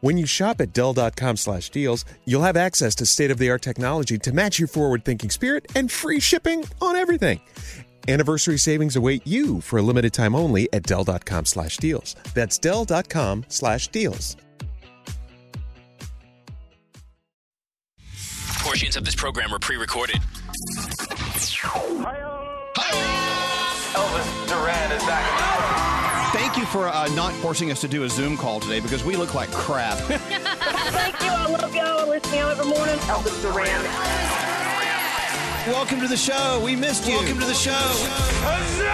When you shop at Dell.com slash deals, you'll have access to state of the art technology to match your forward thinking spirit and free shipping on everything. Anniversary savings await you for a limited time only at Dell.com slash deals. That's Dell.com slash deals. Portions of this program are pre recorded. Elvis Duran is back. Thank you for uh, not forcing us to do a Zoom call today because we look like crap. Thank you. I love y'all. I listen to y'all every morning. Elvis Duran. Welcome to the show. We missed you. Welcome to the show. Huzzah!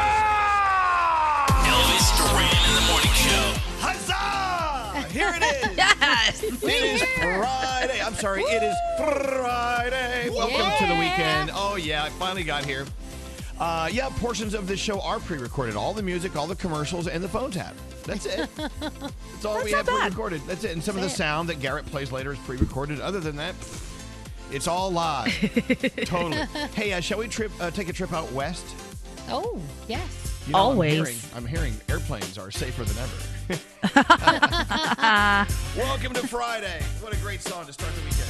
Elvis Duran in the morning show. Huzzah! Here it is. Yes. It is Friday. I'm sorry. It is Friday. Welcome to the weekend. Oh, yeah. I finally got here. Uh, yeah, portions of this show are pre-recorded. All the music, all the commercials, and the phone tap. That's it. That's all we have bad. pre-recorded. That's it. And some of the sound that Garrett plays later is pre-recorded. Other than that, pff, it's all live. totally. Hey, uh, shall we trip? Uh, take a trip out west? Oh, yes. You know, Always. I'm hearing, I'm hearing airplanes are safer than ever. Welcome to Friday. What a great song to start the weekend.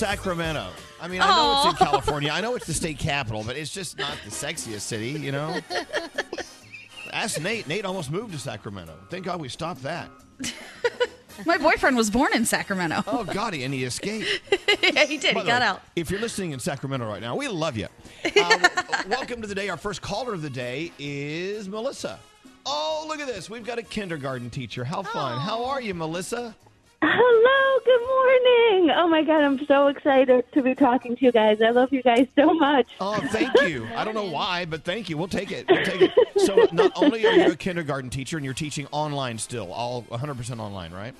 Sacramento? I mean, I know it's in California. I know it's the state capital, but it's just not the sexiest city, you know? Ask Nate. Nate almost moved to Sacramento. Thank God we stopped that. My boyfriend was born in Sacramento. Oh, God, and he escaped. yeah, he did. By He the got way, out. If you're listening in Sacramento right now, we love you. Uh, welcome to the day. Our first caller of the day is Melissa. Oh, look at this. We've got a kindergarten teacher. How fun. How are you, Melissa? Hello, good morning. Oh my God, I'm so excited to be talking to you guys. I love you guys so much. Oh, thank you. I don't know why, but thank you. We'll take it. We'll take it. So, not only are you a kindergarten teacher and you're teaching online still, all 100% online, right?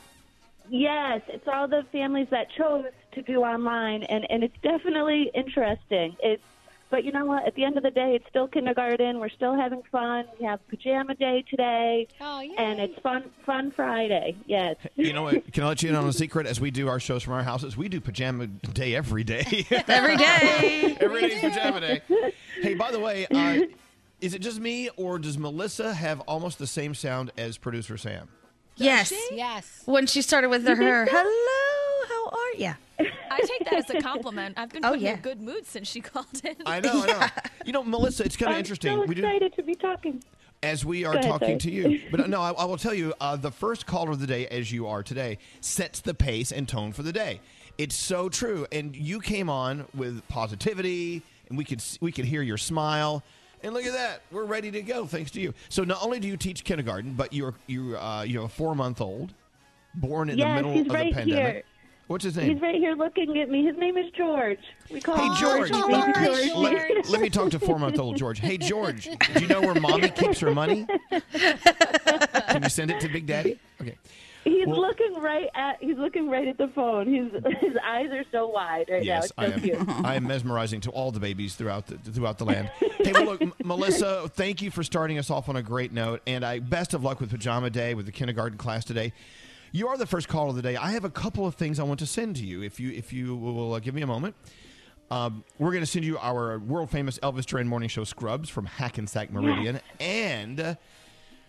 Yes, it's all the families that chose to do online, and, and it's definitely interesting. It's but you know what? At the end of the day, it's still kindergarten. We're still having fun. We have pajama day today, Oh, yeah. and it's fun Fun Friday. Yes. You know what? Can I let you in on a secret? As we do our shows from our houses, we do pajama day every day. Every day. every day is pajama day. Hey, by the way, uh, is it just me or does Melissa have almost the same sound as producer Sam? Yes. Yes. When she started with her, hello, how are you? I take that as a compliment. I've been Oh, putting in a good mood since she called in. I know, I know. You know, Melissa, it's kind of I'm interesting. so we do excited to be talking. as we are ahead, talking sorry. to you. But uh, no, I, I will tell you, uh, the first caller of the day, as you are today, sets the pace and tone for the day. It's so true, and you came on with positivity, and we could we could hear your smile. And look at that, we're ready to go thanks to you. So not only do you teach kindergarten, but you're you uh, you have a four month old, born in the middle he's of right the pandemic. here. What's his name? He's right here looking at me. His name is George. We call Hey, him George. George. Oh, let, George. let- let me talk to four month old George. Hey, George, do you know where mommy keeps her money? Can you send it to Big Daddy? Okay. He's Well- looking right at. He's looking right at the phone. His his eyes are so wide right Yes, now. I It's so am. cute. I am mesmerizing to all the babies throughout the throughout the land. Hey, well, look, M- Melissa, thank you for starting us off on a great note, and I best of luck with pajama day with the kindergarten class today. You are the first call of the day. I have a couple of things I want to send to you. If you if you will uh, give me a moment. Um, we're going to send you our world famous Elvis Duran Morning Show scrubs from Hackensack Meridian, and uh,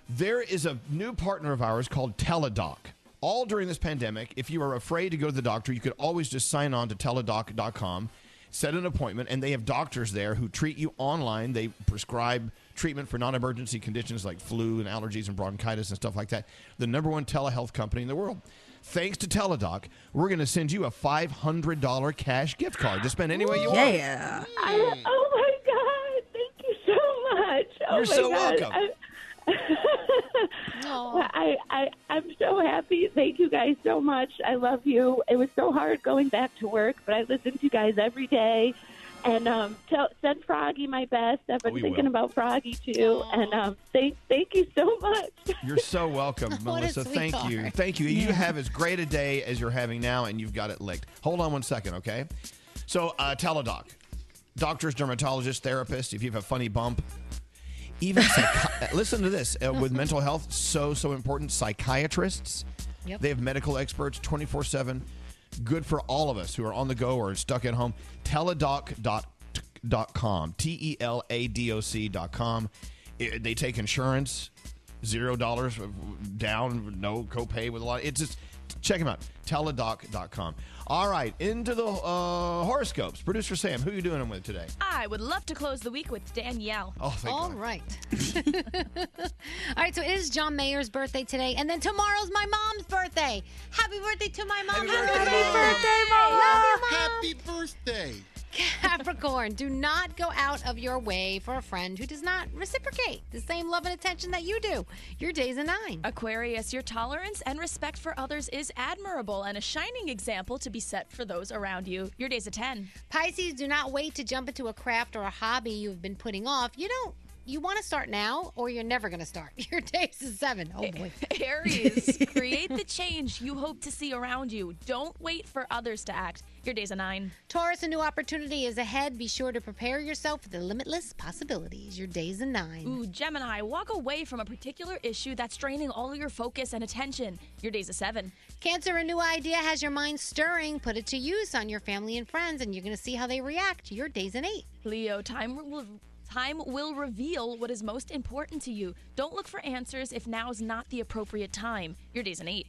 there is a new partner of ours called Teladoc. All during this pandemic, if you are afraid to go to the doctor, you could always just sign on to teladoc.com, set an appointment, and they have doctors there who treat you online. They prescribe treatment for non emergency conditions like flu and allergies and bronchitis and stuff like that. The number one telehealth company in the world. Thanks to Teladoc, we're going to send you a $500 cash gift card to spend any way you want. Yeah. I, oh my God! Thank you so much. Oh You're my so God. welcome. I, Well, I, I, I'm so happy. Thank you guys so much. I love you. It was so hard going back to work, but I listen to you guys every day. And um, tell, send Froggy my best. I've been We thinking will. about Froggy too. And um, thank, thank you so much. You're so welcome, Melissa. Thank you. Thank you. You have as great a day as you're having now, and you've got it licked. Hold on one second, okay? So, uh, Teladoc. Doctors, dermatologists, therapists, if you have a funny bump, even psychi- listen to this uh, with mental health, so, so important. Psychiatrists, Yep. they have medical experts 24 7. Good for all of us who are on the go or stuck at home. Teladoc.com, T E L A D O C.com. They take insurance, zero dollars down, no copay with a lot. It's just check him out. Teladoc.com. All right, into the uh, horoscopes. Producer Sam, who are you doing them with today? I would love to close the week with Danielle. Oh, thank All God. right. All right, so it is John Mayer's birthday today, and then tomorrow's my mom's birthday. Happy birthday to my mom. Happy, birthday, Happy birthday, mom. Happy birthday. Capricorn, do not go out of your way for a friend who does not reciprocate the same love and attention that you do. Your day's a nine. Aquarius, your tolerance and respect for others is admirable and a shining example to be set for those around you. Your day's a 10. Pisces, do not wait to jump into a craft or a hobby you've been putting off. You don't. You want to start now, or you're never going to start. Your day's is seven. Oh boy. Aries, create the change you hope to see around you. Don't wait for others to act. Your day's a 9. Taurus, a new opportunity is ahead. Be sure to prepare yourself for the limitless possibilities. Your day's a nine. Ooh, Gemini, walk away from a particular issue that's draining all your focus and attention. Your day's a 7. Cancer, a new idea has your mind stirring. Put it to use on your family and friends, and you're going to see how they react. Your day's an eight. Leo, time will time will reveal what is most important to you. Don't look for answers if now's not the appropriate time. Your day's an 8.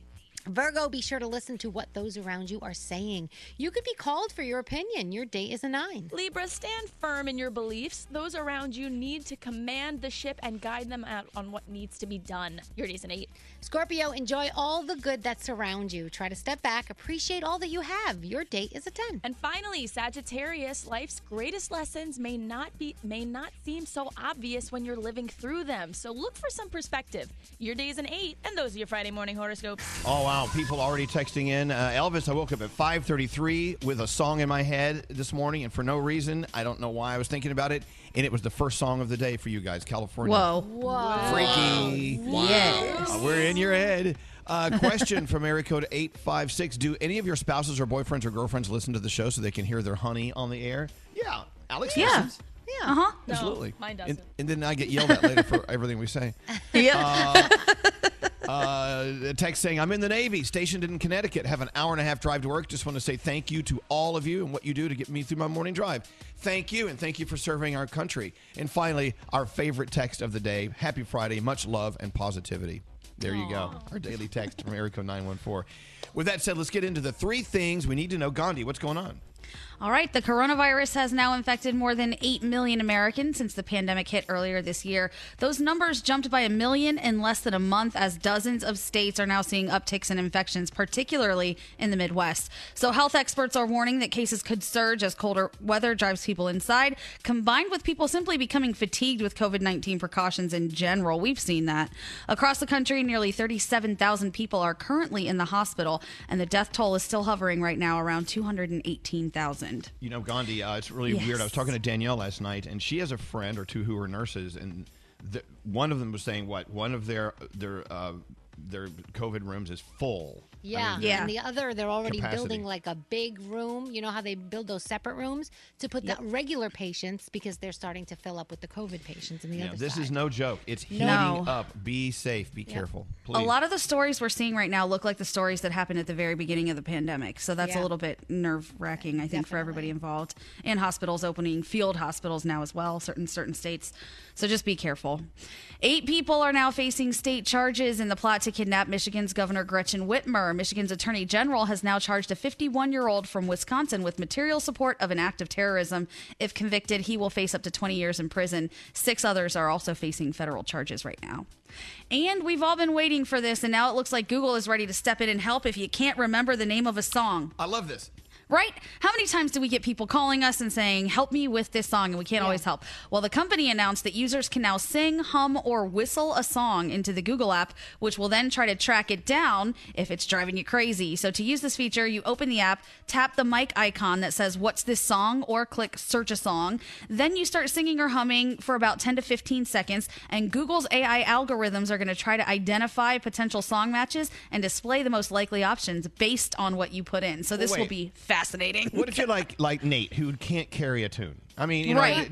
Virgo, be sure to listen to what those around you are saying. You could be called for your opinion. Your day is a nine. Libra, stand firm in your beliefs. Those around you need to command the ship and guide them out on what needs to be done. Your day's an 8. Scorpio, enjoy all the good that surrounds you. Try to step back, appreciate all that you have. Your date is a 10. And finally, Sagittarius, life's greatest lessons may not be may not seem so obvious when you're living through them. So look for some perspective. Your day is an 8, and those are your Friday morning horoscopes. Oh wow, people already texting in. Uh, Elvis, I woke up at 5:33 with a song in my head this morning, and for no reason, I don't know why I was thinking about it, and it was the first song of the day for you guys, California. Whoa. Whoa. Freaky. Yes. Uh, we're in your head. Uh, question from area code 856. Do any of your spouses or boyfriends or girlfriends listen to the show so they can hear their honey on the air? Yeah. Alex Yeah. listens. Yeah. Uh huh. No, Absolutely. mine And, doesn't. and then I get yelled at later for everything we say. Yeah. Uh, a text saying, I'm in the Navy, stationed in Connecticut, have an hour and a half drive to work. Just want to say thank you to all of you and what you do to get me through my morning drive. Thank you, and thank you for serving our country. And finally, our favorite text of the day Happy Friday, much love and positivity. There you go. Our daily text from Erico 914. With that said, let's get into the three things we need to know. Gandhi, what's going on? All right, the coronavirus has now infected more than 8 million Americans since the pandemic hit earlier this year. Those numbers jumped by a million in less than a month as dozens of states are now seeing upticks in infections, particularly in the Midwest. So, health experts are warning that cases could surge as colder weather drives people inside, combined with people simply becoming fatigued with COVID 19 precautions in general. We've seen that. Across the country, nearly 37,000 people are currently in the hospital, and the death toll is still hovering right now around 218,000. You know, Gandhi, uh, it's really Yes. weird. I was talking to Danielle last night, and she has a friend or two who are nurses, and the, one of them was saying what one of their their uh, their COVID rooms is full. I Yeah. And the other, they're already Capacity. building like a big room. You know how they build those separate rooms to put the regular patients because they're starting to fill up with the COVID patients in the Yeah, other this side. is no joke. It's heating No. up. Be safe. Be careful. Please. A lot of the stories we're seeing right now look like the stories that happened at the very beginning of the pandemic. So that's a little bit nerve wracking, I think, for everybody involved. And hospitals opening field hospitals now as well, certain certain states. So just be careful. Eight people are now facing state charges in the plot to kidnap Michigan's Governor Gretchen Whitmer. Michigan's Attorney General has now charged a 51 year old from Wisconsin with material support of an act of terrorism. If convicted, he will face up to 20 years in prison. Six others are also facing federal charges right now. And we've all been waiting for this, and now it looks like Google is ready to step in and help if you can't remember the name of a song. I love this. Right? How many times do we get people calling us and saying, help me with this song, and we can't always help? Well, the company announced that users can now sing, hum, or whistle a song into the Google app, which will then try to track it down if it's driving you crazy. So, to use this feature, you open the app, tap the mic icon that says, What's this song? or click search a song. Then you start singing or humming for about 10 to 15 seconds, and Google's AI algorithms are going to try to identify potential song matches and display the most likely options based on what you put in. So, oh, this will be be fascinating. What if you're like like Nate, who can't carry a tune? I mean, you know, Right.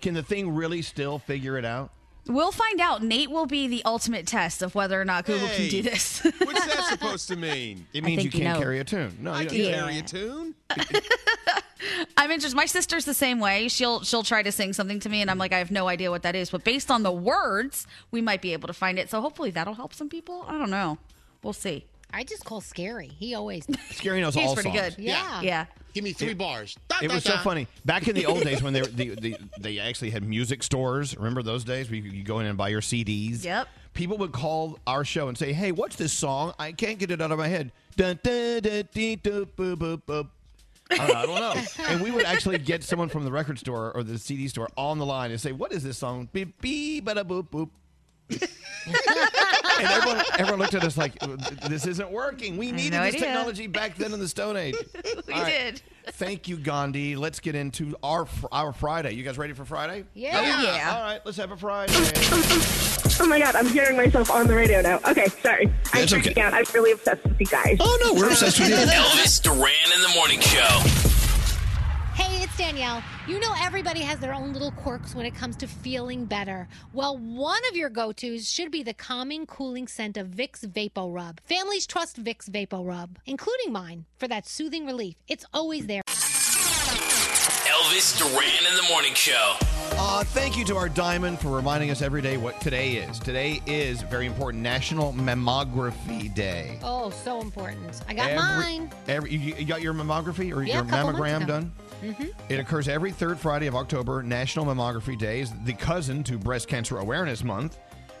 can the thing really still figure it out? We'll find out. Nate will be the ultimate test of whether or not Google Hey, can do this. What's that supposed to mean? It means you can't know. carry a tune. No, I you can don't- carry a tune. I'm interested. My sister's the same way. She'll she'll try to sing something to me, and I'm like, I have no idea what that is. But based on the words, we might be able to find it. So hopefully that'll help some people. I don't know. We'll see. I just call Scary. He always. Scary knows He's all pretty songs. good. Yeah. Yeah. Give me three bars. Da, It da, was so da. funny back in the old days when they were, the, the, they actually had music stores. Remember those days where you, you go in and buy your CDs? Yep. People would call our show and say, "Hey, what's this song? I can't get it out of my head." Dun, dun, dun, dee, dun, boo, boo, boo. I don't know, I don't know. And we would actually get someone from the record store or the CD store on the line and say, "What is this song?" Beep, beep, bada, boop, boop. And everyone, everyone looked at us like, "This isn't working. We needed no this idea. technology back then in the Stone Age." We All right. did. Thank you, Gandhi. Let's get into our our Friday. You guys ready for Friday? Yeah. Oh, yeah. All right, let's have a Friday. Oh my god, I'm hearing myself on the radio now. Okay, sorry. I'm That's okay. freaking out. I'm really obsessed with you guys. Oh no, we're obsessed with you. Elvis Duran in the morning show. Hey, it's Danielle. You know everybody has their own little quirks when it comes to feeling better. Well, one of your go-tos should be the calming, cooling scent of Vicks VapoRub. Families trust Vicks VapoRub, including mine, for that soothing relief. It's always there. Elvis Duran in the morning show. Uh, thank you to our diamond for reminding us every day what today is. Today is very important National Mammography Day. Oh, so important. I got Every- mine. Every, you, you got your mammography or Yeah, your a couple months mammogram ago. done? Mm-hmm. It occurs every third Friday of October. National Mammography Day is the cousin to Breast Cancer Awareness Month.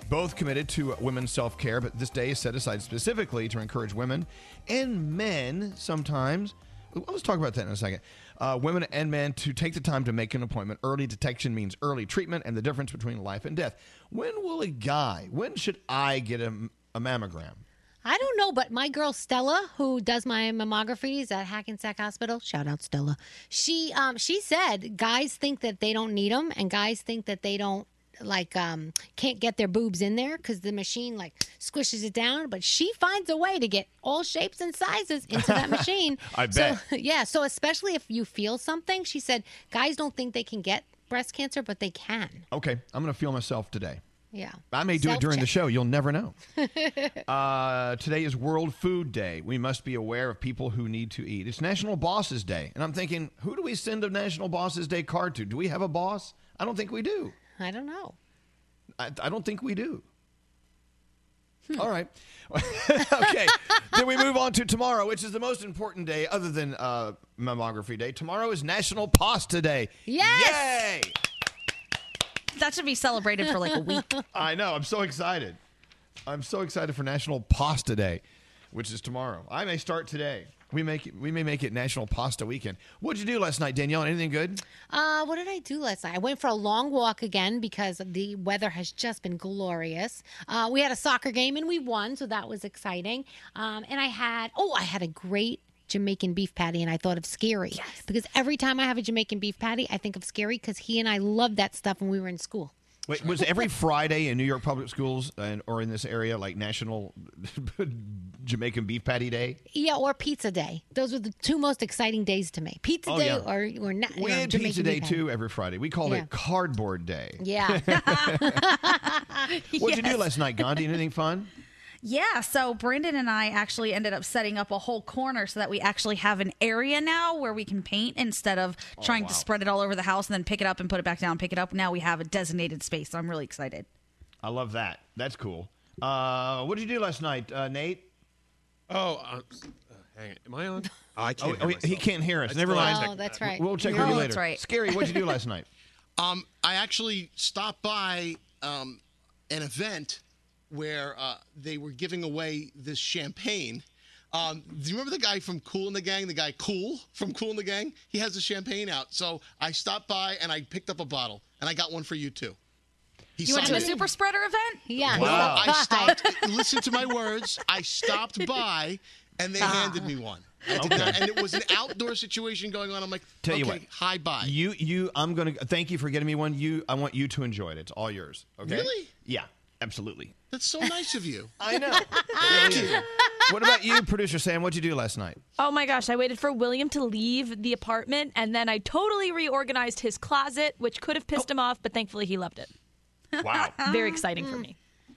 Both committed to women's self care, but this day is set aside specifically to encourage women and men sometimes. Let's talk about that in a second. Uh, women and men to take the time to make an appointment. Early detection means early treatment and the difference between life and death. When will a guy, when should I get a, a mammogram? I don't know, but my girl Stella, who does my mammographies at Hackensack Hospital, shout out Stella. She um she said guys think that they don't need them, and guys think that they don't like um can't get their boobs in there because the machine like squishes it down. But she finds a way to get all shapes and sizes into that machine. I bet. So, yeah. So especially if you feel something, she said guys don't think they can get breast cancer, but they can. Okay, I'm going to feel myself today. Yeah. I may do it during the show. You'll never know. uh, today is World Food Day. We must be aware of people who need to eat. It's National Bosses Day. And I'm thinking, who do we send a National Bosses Day card to? Do we have a boss? I don't think we do. I don't know. I, I don't think we do. All right. okay. then we move on to tomorrow, which is the most important day other than uh, Mammography Day. Tomorrow is National Pasta Day. Yes! Yay! That should be celebrated for like a week. I know. I'm so excited. I'm so excited for National Pasta Day, which is tomorrow. I may start today. We make it, we may make it National Pasta Weekend. What'd you do last night, Danielle? Anything good? Uh, what did I do last night? I went for a long walk again because the weather has just been glorious. Uh, we had a soccer game and we won, so that was exciting. Um, and I had, oh, I had a great Jamaican beef patty, and I thought of Scary because every time I have a Jamaican beef patty, I think of Scary because he and I loved that stuff when we were in school. Wait, was every Friday in New York public schools and or in this area like National Jamaican Beef Patty Day? Yeah, or Pizza Day. Those were the two most exciting days to me. Pizza Oh, Day yeah. or or not. We had Pizza Day too every Friday. We called Yeah. it Cardboard Day. Yeah. What'd you do last night, Gandhi? Anything fun? Yeah, so Brandon and I actually ended up setting up a whole corner so that we actually have an area now where we can paint instead of trying wow. to spread it all over the house and then pick it up and put it back down, pick it up. Now we have a designated space, so I'm really excited. I love that. That's cool. Uh, what did you do last night, uh, Nate? Oh, uh, hang on. Am I on? Oh, I can't. Oh, hear he can't hear us. Never mind. Oh, that's right. We'll check Oh, with you that's later. right. Scary. What did you do last night? Um, I actually stopped by um, an event where uh, they were giving away this champagne. Um, do you remember the guy from Kool & the Gang? The guy Kool from Kool & the Gang? He has a champagne out. So I stopped by and I picked up a bottle, and I got one for you too. He You went to a super spreader event? Yeah. Well, I stopped. listen to my words. I stopped by, and they Ah. handed me one. I did not, and it was an outdoor situation going on. I'm like, Tell okay, you what. hi, bye. You, you. I'm gonna thank you for getting me one. You, I want you to enjoy it. It's all yours. Okay. Really? Yeah. Absolutely. That's so nice of you. I know. It really is. What about you, producer Sam? What'd you do last night? Oh my gosh, I waited for William to leave the apartment and then I totally reorganized his closet, which could have pissed oh. him off, but thankfully he loved it. Wow. Very exciting for me.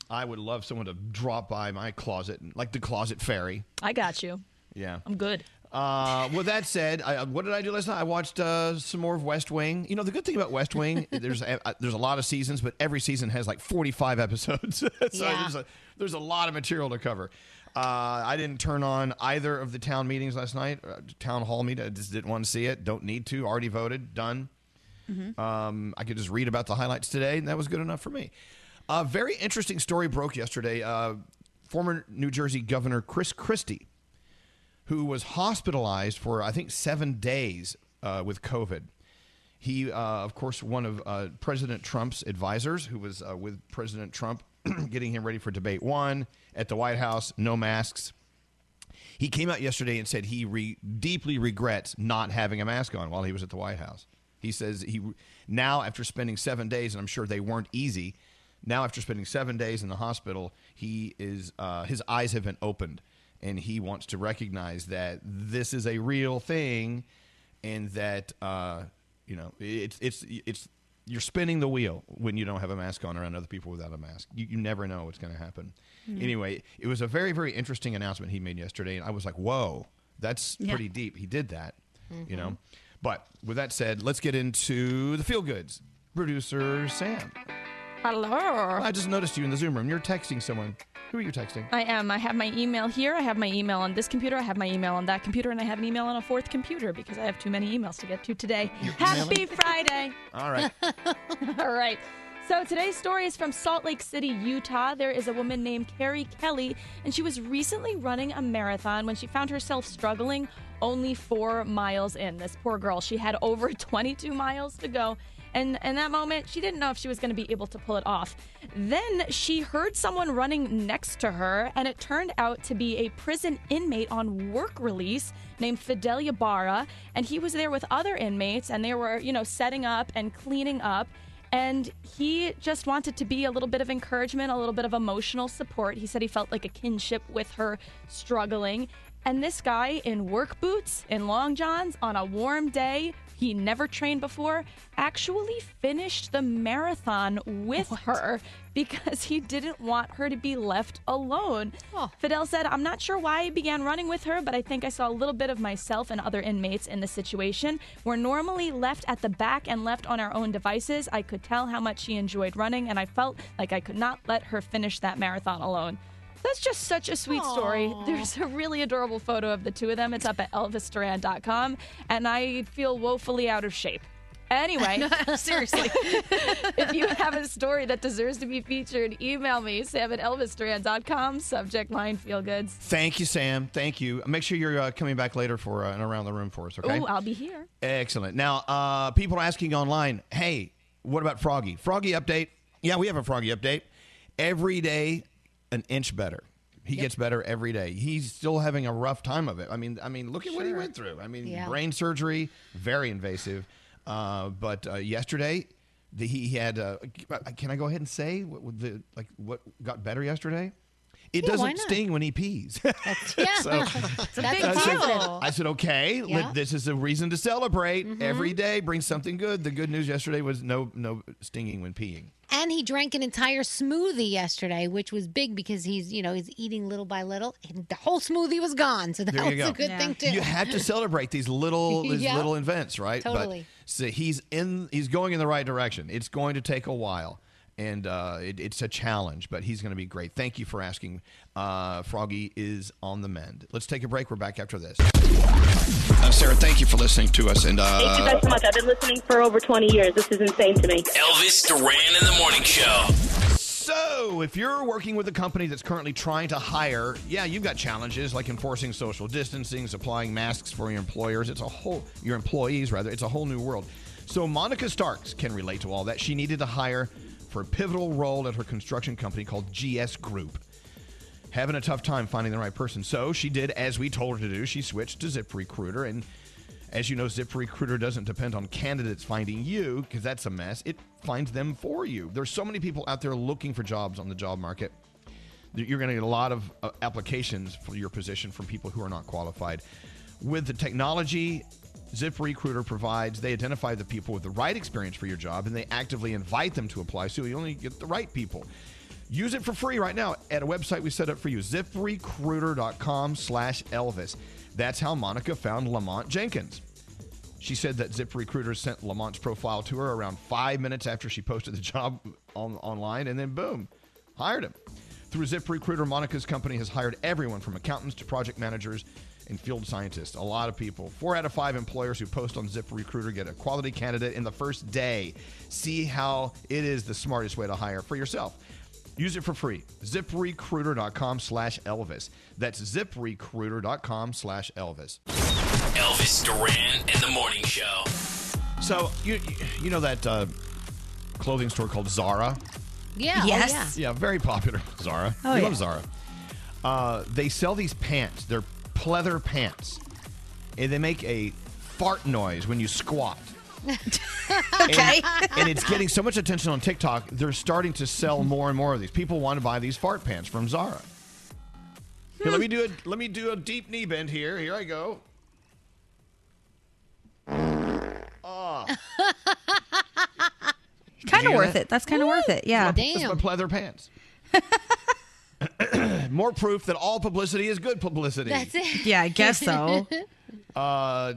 I would love someone to drop by my closet, like the closet fairy. I got you. Yeah. I'm good. Uh, with that said, I, what did I do last night? I watched uh, some more of West Wing. You know, the good thing about West Wing, there's a, uh, there's a lot of seasons, but every season has like 45 episodes. so Yeah. there's, a, there's a lot of material to cover. Uh, I didn't turn on either of the town meetings last night. Uh, town hall meeting, I just didn't want to see it. Don't need to. Already voted. Done. Um, I could just read about the highlights today, and that was good enough for me. A very interesting story broke yesterday. Uh, former New Jersey Governor Chris Christie who was hospitalized for I think seven days uh, with COVID. He, uh, of course, one of uh, President Trump's advisors, who was uh, with President Trump, getting him ready for debate one at the White House, no masks. He came out yesterday and said he re- deeply regrets not having a mask on while he was at the White House. He says he now, after spending seven days, and I'm sure they weren't easy. Now, after spending seven days in the hospital, he is uh, his eyes have been opened, and he wants to recognize that this is a real thing, and that uh, you know it's it's it's you're spinning the wheel when you don't have a mask on around other people without a mask. You, you never know what's going to happen. Anyway, it was a very very interesting announcement he made yesterday, and I was like, whoa, that's Yeah. pretty deep. He did that, you know. But with that said, let's get into the feel goods. Producer Sam. Hello. I just noticed you in the Zoom room. You're texting someone. Who are you texting? I am. I have my email here. I have my email on this computer. I have my email on that computer, and I have an email on a fourth computer because I have too many emails to get to today. Happy Friday. All right. All right. So today's story is from Salt Lake City, Utah. There is a woman named Carrie Kelly, and she was recently running a marathon when she found herself struggling only four miles in. This poor girl, she had over 22 miles to go. And in that moment, she didn't know if she was going to be able to pull it off. Then she heard someone running next to her, and it turned out to be a prison inmate on work release named Fidel Ibarra. And he was there with other inmates, and they were, you know, setting up and cleaning up. And he just wanted to be a little bit of encouragement, a little bit of emotional support. He said he felt like a kinship with her struggling. And this guy in work boots, in long johns, on a warm day, he never trained before, actually finished the marathon with her because he didn't want her to be left alone. Fidel said, I'm not sure why I began running with her, but I think I saw a little bit of myself and other inmates in the situation. We're normally left at the back and left on our own devices. I could tell how much she enjoyed running, and I felt like I could not let her finish that marathon alone. That's just such a sweet story. There's a really adorable photo of the two of them. It's up at elvisduran.com, and I feel woefully out of shape. Anyway, seriously. if you have a story that deserves to be featured, email me, sam at elvisduran.com, subject line feel goods. Thank you, Sam. Thank you. Make sure you're uh, coming back later for uh, an around the room for us. Okay. Ooh, I'll be here. Excellent. Now, uh, people are asking online, hey, what about Froggy? Froggy update. Yeah, we have a Froggy update. Every day, an inch better. He gets better every day. He's still having a rough time of it. I mean, I mean, look at what he went through. I mean, Yeah. brain surgery, very invasive. Uh, but uh, yesterday, the, he had. Uh, can I go ahead and say what, what the like what got better yesterday? It Yeah, doesn't sting when he pees. Yeah. So- That's a I big said, deal. I said, okay, Yeah. Mm-hmm. this is a reason to celebrate. Every day brings something good. The good news yesterday was no no stinging when peeing. And he drank an entire smoothie yesterday, which was big because he's, you know, he's eating little by little. And the whole smoothie was gone, so that was go. a good thing too. You had to celebrate these little these Yeah. little events, right? Totally. But so he's in he's going in the right direction. It's going to take a while. And uh, it, it's a challenge, but he's going to be great. Thank you for asking. Uh, Froggy is on the mend. Let's take a break. We're back after this. Uh, Sarah, thank you for listening to us. And uh, Thank you guys so much. I've been listening for over 20 years. This is insane to me. Elvis Duran in the morning show. So, if you're working with a company that's currently trying to hire, yeah, you've got challenges like enforcing social distancing, supplying masks for your employers. It's a whole your employees rather. It's a whole new world. So, Monica Starks can relate to all that. She needed to hire for a pivotal role at her construction company called GS Group. Having a tough time finding the right person. So, she did as we told her to do. She switched to ZipRecruiter and as you know, ZipRecruiter doesn't depend on candidates finding you because that's a mess. It finds them for you. There's so many people out there looking for jobs on the job market. You're going to get a lot of uh, applications for your position from people who are not qualified. With the technology ZipRecruiter provides, they identify the people with the right experience for your job and they actively invite them to apply so you only get the right people. Use it for free right now at a website we set up for you, ziprecruiter.com slash Elvis. That's how Monica found Lamont Jenkins. She said that ZipRecruiter sent Lamont's profile to her around five minutes after she posted the job on, online, and then boom, hired him. Through ZipRecruiter, Monica's company has hired everyone from accountants to project managers and field scientists. A lot of people. Four out of five employers who post on ZipRecruiter get a quality candidate in the first day. See how it is the smartest way to hire for yourself. Use it for free. ZipRecruiter.com slash Elvis. That's ZipRecruiter.com slash Elvis. Elvis Duran in the morning show. So, you, you know that uh, clothing store called Zara? Yeah. oh, Yes. Yeah, very popular. Zara. Oh, we yeah. love Zara. Uh, they sell these pants. They're pleather pants. And they make a fart noise when you squat. Okay. And, and it's getting so much attention on TikTok, they're starting to sell more and more of these. People want to buy these fart pants from Zara. Here, let hmm. me do a let me do a deep knee bend here. Here I go. Oh, kind of worth that? it. That's kind of worth it. Yeah. That's my pleather pants. More proof that all publicity is good publicity. That's it. Yeah, I guess so. Uh,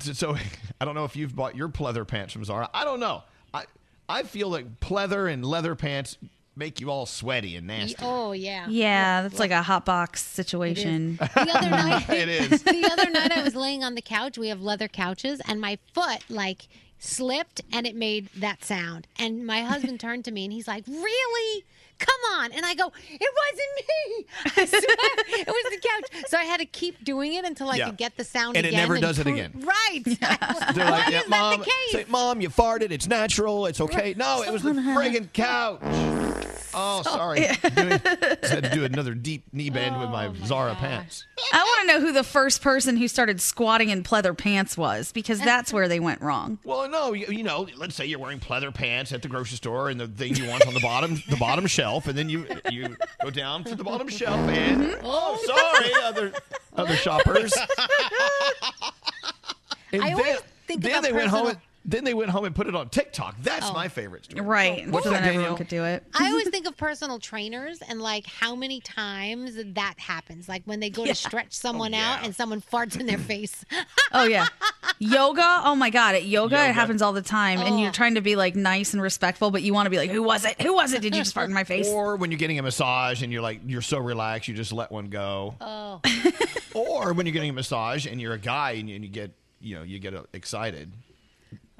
so I don't know if you've bought your pleather pants from Zara. I don't know. I I feel like pleather and leather pants make you all sweaty and nasty. Oh yeah. Yeah, that's like a hot box situation. The other night, It is. the other night I was laying on the couch. We have leather couches, and my foot like slipped, and it made that sound. And my husband turned to me, and he's like, "Really? Come on!" And I go, "It wasn't me. I swear, it was the couch." So I had to keep doing it until I Yeah. could get the sound again. And it again. never does it again. Right. They're Why like, is yeah, that mom, the case? say, mom, you farted. It's natural. It's okay. No, it was the friggin' couch. Oh, sorry. Doing, just had to do another deep knee bend with Oh, my Zara pants. I want to know who the first person who started squatting in pleather pants was because that's where they went wrong. Well, no, you, you know, let's say you're wearing pleather pants at the grocery store, and the thing you want on the bottom, the bottom shelf, and then you you go down to the bottom shelf, and mm-hmm. oh, sorry, other other shoppers. And I then, always think then about they went home. And, Then they went home and put it on TikTok. That's Oh. my favorite story. Right. What's so that, then everyone could do it. I always think of personal trainers and like how many times that happens. Like when they go Yeah. to stretch someone out and someone farts in their face. Oh yeah. Yoga, oh my god, at yoga, Yoga. it happens all the time, and you're Oh. trying to be like nice and respectful, but you want to be like, "Who was it? Who was it? Did you just fart in my face?" Or when you're getting a massage and you're like you're so relaxed, you just let one go. Oh. Or when you're getting a massage and you're a guy and you, and you get you know you get uh, excited.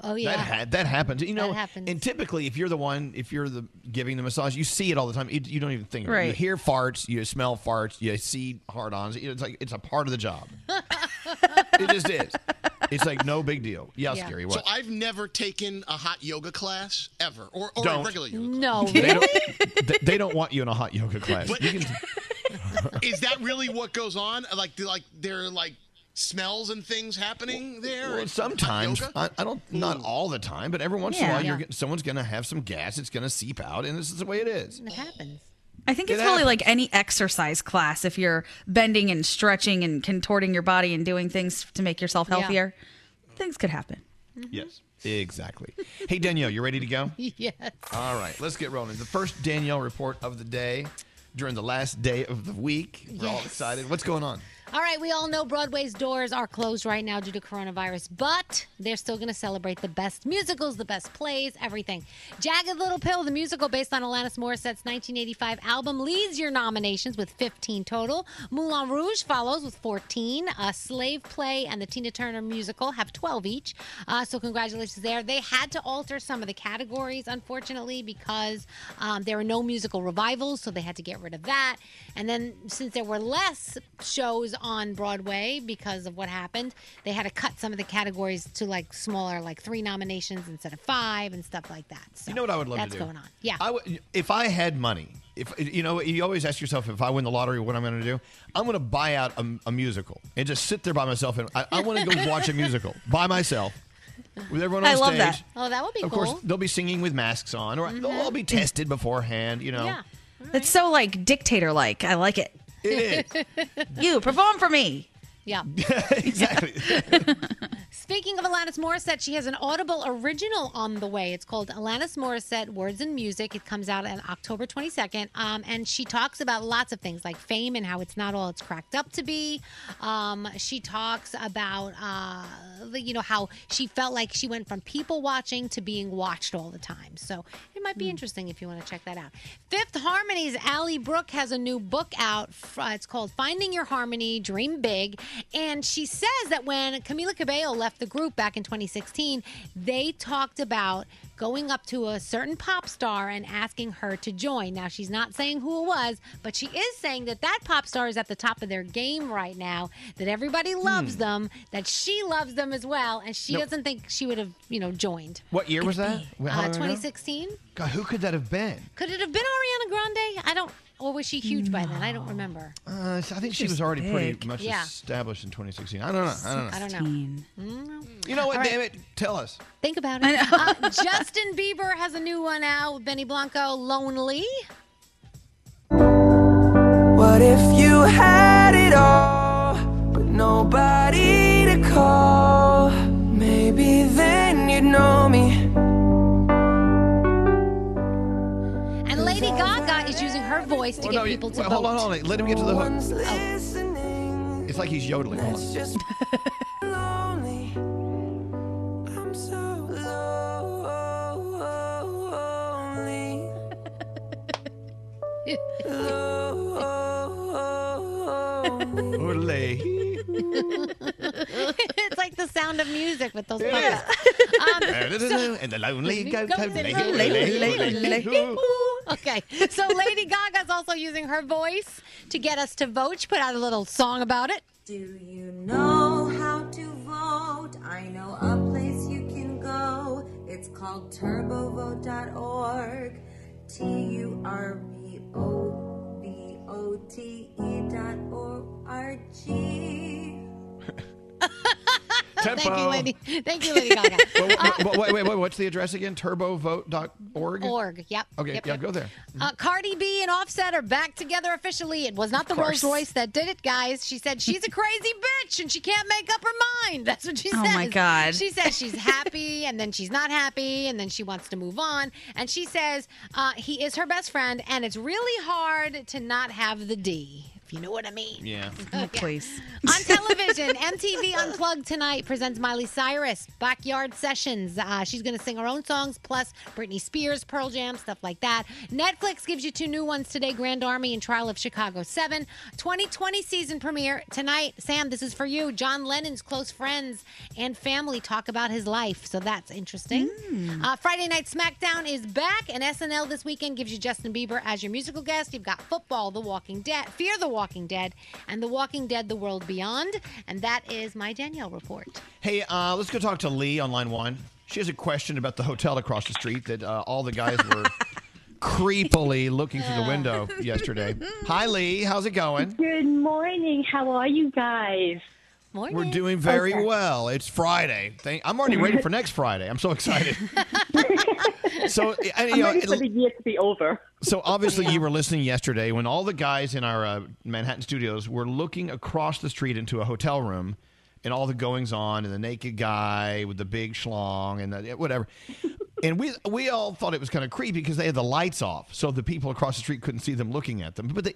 Oh yeah. That ha- that happens. You know, That happens. and typically if you're the one, if you're the giving the massage, you see it all the time. You, you don't even think. About it. You hear farts, you smell farts, you see hard-ons. It's like it's a part of the job. it just is. It's like no big deal. Yeah, Yeah. scary. So I've never taken a hot yoga class ever, or, or a Don't. regular yoga. No, they, really? don't, they, they don't want you in a hot yoga class. But- You can- Is that really what goes on? Like, do, like there are like smells and things happening there? Well, sometimes I. I don't. Not all the time, but every once in a Yeah. while, you're someone's going to have some gas. It's going to seep out, and this is the way it is. It happens. I think It it's probably like any exercise class. If you're bending and stretching and contorting your body and doing things to make yourself Yeah. healthier, things could happen. Mm-hmm. Yes, exactly. Hey Danielle, you ready to go? Yes. All right, let's get rolling. The first Danielle report of the day during the last day of the week. We're all excited. What's going on? All right, we all know Broadway's doors are closed right now due to coronavirus, but they're still going to celebrate the best musicals, the best plays, everything. Jagged Little Pill, the musical based on Alanis Morissette's 1985 album, leads your nominations with 15 total. Moulin Rouge follows with 14. A Slave Play and the Tina Turner musical have 12 each. Uh, so congratulations there. They had to alter some of the categories, unfortunately, because um, there were no musical revivals, so they had to get rid of that. And then since there were less shows on Broadway because of what happened, they had to cut some of the categories to like smaller, like three nominations instead of five and stuff like that. So You know what I would love that's to do? going on. Yeah. I would, if I had money, if you know, you always ask yourself, if I win the lottery, what I'm going to do? I'm going to buy out a, a musical and just sit there by myself, and I, I want to go watch a musical by myself with everyone on I love stage. that. oh, that would be Of cool. Of course, they'll be singing with masks on, or mm-hmm. they'll all be tested beforehand. You know, yeah. It's so like dictator like. I like it. It is You perform for me. Yeah. exactly. Speaking of Alanis Morissette, she has an Audible original on the way. It's called Alanis Morissette Words and Music. It comes out on October 22nd. Um, and she talks about lots of things like fame and how it's not all it's cracked up to be. Um, she talks about, uh, the- you know, how she felt like she went from people watching to being watched all the time. So it might be interesting if you want to check that out. Fifth Harmony's Ally Brooke has a new book out. Uh, It's called Finding Your Harmony, Dream Big. And she says that when Camila Cabello left the group back in 2016, they talked about going up to a certain pop star and asking her to join. Now, she's not saying who it was, but she is saying that that pop star is at the top of their game right now, that everybody loves them, that she loves them as well, and she No. doesn't think she would have, you know, joined. What year was that? Uh, 2016? God, who could that have been? Could it have been Ariana Grande? I don't. Or was she huge by then? I don't remember. Uh, I think she She's was already pretty much Yeah. established in 2016. I don't know. I don't know. I don't know. Teen. You know what? All right. Damn it! Tell us. Think about it. Uh, Justin Bieber has a new one out with Benny Blanco, Lonely. What if you had it all, but nobody to call? Maybe then you'd know me. Her voice to Well, get no, people to well, vote. hold on, hold on. Let him get to the hook. One's listening. It's like he's yodeling. Hold on. Just lonely. I'm so lonely. Lonely. it's like the sound of music with those Yeah. puppets. Um, so- and the lonely go Goes in okay, so Lady Gaga's also using her voice to get us to vote. She put out a little song about it. Do you know how to vote? I know a place you can go. It's called turbovote.org. T U R B O V O T E dot O R G. Thank you, Tempo. Lady. Thank you, Lady Gaga. Wait, wait, wait, wait, wait, what's the address again? Turbovote.org? Org. Yep. Okay, Yep, yeah, yep. go there. Uh, Cardi B and Offset are back together officially. It was not the course. Rolls Royce that did it, guys. She said she's a crazy bitch and she can't make up her mind. That's what she said. Oh, my God. She says she's happy and then she's not happy and then she wants to move on. And she says uh, he is her best friend and it's really hard to not have the D. If you know what I mean. Yeah. Oh, please. On television, MTV Unplugged tonight presents Miley Cyrus Backyard Sessions. Uh, she's going to sing her own songs, plus Britney Spears, Pearl Jam, stuff like that. Netflix gives you two new ones today Grand Army and Trial of Chicago 7. 2020 season premiere tonight. Sam, this is for you. John Lennon's close friends and family talk about his life, so that's interesting. Uh, Friday Night SmackDown is back, and SNL this weekend gives you Justin Bieber as your musical guest. You've got football, The Walking Dead, Fear the Walking Dead, and The Walking Dead: The World Beyond. And that is my Danielle report. Hey, uh, let's go talk to Lee on line one. She has a question about the hotel across the street that uh, all the guys were creepily looking through the window yesterday. Hi, Lee. How's it going? Good morning. How are you guys? Morning. We're doing very Okay. well. It's Friday. Thank, I'm already ready for next Friday. I'm so excited. so, and, you I'm know, ready for the year to be over. So obviously you were listening yesterday when all the guys in our uh, Manhattan studios were looking across the street into a hotel room and all the goings on and the naked guy with the big schlong and the, whatever. And we we all thought it was kind of creepy because they had the lights off, so the people across the street couldn't see them looking at them. But they,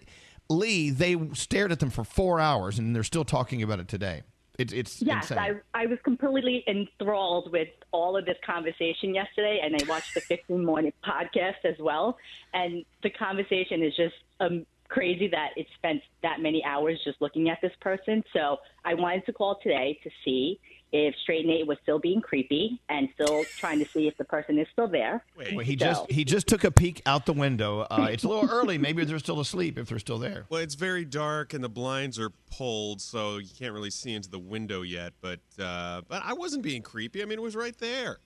Lee, they stared at them for four hours, and they're still talking about it today. It's it's Yes, insane. I, I was completely enthralled with all of this conversation yesterday, and I watched the 15 Morning podcast as well. And the conversation is just um, crazy that it spent that many hours just looking at this person. So I wanted to call today to see if Straight Nate was still being creepy and still trying to see if the person is still there. Well, he So- just he just took a peek out the window. Uh, it's a little early. Maybe they're still asleep if they're still there. Well, it's very dark and the blinds are pulled, so you can't really see into the window yet. But uh, but I wasn't being creepy. I mean, it was right there.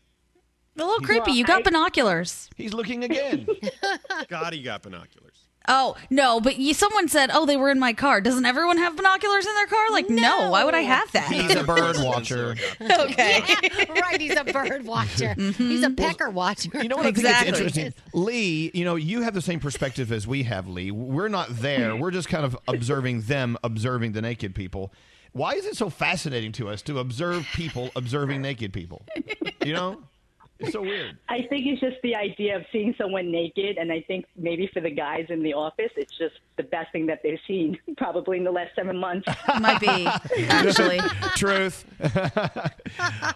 A little creepy. You got binoculars. He's looking again. God, he got binoculars. Oh no, but you, someone said, "Oh, they were in my car." Doesn't everyone have binoculars in their car? Like, no. Why would I have that? He's a bird watcher. okay. right, he's a bird watcher. Mm-hmm. He's a pecker watcher. You know what I think is interesting? Lee, you know, you have the same perspective as we have, Lee. We're not there. We're just kind of observing them observing the naked people. Why is it so fascinating to us to observe people observing naked people? You know? It's so weird. I think it's just the idea of seeing someone naked, and I think maybe for the guys in the office, it's just the best thing that they've seen probably in the last seven months. Might be, actually. Truth.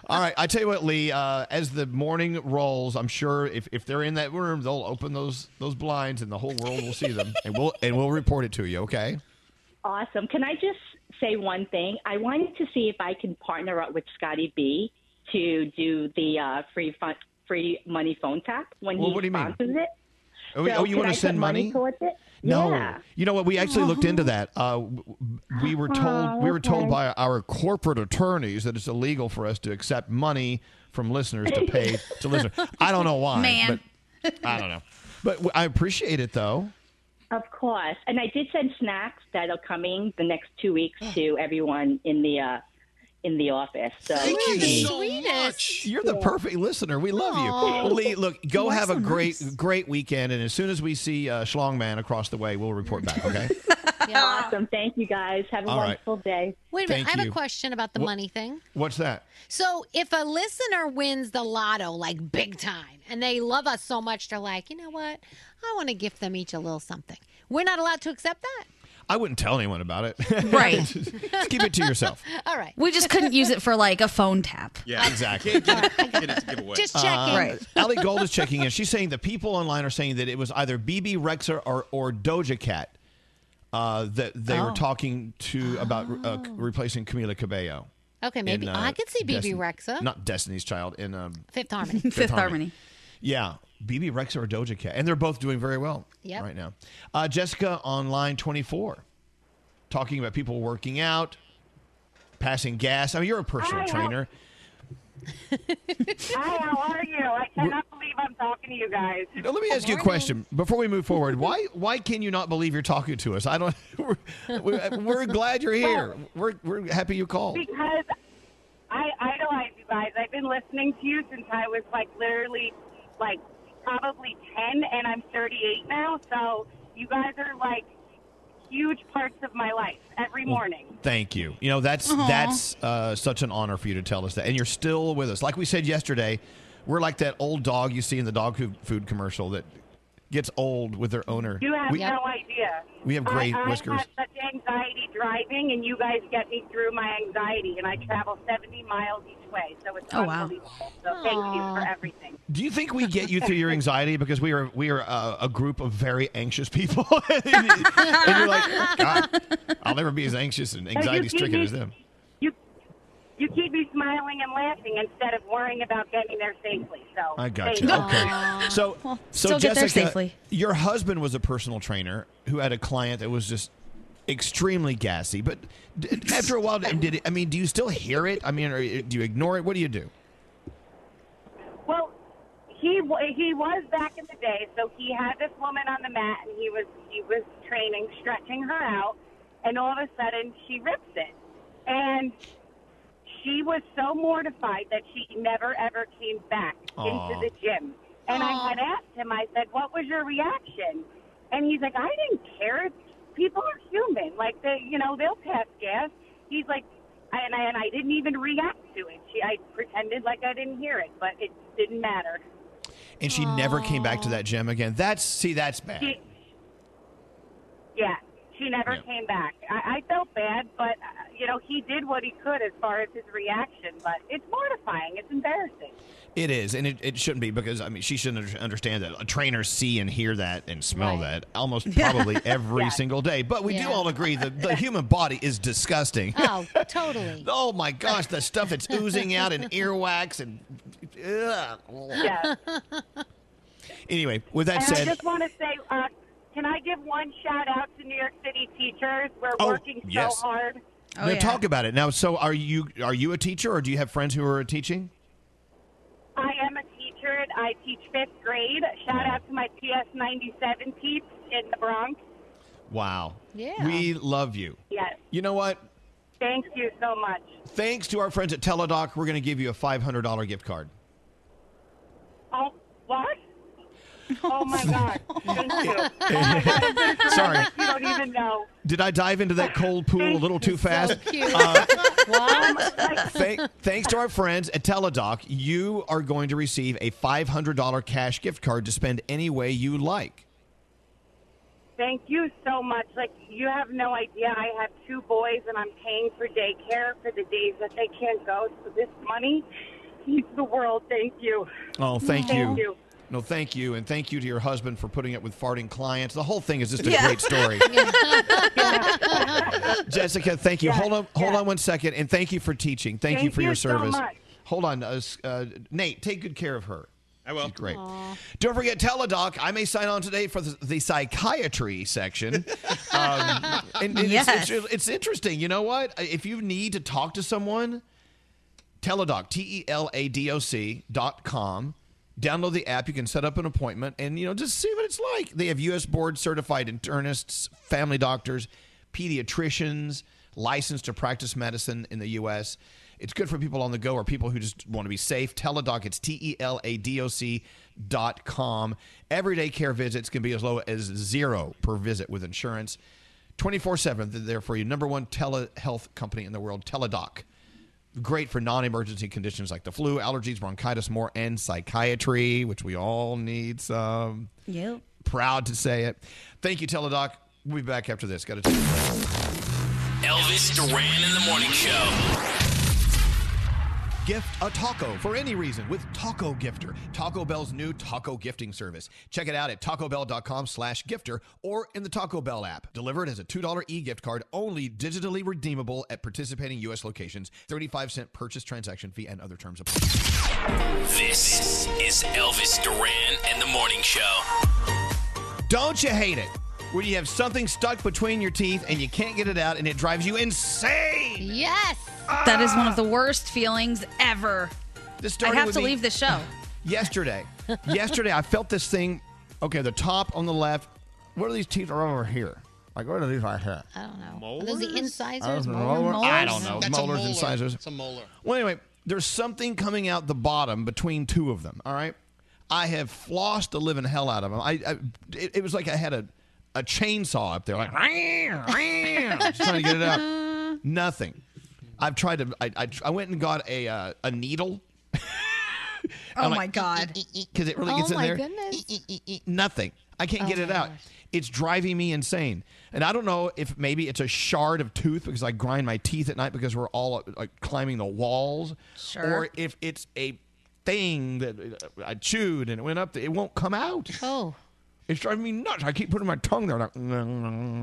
All right. I tell you what, Lee, uh, as the morning rolls, I'm sure if, if they're in that room, they'll open those those blinds and the whole world will see them. And we'll and we'll report it to you, okay? Awesome. Can I just say one thing? I wanted to see if I can partner up with Scotty B to do the uh, free fun, free money phone tap when Well, he what do you mean? sponsors it. Oh, So oh, you want to send money? towards it? No. Yeah. You know what? We actually looked into that. Uh, we were told Oh, we were told by our corporate attorneys that it's illegal for us to accept money from listeners to pay to listeners. I don't know why, Man. but I don't know. But I appreciate it though. Of course. And I did send snacks that are coming the next two weeks to everyone in the uh, in the office. So Thank you so much. You're the perfect listener. We love you. Lee, look, go You are have so a great nice. great weekend, and as soon as we see uh, Schlong Man across the way, we'll report back. Okay. awesome. Thank you guys. Have a All right. wonderful day. Wait a minute. Thank I have you. a question about the What- money thing. What's that? So, if a listener wins the lotto like big time and they love us so much, they're like, you know what? I want to gift them each a little something. We're not allowed to accept that. I wouldn't tell anyone about it. Right. Just keep it to yourself. All right. We just couldn't use it for like a phone tap. Yeah, exactly. Get it to give away. Just Uh, Right. Allie Gold is checking in. She's saying the people online are saying that it was either Bebe Rexha or, or Doja Cat uh, that they were Oh. talking to about uh, replacing Camila Cabello. Okay, maybe in, uh, I could see BB Destiny- Rexa. Not Destiny's Child in um, Fifth Harmony. Fifth Harmony. Yeah, Bebe Rexha or Doja Cat, and they're both doing very well Yep. right now. Uh, Jessica on line twenty four, talking about people working out, passing gas. I mean, you're a personal Hi, how- trainer. Hi, how are you? I cannot believe I'm talking to you guys. Now, let me ask you a question before we move forward. Why why can you not believe you're talking to us? I don't. We're, we're, we're glad you're here. We're we're happy you called. Because I, idolize you guys. I've been listening to you since I was like literally like probably 10 and I'm 38 now. So you guys are like huge parts of my life every morning. Thank you. You know that's Aw. that's uh, such an honor for you to tell us that, and you're still with us. Like we said yesterday, we're like that old dog you see in the dog food- food commercial that gets old with their owner. You have we, no idea. we have great I, whiskers. I have such anxiety driving, and you guys get me through my anxiety. And I travel 70 miles each way, so it's Oh, wow. unbelievable. So thank you for everything. Do you think we get you through your anxiety because we are we are uh, a group of very anxious people, and you're like, God, I'll never be as anxious and anxiety keep stricken as them. You keep me smiling and laughing instead of worrying about getting there safely. So I got thank you. Okay. So, so still get there Jessica, your husband was a personal trainer who had a client that was just extremely gassy. But d- after a while, did it, I mean, do you still hear it? I mean, or do you ignore it? What do you do? Well, he he was back in the day, so he had this woman on the mat, and he was he was training, stretching her out, and all of a sudden she rips it, and she was so mortified that she never ever came back Aw. into the gym. And I had asked him, I said, "What was your reaction?" And he's like, "I didn't care. People are human. Like they, you know, they'll pass gas." He's like, and I, and I didn't even react to it. She, I pretended like I didn't hear it, but it didn't matter. And she never came back to that gym again. That's see, that's bad. She, yeah, she never came back. I, I felt bad, but you know, he did what he could as far as his reaction. But it's mortifying. It's embarrassing. It is, and it, it shouldn't be because I mean she shouldn't understand that trainers see and hear that and smell Right. that almost probably every Yeah. single day. But we do all agree that the human body is disgusting. Oh, totally. oh my gosh, the stuff that's oozing out and earwax and ugh. Yeah. Anyway, with that and said, I just want to say, uh, can I give one shout out to New York City teachers? We're Oh, working yes. so hard. now talk about it now. So, are you are you a teacher, or do you have friends who are teaching? I am a teacher. I teach fifth grade. Shout out to my PS ninety seven peeps in the Bronx. Wow. Yeah. We love you. Yes. You know what? Thank you so much. Thanks to our friends at Teladoc, we're going to give you a five hundred dollar gift card. Oh, what? Oh my God! Thank you. Sorry. You don't even know. Did I dive into that cold pool a little too fast? cute. Uh, what? thank, thanks to our friends at Teladoc, you are going to receive a $500 cash gift card to spend any way you like. Thank you so much. Like you have no idea. I have two boys, and I'm paying for daycare for the days that they can't go. So this money feeds the world. Thank you. Oh, thank, Thank you. you. No, thank you. And thank you to your husband for putting up with farting clients. The whole thing is just a Yeah. great story. Jessica, thank you. hold on hold on one second. And thank you for teaching. Thank, you Thank for your you so service. much. Hold on. Uh, uh, Nate, take good care of her. I will. She's great. Don't forget Teladoc. I may sign on today for the, the psychiatry section. Um, and, and Yes. it's, it's, it's interesting. You know what? If you need to talk to someone, Teladoc, T E L A D O C dot com. Download the app. You can set up an appointment and, you know, just see what it's like. They have U.S. board certified internists, family doctors, pediatricians, licensed to practice medicine in the U.S. It's good for people on the go or people who just want to be safe. Teladoc, it's T E L A D O C dot com. Everyday care visits can be as low as zero per visit with insurance. 24 7, they're there for you. Number one telehealth company in the world, Teladoc. Great for non emergency conditions like the flu, allergies, bronchitis, more, and psychiatry, which we all need some. Yep. Proud to say it. Thank you, Teladoc. We'll be back after this. Got to take a break. Elvis Duran in the Morning Show. Gift a taco for any reason with Taco Gifter, Taco Bell's new taco gifting service. Check it out at tacobell.com slash gifter or in the Taco Bell app. Delivered as a $2 e-gift card, only digitally redeemable at participating U.S. locations. 35 cent purchase transaction fee and other terms apply. This is Elvis Duran and the Morning Show. Don't you hate it when you have something stuck between your teeth and you can't get it out and it drives you insane? Yes. Ah. That is one of the worst feelings ever. This I have with to leave the show. Yesterday, yesterday I felt this thing. Okay, the top on the left. What are these teeth are over here? Like what are these right here? I don't know. Are those the incisors? I don't know. Molar- I don't know. That's a Molars molar. incisors. It's a molar. Well, anyway, there's something coming out the bottom between two of them. All right, I have flossed the living hell out of them. I, I it, it was like I had a a chainsaw up there, like just trying to get it out. Nothing. I've tried to. I I, I went and got a uh, a needle. Oh my God. Because it really Oh gets in my there. goodness. Nothing. I can't Oh get it out. It's driving me insane. And I don't know if maybe it's a shard of tooth because I grind my teeth at night because we're all uh, like climbing the walls. Sure. Or if it's a thing that uh, I chewed and it went up, it won't come out. Oh. It's driving me nuts. I keep putting my tongue there. Like,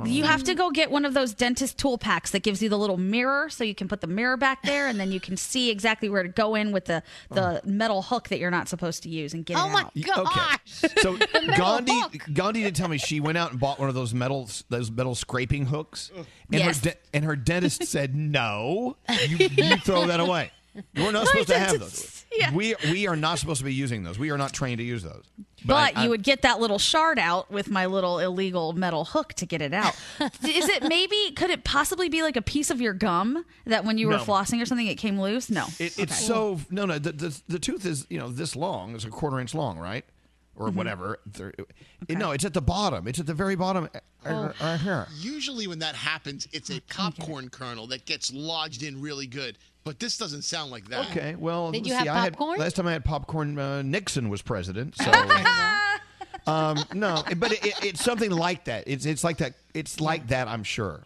You have to go get one of those dentist tool packs that gives you the little mirror so you can put the mirror back there and then you can see exactly where to go in with the, the metal hook that you're not supposed to use and get Oh it out. Oh my out. Okay. So Gandhi, Gandhi did tell me she went out and bought one of those metal those metal scraping hooks, and Yes. her de- and her dentist said no, you, you throw that away. We're not supposed to have those. yeah. We we are not supposed to be using those. We are not trained to use those. But, I- you I- would get that little shard out with my little illegal metal hook to get it out. Is it maybe, could it possibly be like a piece of your gum that when you were No. flossing or something, it came loose? No. It, it's so no no the, the the tooth is you know this long. It's a quarter inch long, right? Or Mhm. whatever. There- it- no, it's at the bottom. It's at the very bottom. uh, Oh. Right here. Usually, when that happens, it's a popcorn kernel that gets lodged in really good. But this doesn't sound like that. Okay, well, Did see, you have I had- popcorn? last time I had popcorn, uh, Nixon was president. So, um, no, but it, it, it's something like that. It's it's like that. It's like that. I'm sure.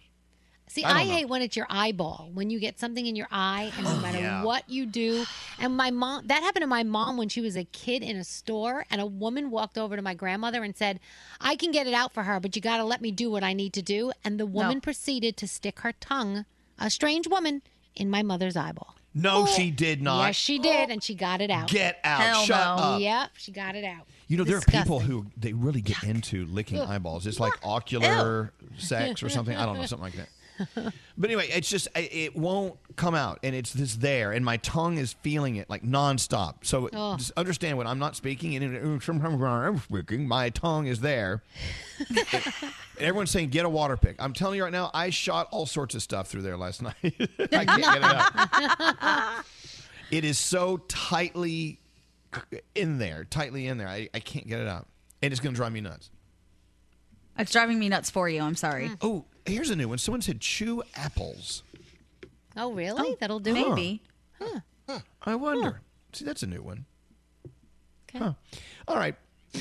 See, I I, hate when it's your eyeball. When you get something in your eye, and no matter Yeah. what you do. And my mom, that happened to my mom when she was a kid in a store, and a woman walked over to my grandmother and said, "I can get it out for her, but you got to let me do what I need to do." And the woman proceeded to stick her tongue, a strange woman, in my mother's eyeball. No, she did not. Yes, she did, and she got it out. Get out. Hell Shut no. up. Yep, she got it out. You know, there are Disgusting. people who they really get into licking Ugh. eyeballs. It's like ocular sex or something. I don't know, something like that. But anyway, it's just I- it won't come out, and it's just there, and my tongue is feeling it like nonstop. So Oh. just understand when I'm not speaking, and sometimes I'm speaking, my tongue is there. and everyone's saying get a water pick. I'm telling you right now, I shot all sorts of stuff through there last night. I can't get it out. It is so tightly in there, tightly in there. I, I can't get it out, and it's going to drive me nuts. It's driving me nuts for you. I'm sorry. Oh, here's a new one. Someone said chew apples. Oh, really? That'll do. maybe. Huh. I wonder. See, that's a new one. Huh. All right.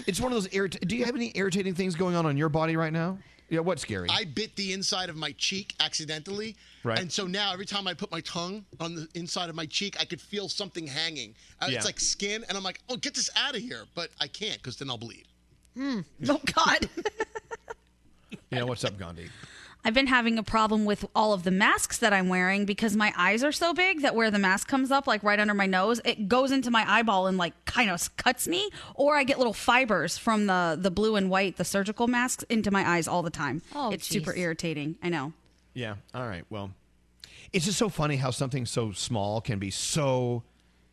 It's one of those irrit- Do you have any irritating things going on on your body right now? Yeah, what's scary? I bit the inside of my cheek accidentally. Right. And so now every time I put my tongue on the inside of my cheek, I could feel something hanging. Uh, Yeah. It's like skin. And I'm like, oh, get this out of here. But I can't because then I'll bleed. Oh, God. yeah, what's up, Gandhi? I've been having a problem with all of the masks that I'm wearing because my eyes are so big that where the mask comes up, like right under my nose, it goes into my eyeball and like kind of cuts me. Or I get little fibers from the the blue and white, the surgical masks, into my eyes all the time. Oh, it's super irritating. I know. Yeah. All right. Well, it's just so funny how something so small can be so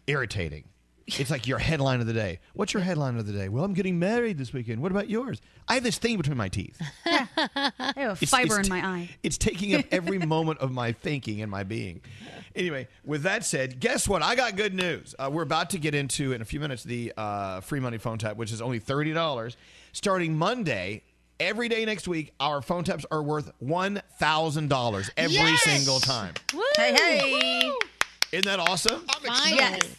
irritating. It's like your headline of the day. What's your headline of the day? Well, I'm getting married this weekend. What about yours? I have this thing between my teeth. I have a It's- fiber it's in t- my eye. It's taking up every moment of my thinking and my being. Anyway, with that said, guess what? I got good news. Uh, we're about to get into in a few minutes the uh, free money phone tap, which is only thirty dollars. Starting Monday, every day next week, our phone taps are worth one thousand dollars every Yes! single time. Hey, hey. Isn't that awesome? Yes.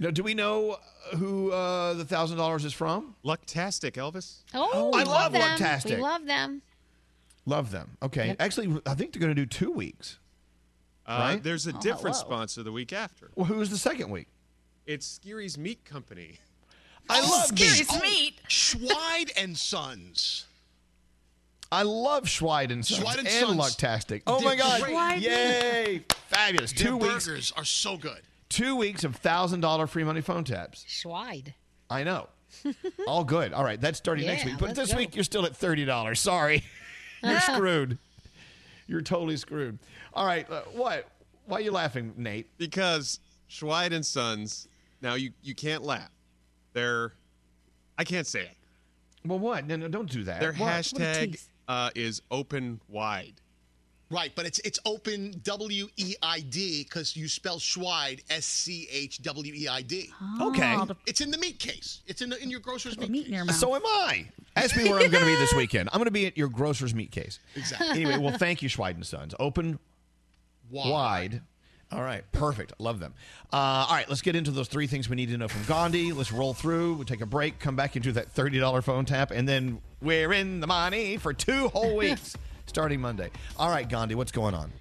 Now, do we know who uh, the thousand dollars is from? Lucktastic, Elvis. Oh, I we love them. Lucktastic. We love them. Love them. Okay, actually, I think they're going to do two weeks. Uh, Right? There's a Oh, different hello. sponsor the week after. Well, who's the second week? It's Skeery's Meat Company. I love Skeery's meat. meat. Schweid and Sons. I love Schweid and Sons Schweid and and Sons. Lucktastic. Oh They're my God! great. Yay! Fabulous. Their Two weeks. burgers are so good. Two weeks of thousand dollar free money phone taps. Schweid. I know. All good. All right, that's starting next week. But this go. week you're still at thirty dollars. Sorry, you're screwed. You're totally screwed. All right, uh, what? Why are you laughing, Nate? Because Schweid and Sons, now you, you can't laugh. They're, I can't say it. Well, what? No, no, don't do that. Their What? What hashtag tease. uh, is open wide. Right, but it's it's open W E I D because you spell Schweid S C H W E I D. Okay. It's in the meat case. It's in the, in your grocer's meat, case. So am I. Ask me where I'm going to be this weekend. I'm going to be at your grocer's meat case. Exactly. Anyway, well, thank you, Schweid and Sons. Open Wide. wide. All right, perfect. Love them. Uh, all right, let's get into those three things we need to know from Gandhi. Let's roll through. We'll take a break, come back into that $30 phone tap, and then we're in the money for two whole weeks starting Monday. All right, Gandhi, what's going on?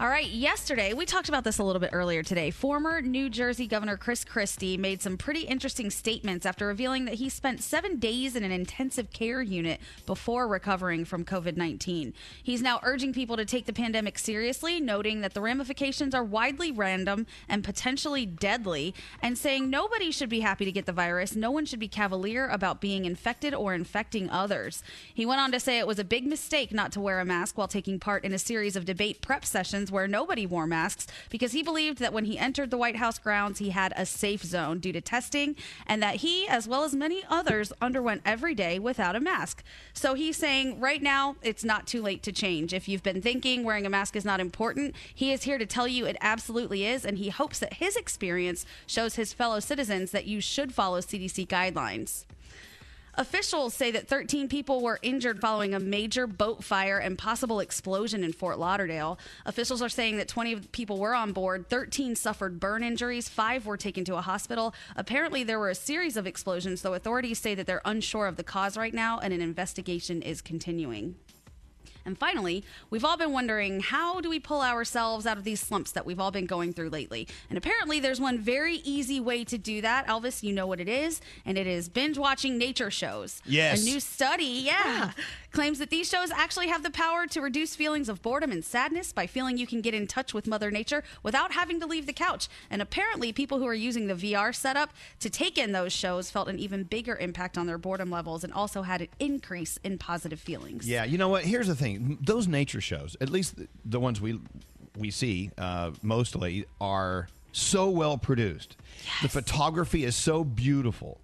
All right, yesterday, we talked about this a little bit earlier today. Former New Jersey Governor Chris Christie made some pretty interesting statements after revealing that he spent seven days in an intensive care unit before recovering from COVID 19. He's now urging people to take the pandemic seriously, noting that the ramifications are widely random and potentially deadly, and saying nobody should be happy to get the virus. No one should be cavalier about being infected or infecting others. He went on to say it was a big mistake not to wear a mask while taking part in a series of debate prep sessions where nobody wore masks because he believed that when he entered the White House grounds, he had a safe zone due to testing and that he, as well as many others, underwent every day without a mask. So he's saying right now it's not too late to change. If you've been thinking wearing a mask is not important, he is here to tell you it absolutely is. And he hopes that his experience shows his fellow citizens that you should follow CDC guidelines. Officials say that 13 people were injured following a major boat fire and possible explosion in Fort Lauderdale. Officials are saying that 20 people were on board, 13 suffered burn injuries, 5 were taken to a hospital. Apparently, there were a series of explosions, though authorities say that they're unsure of the cause right now and an investigation is continuing. And finally, we've all been wondering how do we pull ourselves out of these slumps that we've all been going through lately? And apparently, there's one very easy way to do that. Elvis, you know what it is, and it is binge watching nature shows. Yes. A new study, yeah, ah, claims that these shows actually have the power to reduce feelings of boredom and sadness by feeling you can get in touch with Mother Nature without having to leave the couch. And apparently, people who are using the VR setup to take in those shows felt an even bigger impact on their boredom levels and also had an increase in positive feelings. Yeah, you know what? Here's the thing: those nature shows, at least the- ones we we see uh, mostly, are so well produced. The photography is so beautiful.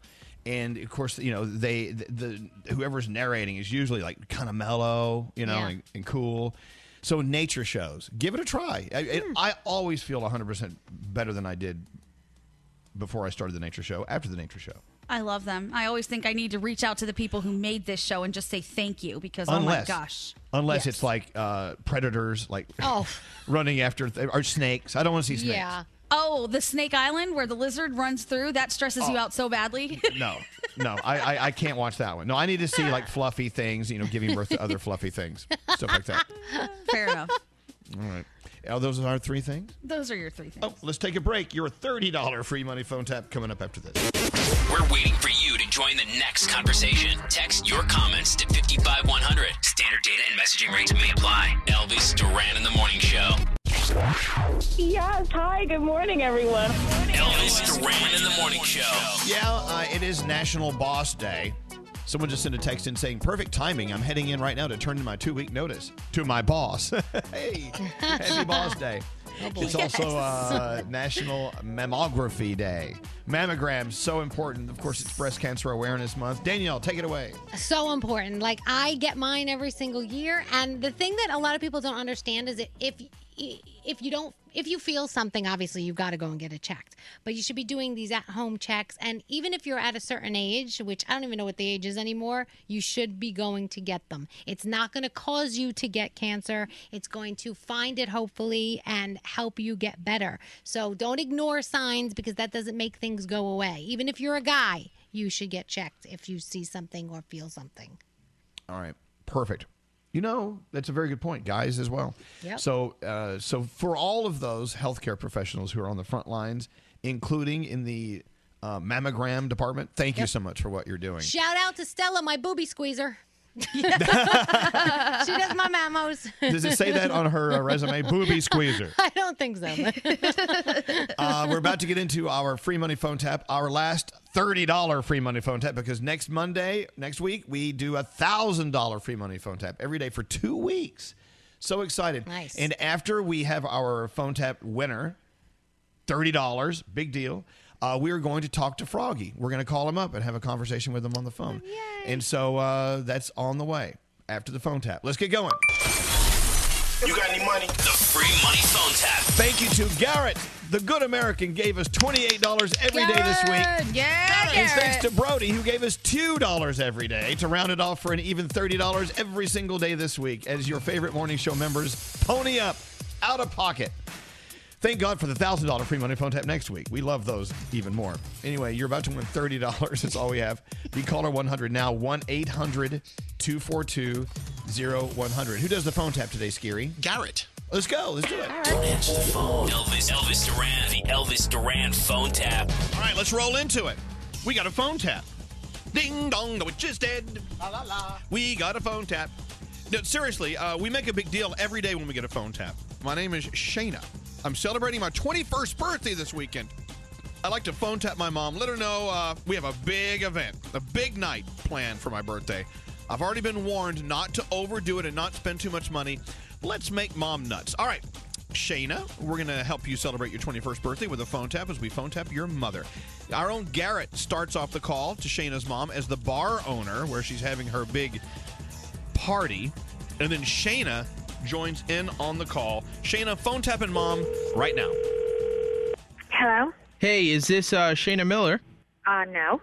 And of course, you know they the, the whoever's narrating is usually like kind of mellow, you know, Yeah. and, and cool. So nature shows, give it a try. I, it, Hmm. I always feel 100 percent better than I did before I started the nature show. After the nature show, I love them. I always think I need to reach out to the people who made this show and just say thank you because unless oh my gosh. unless Yes. it's like uh, predators, like Oh. running after th- or snakes. I don't want to see snakes. Yeah. Oh, the Snake Island where the lizard runs through, that stresses you Oh. out so badly. No, no, I, I I can't watch that one. No, I need to see like fluffy things, you know, giving birth to other fluffy things, stuff like that. Fair enough. All right. Are those are our three things? Those are your three things. Oh, let's take a break. Your $30 free money phone tap coming up after this. We're waiting for you to join the next conversation. Text your comments to 55100. Standard data and messaging rates may apply. Elvis Duran in the Morning Show. Yes. Hi. Good morning, everyone. Elvis Duran in the Morning Show. Yeah, uh, it is National Boss Day. Someone just sent a text in saying, perfect timing. I'm heading in right now to turn in my two week notice to my boss. hey, happy boss day. it's also uh, National Mammography Day. Mammograms, so important. Of course, it's Breast Cancer Awareness Month. Danielle, take it away. so important. Like I get mine every single year, and the thing that a lot of people don't understand is that if if you don't if you feel something, obviously you've got to go and get it checked. But you should be doing these at home checks, and even if you're at a certain age, which I don't even know what the age is anymore, you should be going to get them. It's not going to cause you to get cancer. It's going to find it hopefully and help you get better. So don't ignore signs because that doesn't make things go away. Even if you're a guy, you should get checked if you see something or feel something. All right, perfect. You know, that's a very good point, guys, as well. Yep. So, uh, so for all of those healthcare professionals who are on the front lines, including in the uh, mammogram department, thank you so much for what you're doing. Shout out to Stella, my booby squeezer. she does my mammos. Does it say that on her uh, resume? Booby squeezer. I don't think so. Uh, we're about to get into our free money phone tap, our last $30 free money phone tap, because next Monday, next week, we do a $1,000 free money phone tap every day for two weeks. So excited. Nice. And after we have our phone tap winner, $30, big deal. Uh, we are going to talk to Froggy. We're going to call him up and have a conversation with him on the phone. And so uh, that's on the way after the phone tap. Let's get going. You got any money? The free money phone tap. Thank you to Garrett. The good American gave us $28 every day this week. Yeah, And thanks to Brody, who gave us $2 every day to round it off for an even $30 every single day this week as your favorite morning show members pony up out of pocket. Thank God for the $1,000 free money phone tap next week. We love those even more. Anyway, you're about to win $30. That's all we have. Be caller 100 now, 1 800 242 0100. Who does the phone tap today, Scary? Garrett. Let's go. Let's do it. Don't answer the phone. Elvis, Elvis Duran, the Elvis Duran phone tap. All right, let's roll into it. We got a phone tap. Ding dong, the witch is dead. La la la. We got a phone tap. No, seriously, uh, we make a big deal every day when we get a phone tap. My name is Shayna. I'm celebrating my 21st birthday this weekend. I like to phone tap my mom, let her know uh, we have a big event, a big night planned for my birthday. I've already been warned not to overdo it and not spend too much money. Let's make mom nuts. All right, Shayna, we're going to help you celebrate your 21st birthday with a phone tap as we phone tap your mother. Our own Garrett starts off the call to Shayna's mom as the bar owner, where she's having her big party. And then Shayna joins in on the call. Shayna, phone tapping mom right now. Hello? Hey, is this uh, Shayna Miller? Uh, no.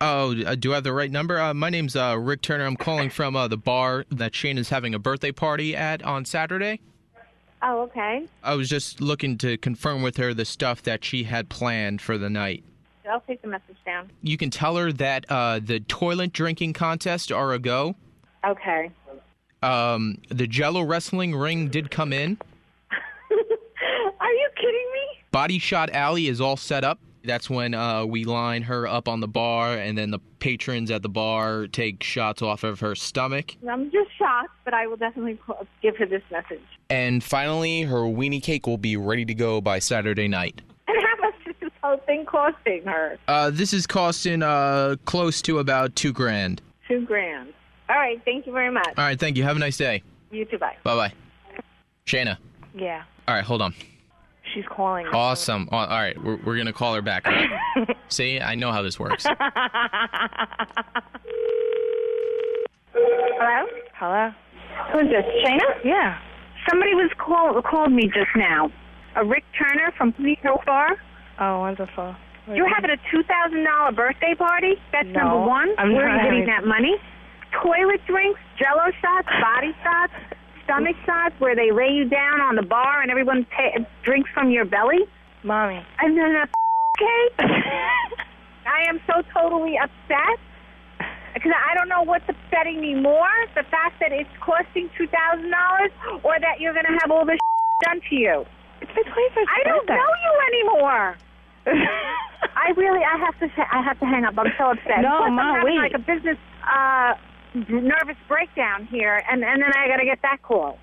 Oh, uh, do I have the right number? Uh, my name's uh, Rick Turner. I'm calling from uh, the bar that Shayna's having a birthday party at on Saturday. Oh, okay. I was just looking to confirm with her the stuff that she had planned for the night. I'll take the message down. You can tell her that uh, the toilet drinking contest are a go. Okay. Um, the Jello wrestling ring did come in. Are you kidding me? Body Shot Alley is all set up. That's when uh, we line her up on the bar, and then the patrons at the bar take shots off of her stomach. I'm just shocked, but I will definitely give her this message. And finally, her weenie cake will be ready to go by Saturday night. And how much is this whole thing costing her? Uh, this is costing uh, close to about two grand. Two grand. All right. Thank you very much. All right, thank you. Have a nice day. You too. Bye. Bye bye. Shayna. Yeah. All right, hold on. She's calling. Awesome. All right, we're, we're going to call her back. Right? See, I know how this works. Hello? Hello? Who's this? Shayna? Yeah. Somebody was call, called me just now. A Rick Turner from Police Bar. Oh, wonderful. You're having a two thousand dollar birthday party. That's No, number one. I'm Where are you getting that money? Toilet drinks, Jello shots, body shots, stomach shots, where they lay you down on the bar and everyone ta- drinks from your belly. Mommy, and then a cake. I am so totally upset because I don't know what's upsetting me more: the fact that it's costing two thousand dollars, or that you're going to have all this done to you. It's my twenty-first I don't birthday. know you anymore. I really, I have to, I have to hang up. I'm so upset. No, Plus, Ma, I'm having wait. like a business uh, nervous breakdown here, and and then I got to get that call.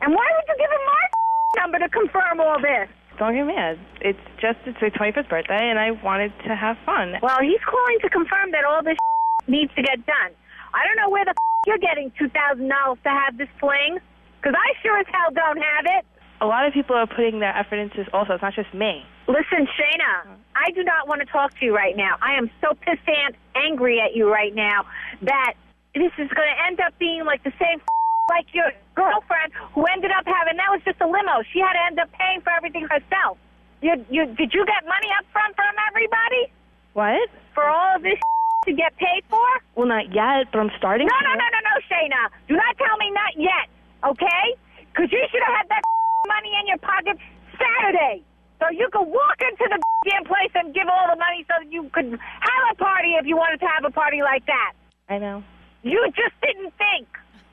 And why would you give him my number to confirm all this? Don't get mad. It's just it's my 25th birthday, and I wanted to have fun. Well, he's calling to confirm that all this needs to get done. I don't know where the you're getting two thousand dollars to have this fling, because I sure as hell don't have it. A lot of people are putting their effort into this also. It's not just me. Listen, Shayna, I do not want to talk to you right now. I am so pissed and angry at you right now that this is going to end up being like the same like your girlfriend who ended up having that was just a limo. She had to end up paying for everything herself. You, you did you get money up front from everybody What? for all of this to get paid for? Well, not yet, but I'm starting. No, no, no, no, no, Shayna. Do not tell me not yet, okay? Because you should have had that money in your pocket Saturday. So you could walk into the damn place and give all the money so that you could have a party if you wanted to have a party like that. I know. You just didn't think,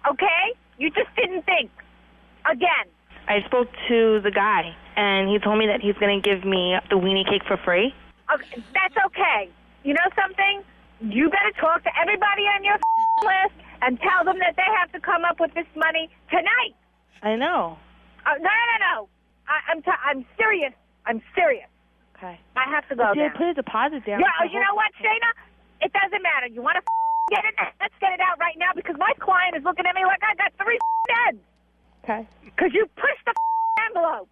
okay? You just didn't think. Again. I spoke to the guy, and he told me that he's going to give me the weenie cake for free. Okay, that's okay. You know something? You better talk to everybody on your list and tell them that they have to come up with this money tonight. I know. Uh, no, no, no, no. I, I'm t- I'm serious. I'm serious. Okay. I have to go did put a deposit down? Yeah, oh, you know what, Shayna? It doesn't matter. You want to get it? Let's get it out right now because my client is looking at me like I got three heads. Okay. Because you pushed the envelope.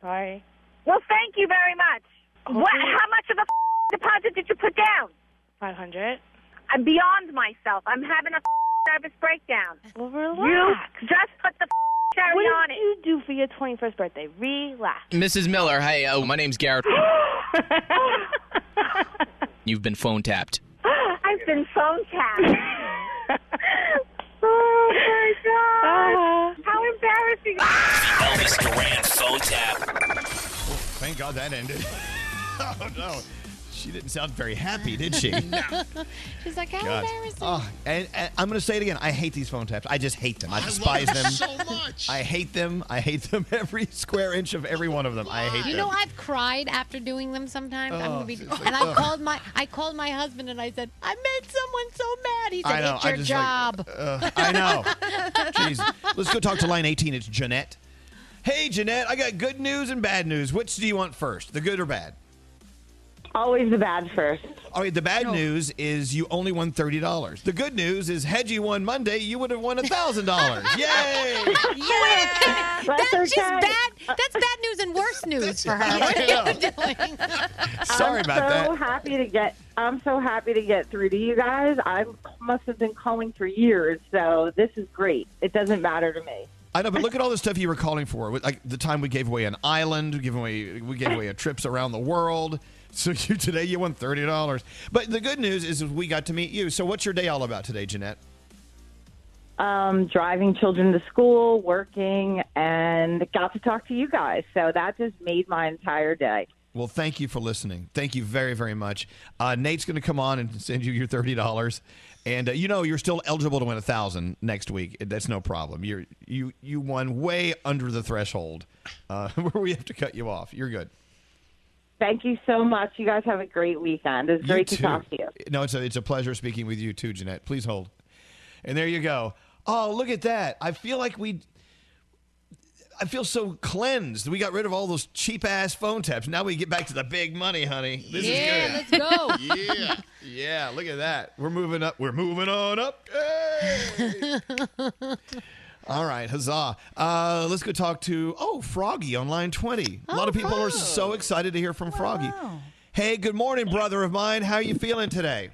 Sorry. Well, thank you very much. What? How much of a deposit did you put down? 500. I'm beyond myself. I'm having a nervous breakdown. Well, relax. You just put the What on it. What did you do for your 21st birthday? Relax. Mrs. Miller, hey, uh, my name's Garrett. You've been phone tapped. I've been phone tapped. oh my god! Uh-huh. How embarrassing! Elvis Duran phone tap. Oh, thank God that ended. oh no, she didn't sound very happy, did she? no. She's like, how God. embarrassing. Oh, and, and I'm going to say it again. I hate these phone taps. I just hate them. I despise love them them so much. I hate them. I hate them every square inch of every one of them. I hate You them. know, I've cried after doing them sometimes. I'm Oh, gonna be, it's like, and I called my I called my husband and I said I made someone so mad. He said I know. it's your just job. Like, uh, I know. Jeez. Let's go talk to line 18. It's Jeanette. Hey, Jeanette. I got good news and bad news. Which do you want first? The good or bad? Always the bad first. All right. The bad news is you only won thirty dollars. The good news is had you won Monday, you would have won a thousand dollars. Yay! Yeah, that's, just okay. bad. That's bad news and worse news for her. What are you doing? Sorry I'm about so that. happy to get. I'm so happy to get through to you guys. I must have been calling for years, so this is great. It doesn't matter to me. I know, but look at all the stuff you were calling for. Like the time we gave away an island, we gave away we gave away a trips around the world. So you today you won thirty dollars. But the good news is we got to meet you. So what's your day all about today, Jeanette? Um, driving children to school, working, and got to talk to you guys. So that just made my entire day. Well, thank you for listening. Thank you very, very much. Uh, Nate's going to come on and send you your thirty dollars, and uh, you know you're still eligible to win a thousand next week. That's no problem. You're you you won way under the threshold uh, where we have to cut you off. You're good. Thank you so much. You guys have a great weekend. It's great to talk to you. No, it's a it's a pleasure speaking with you too, Jeanette. Please hold. And there you go. Oh, look at that! I feel like we. I feel so cleansed. We got rid of all those cheap ass phone taps. Now we get back to the big money, honey. This Yeah, is good. let's go. yeah, yeah. Look at that. We're moving up. We're moving on up. Hey! All right, huzzah. Uh, let's go talk to, oh, Froggy on line 20. A lot of people are so excited to hear from Froggy. Hey, good morning, brother of mine. How are you feeling today?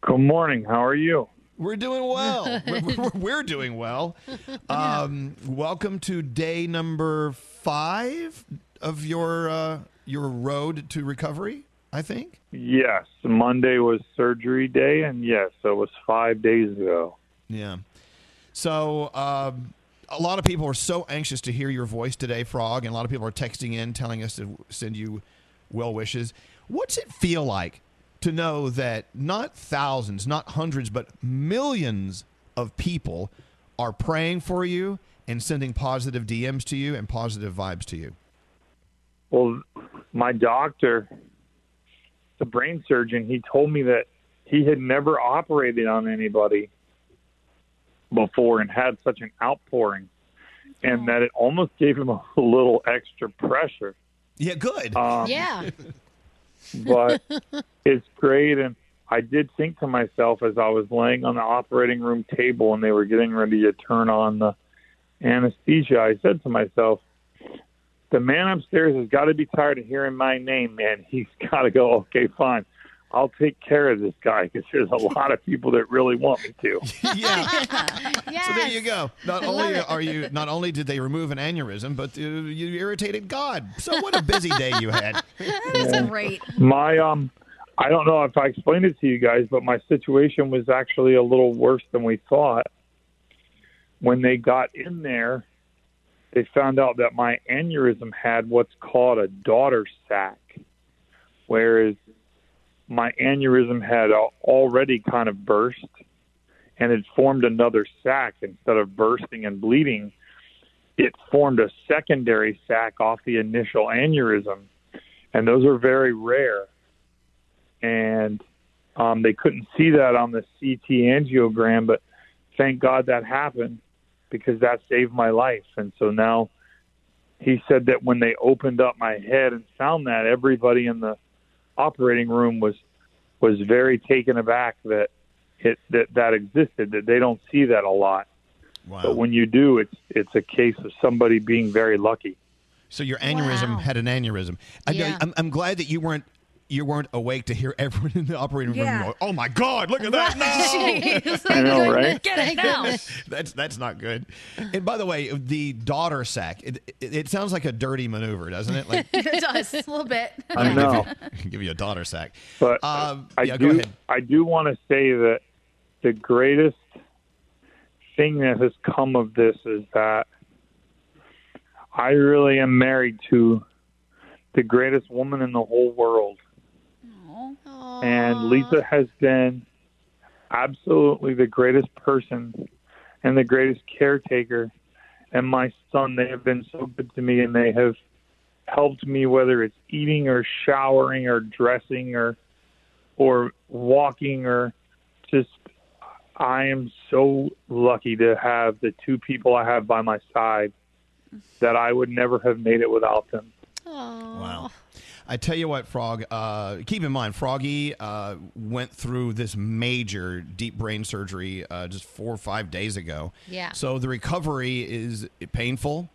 Good morning. How are you? We're doing well. we're, we're- we're doing well. Um, welcome to day number five of your uh, your road to recovery. I think. Yes, Monday was surgery day, and yes, it was five days ago. Yeah. So um, a lot of people are so anxious to hear your voice today, Frog, and a lot of people are texting in telling us to send you well wishes. What's it feel like to know that not thousands, not hundreds, but millions of people are praying for you and sending positive DMs to you and positive vibes to you? Well, my doctor, the brain surgeon, he told me that he had never operated on anybody before and had such an outpouring, and that it almost gave him a little extra pressure. Yeah, good. Um, yeah. but it's great. And I did think to myself as I was laying on the operating room table and they were getting ready to turn on the anesthesia, I said to myself, the man upstairs has got to be tired of hearing my name, man. He's got to go, okay, fine. I'll take care of this guy because there's a lot of people that really want me to. yeah. So there you go. Not I only are you, not only did they remove an aneurysm, but uh, you irritated God. So what a busy day you had. That's great. My um, I don't know if I explained it to you guys, but my situation was actually a little worse than we thought. When they got in there, they found out that my aneurysm had what's called a daughter sac, whereas my aneurysm had already kind of burst and it formed another sac instead of bursting and bleeding. It formed a secondary sac off the initial aneurysm, and those are very rare. And um, they couldn't see that on the CT angiogram, but thank God that happened because that saved my life. And so now he said that when they opened up my head and found that, everybody in the operating room was was very taken aback that it that that existed. That they don't see that a lot. But when you do, it's it's a case of somebody being very lucky. So your aneurysm had an aneurysm. I, Yeah. I'm, I'm glad that you weren't you weren't awake to hear everyone in the operating room Yeah. go, "Oh my God, look at that!" No, I know, right? Get it now. that's that's not good. And by the way, the daughter sack. It, it, it sounds like a dirty maneuver, doesn't it? Like it does a little bit. I know. give you a daughter sack. But Um, I yeah, go do ahead. I do want to say that the greatest thing that has come of this is that I really am married to the greatest woman in the whole world. And Lisa has been absolutely the greatest person and the greatest caretaker. And my son, they have been so good to me and they have helped me whether it's eating or showering or dressing or or walking or just I am so lucky to have the two people I have by my side that I would never have made it without them. Wow. I tell you what, Frog. Uh, keep in mind, Froggy uh, went through this major deep brain surgery uh, just four or five days ago. Yeah. So the recovery is painful,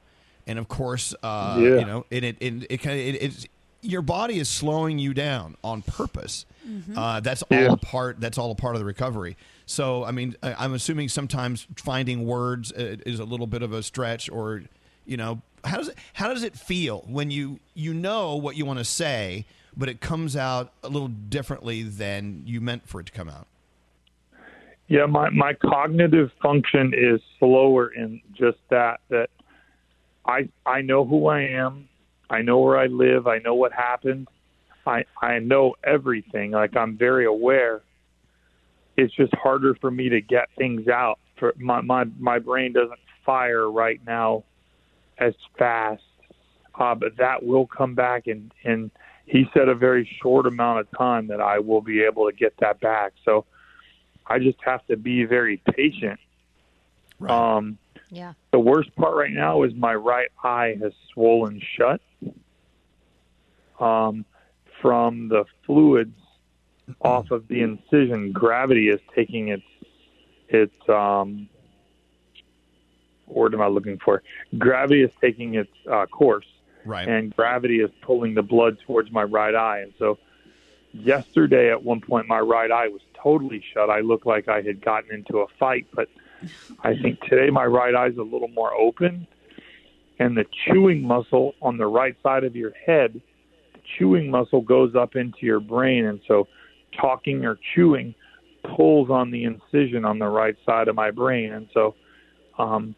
and of course, uh, Yeah. you know, it it it, it, kind of- it your body is slowing you down on purpose. Mhm. Uh, that's all Yeah. a part. That's all a part of the recovery. So, I mean, I- I'm assuming sometimes finding words uh, is a little bit of a stretch, or you know, how does it how does it feel when you you know what you want to say, but it comes out a little differently than you meant for it to come out? Yeah, my my cognitive function is slower in just that that I I know who I am, I know where I live, I know what happened. I I know everything. Like I'm very aware. It's just harder for me to get things out. For my my my brain doesn't fire right now as fast. Uh, but that will come back and and he said a very short amount of time that I will be able to get that back. So I just have to be very patient. Um, Yeah. the worst part right now is my right eye has swollen shut um, from the fluids off of the incision. Gravity is taking its its um, what word am I looking for? Gravity is taking its uh, course, right? And gravity is pulling the blood towards my right eye, and so yesterday at one point my right eye was totally shut. I looked like I had gotten into a fight, but I think today my right eye is a little more open and the chewing muscle on the right side of your head, the chewing muscle goes up into your brain and so talking or chewing pulls on the incision on the right side of my brain and so um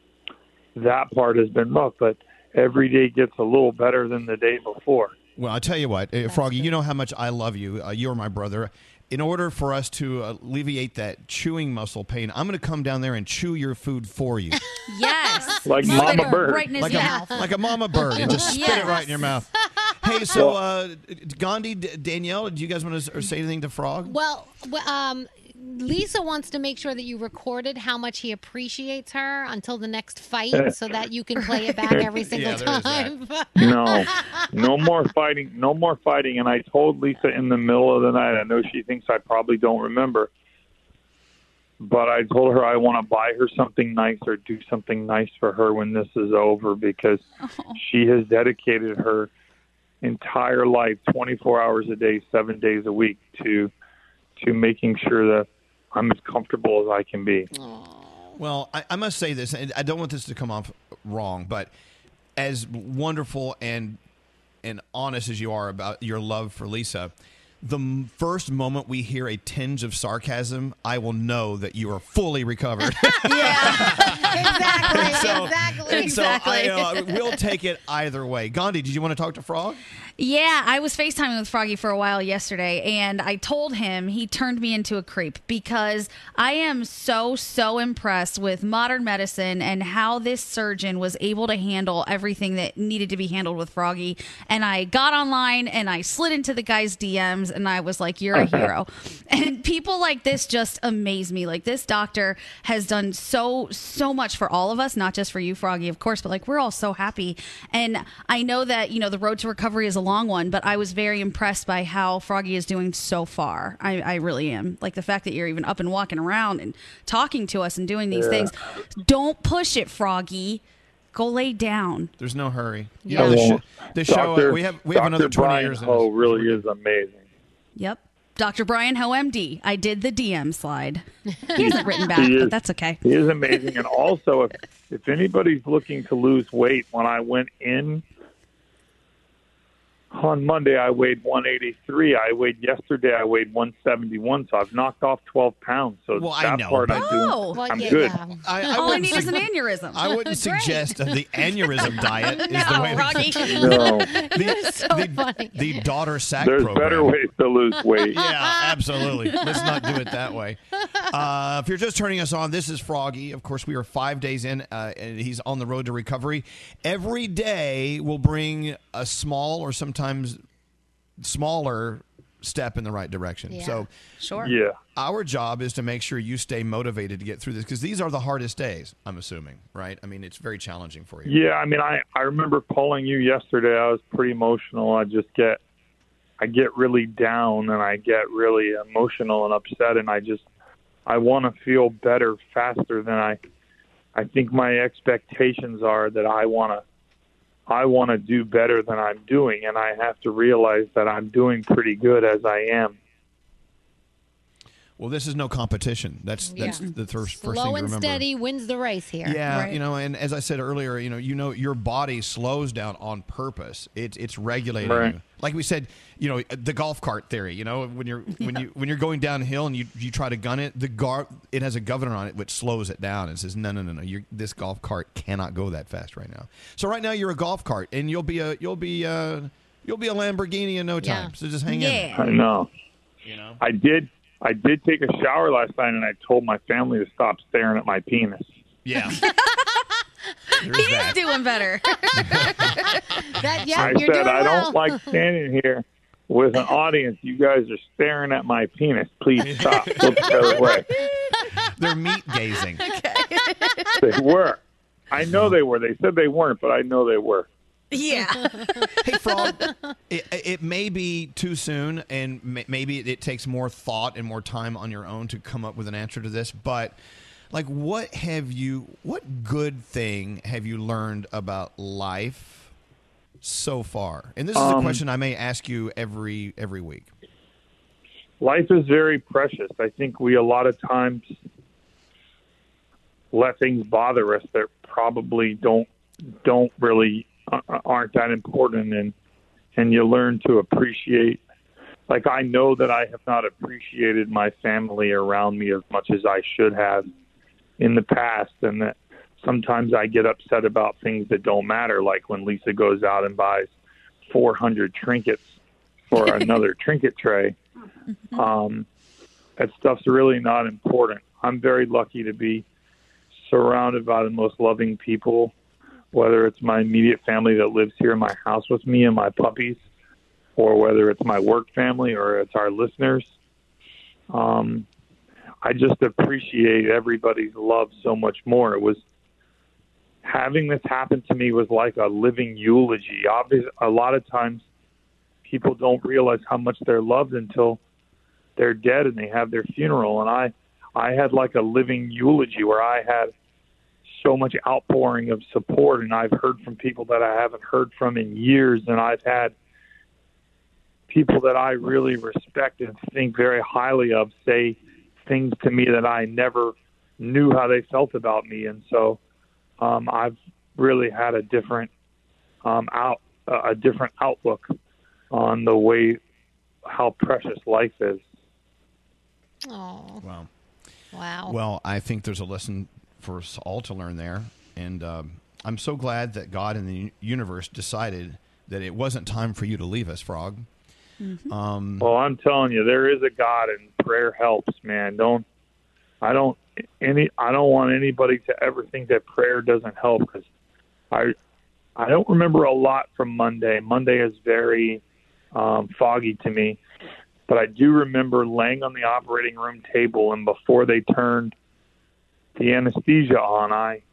that part has been rough, but every day gets a little better than the day before. Well, I'll tell you what, uh, Froggy, you know how much I love you. Uh, you're my brother. In order for us to alleviate that chewing muscle pain, I'm going to come down there and chew your food for you. Yes. Like Spit Mama it Bird. Right like a, like a mama bird and just spit it right in your mouth. Hey, so uh, Gandhi, D- Danielle, do you guys want to say anything to Frog? Well, um, Lisa wants to make sure that you recorded how much he appreciates her until the next fight, eh. so that you can play it back every single Yeah, time. No, no more fighting. No more fighting. And I told Lisa in the middle of the night. I know she thinks I probably don't remember, but I told her I want to buy her something nice or do something nice for her when this is over because oh. she has dedicated her entire life, 24 hours a day, seven days a week, to to making sure that I'm as comfortable as I can be. Well, I, I must say this, and I don't want this to come off wrong, but as wonderful and and honest as you are about your love for Lisa, the m- first moment we hear a tinge of sarcasm, I will know that you are fully recovered. Yeah, exactly. And so- exactly. and so I, uh, we'll take it either way. Gandhi, did you want to talk to Frog? Yeah, I was FaceTiming with Froggy for a while yesterday, and I told him he turned me into a creep because I am so, so impressed with modern medicine and how this surgeon was able to handle everything that needed to be handled with Froggy. And I got online and I slid into the guy's DMs, and I was like, You're a hero. and people like this just amaze me. Like, this doctor has done so, so much for all of us, not just for you, Froggy, of course, but like, we're all so happy. And I know that, you know, the road to recovery is a long one, but I was very impressed by how Froggy is doing so far. I, I really am. Like the fact that you're even up and walking around and talking to us and doing these Yeah. things. Don't push it, Froggy. Go lay down. There's no hurry. You Yeah. the, Well, sh- the show, uh, Dr. we have we have Dr. another 20 Brian years in Ho really is amazing. Yep. Dr. Brian Ho, MD. I did the DM slide. He hasn't written back, is- but that's okay. He is amazing. And also, if, if anybody's looking to lose weight, when I went in on Monday, I weighed 183. I weighed yesterday, I weighed 171. So I've knocked off 12 pounds. So Well, I that know, part I'm but- Oh. Well, I'm yeah, good. yeah. I, I All I wouldn't need is an aneurysm. I wouldn't suggest the aneurysm diet is the way Rocky. to No. You're so funny. the daughter sack There's program. better ways to lose weight. yeah, absolutely. Let's not do it that way. Uh, if you're just turning us on, this is Froggy. Of course, we are five days in, uh, and he's on the road to recovery. Every day will bring a small or sometimes smaller step in the right direction. Yeah. So, Sure. Yeah. our job is to make sure you stay motivated to get through this because these are the hardest days. I'm assuming, right? I mean, it's very challenging for you. Yeah, I mean, I I remember calling you yesterday. I was pretty emotional. I just get, I get really down and I get really emotional and upset, and I just, I want to feel better faster than I, I think my expectations are that I want to, I want to do better than I'm doing, and I have to realize that I'm doing pretty good as I am. Well, this is no competition. That's that's Yeah. the first, first thing Slow to and remember. steady wins the race here. Yeah, Right. you know, and as I said earlier, you know, you know, your body slows down on purpose. It's it's regulating Right. you. Like we said, you know, the golf cart theory. You know, when you're when you when you're going downhill and you you try to gun it, the gar it has a governor on it which slows it down and says, no, no, no, no, you're, this golf cart cannot go that fast right now. So right now you're a golf cart, and you'll be a you'll be a you'll be a Lamborghini in no time. So just hang in. I know. You know. I did. I did take a shower last night, and I told my family to stop staring at my penis. Yeah. He's doing better. that yeah, I you're said doing I well. don't like standing here with an audience. You guys are staring at my penis. Please stop. Look the other way. They're meat gazing. They were. I know they were. They said they weren't, but I know they were. Yeah. hey, Frog, it, it may be too soon, and may, maybe it takes more thought and more time on your own to come up with an answer to this. But, like, what have you, what good thing have you learned about life so far? And this is a Um, question I may ask you every every week. Life is very precious. I think we a lot of times let things bother us that probably don't don't really aren't that important and and you learn to appreciate like I know that I have not appreciated my family around me as much as I should have in the past and that sometimes I get upset about things that don't matter like when Lisa goes out and buys 400 trinkets for another trinket tray um, that stuff's really not important. I'm very lucky to be surrounded by the most loving people, whether it's my immediate family that lives here in my house with me and my puppies, or whether it's my work family or it's our listeners. Um, I just appreciate everybody's love so much more. It was having this happen to me was like a living eulogy. Obviously, a lot of times people don't realize how much they're loved until they're dead and they have their funeral and I I had like a living eulogy where I had so much outpouring of support and I've heard from people that I haven't heard from in years and I've had people that I really respect and think very highly of say things to me that I never knew how they felt about me and so um I've really had a different um out a different outlook on the way how precious life is. Oh. Wow. Wow. Well, I think there's a lesson for us all to learn there, and um, I'm so glad that God and the universe decided that it wasn't time for you to leave us, Frog. Um, Well, I'm telling you, there is a God, and prayer helps, man. Don't I don't any I don't want anybody to ever think that prayer doesn't help because I I don't remember a lot from Monday. Monday is very um, foggy to me, but I do remember laying on the operating room table, and before they turned the anesthesia on, I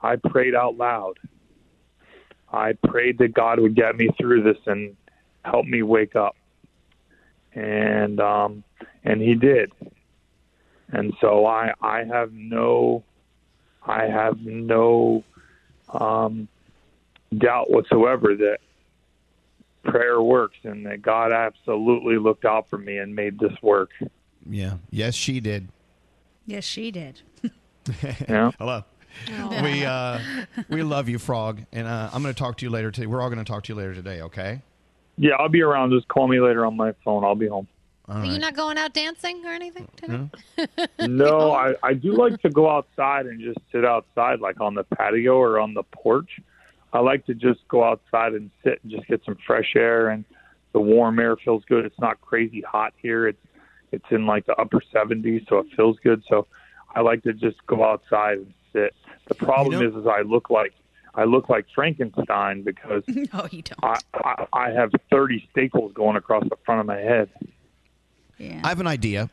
I prayed out loud. I prayed that God would get me through this and help me wake up. And um and he did. And so I I have no I have no um doubt whatsoever that prayer works and that God absolutely looked out for me and made this work. Yeah. Yes, she did. Yes, she did. Yeah. Hello. We uh, we love you, Frog, and uh, I'm going to talk to you later today. We're all going to talk to you later today. Okay. Yeah, I'll be around. Just call me later on my phone. I'll be home. All Are you not going out dancing or anything tonight? No, I, I do like to go outside and just sit outside, like on the patio or on the porch. I like to just go outside and sit and just get some fresh air, and the warm air feels good. It's not crazy hot here. It's it's in like the upper 70s, so it feels good. So I like to just go outside and sit. The problem is, is I look like I look like Frankenstein because no, you don't. I, I I have 30 staples going across the front of my head. Yeah. I have an idea.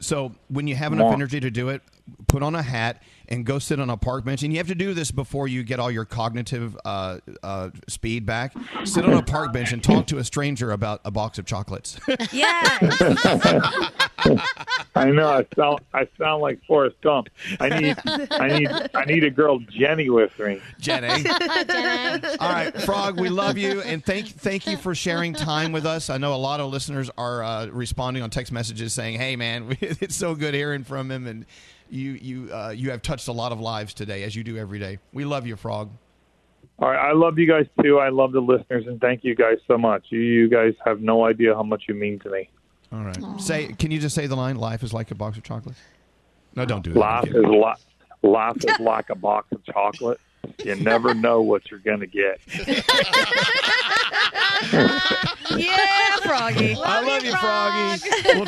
So when you have enough energy to do it, put on a hat and go sit on a park bench. And you have to do this before you get all your cognitive uh, uh, speed back. Sit on a park bench and talk to a stranger about a box of chocolates. Yeah. I know. I sound I sound like Forrest Gump. I need I need I need a girl Jenny with me. Jenny. All right, Frog, we love you and thank thank you for sharing time with us. I know a lot of listeners are uh, responding on text messages saying, "Hey, man, it's so good hearing from him," and you you uh, you have touched a lot of lives today, as you do every day. We love you, Frog. All right, I love you guys too. I love the listeners and thank you guys so much. You, you guys have no idea how much you mean to me. All right, say, can you just say the line? Life is like a box of chocolates. No, don't do that. Life is li- life is like a box of chocolate. You never know what you're gonna get. yeah, Froggy. I love you, Froggy. We'll,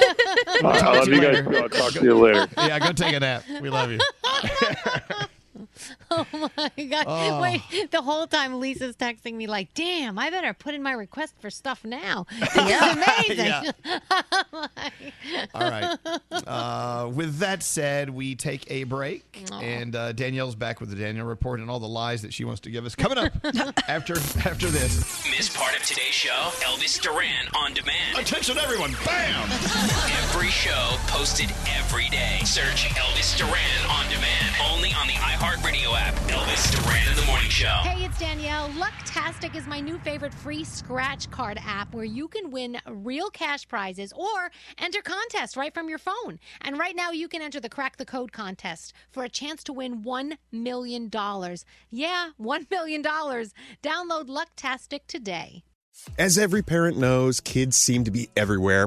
All right, I love you guys too. I'll talk to you later. Yeah, go take a nap. We love you. Oh my god! Oh. Wait, the whole time Lisa's texting me like, "Damn, I better put in my request for stuff now." This Yeah. is amazing. Yeah. All right. Uh, with that said, we take a break, and uh, Danielle's back with the Danielle report and all the lies that she wants to give us. Coming up after after this. Miss part of today's show? Elvis Duran on demand. Attention, everyone! Bam! Every show posted every day. Search Elvis Duran on demand. Only on the iHeartRadio app. Elvis Duran in the Morning Show. Hey, it's Danielle. Lucktastic is my new favorite free scratch card app where you can win real cash prizes or enter contests right from your phone. And right now, you can enter the Crack the Code contest for a chance to win $1 million. Yeah, $1 million. Download Lucktastic today. As every parent knows, kids seem to be everywhere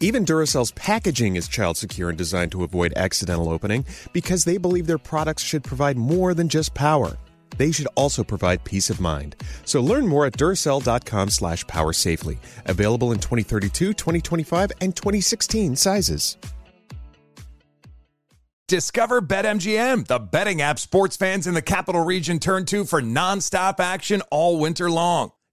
Even Duracell's packaging is child secure and designed to avoid accidental opening because they believe their products should provide more than just power. They should also provide peace of mind. So learn more at Duracell.com slash power safely. Available in 2032, 2025, and 2016 sizes. Discover BetMGM, the betting app sports fans in the capital region turn to for nonstop action all winter long.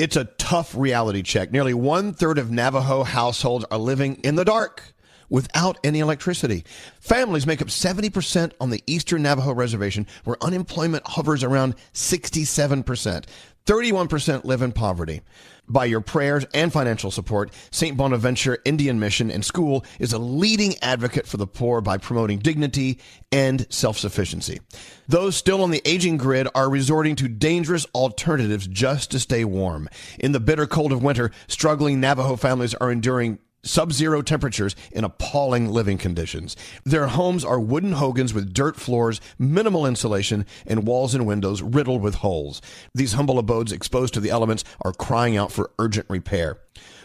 It's a tough reality check. Nearly one third of Navajo households are living in the dark without any electricity. Families make up 70% on the Eastern Navajo Reservation, where unemployment hovers around 67%. 31% live in poverty. By your prayers and financial support, St. Bonaventure Indian Mission and School is a leading advocate for the poor by promoting dignity and self sufficiency. Those still on the aging grid are resorting to dangerous alternatives just to stay warm. In the bitter cold of winter, struggling Navajo families are enduring sub zero temperatures in appalling living conditions. Their homes are wooden hogans with dirt floors, minimal insulation, and walls and windows riddled with holes. These humble abodes exposed to the elements are crying out for urgent repair.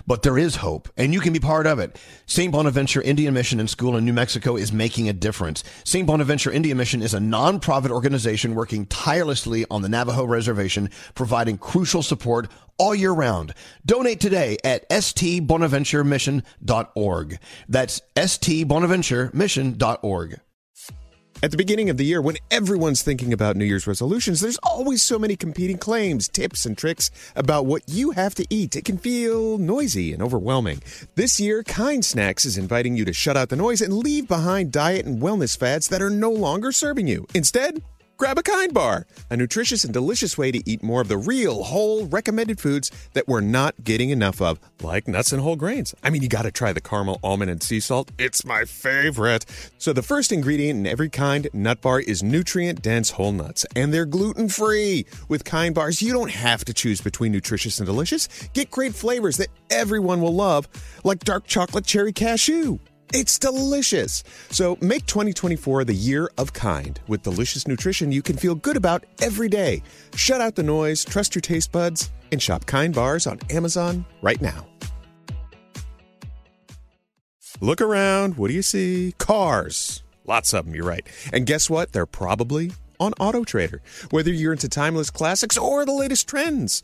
But there is hope, and you can be part of it. St. Bonaventure Indian Mission and School in New Mexico is making a difference. St. Bonaventure Indian Mission is a non-profit organization working tirelessly on the Navajo Reservation, providing crucial support all year round. Donate today at stbonaventuremission.org. That's stbonaventuremission.org. At the beginning of the year, when everyone's thinking about New Year's resolutions, there's always so many competing claims, tips, and tricks about what you have to eat. It can feel noisy and overwhelming. This year, Kind Snacks is inviting you to shut out the noise and leave behind diet and wellness fads that are no longer serving you. Instead, Grab a Kind Bar, a nutritious and delicious way to eat more of the real, whole, recommended foods that we're not getting enough of, like nuts and whole grains. I mean, you got to try the caramel, almond, and sea salt. It's my favorite. So, the first ingredient in every Kind nut bar is nutrient dense whole nuts, and they're gluten free. With Kind Bars, you don't have to choose between nutritious and delicious. Get great flavors that everyone will love, like dark chocolate cherry cashew. It's delicious. So make 2024 the year of kind with delicious nutrition you can feel good about every day. Shut out the noise, trust your taste buds, and shop Kind Bars on Amazon right now. Look around. What do you see? Cars. Lots of them, you're right. And guess what? They're probably on Auto Trader. Whether you're into timeless classics or the latest trends.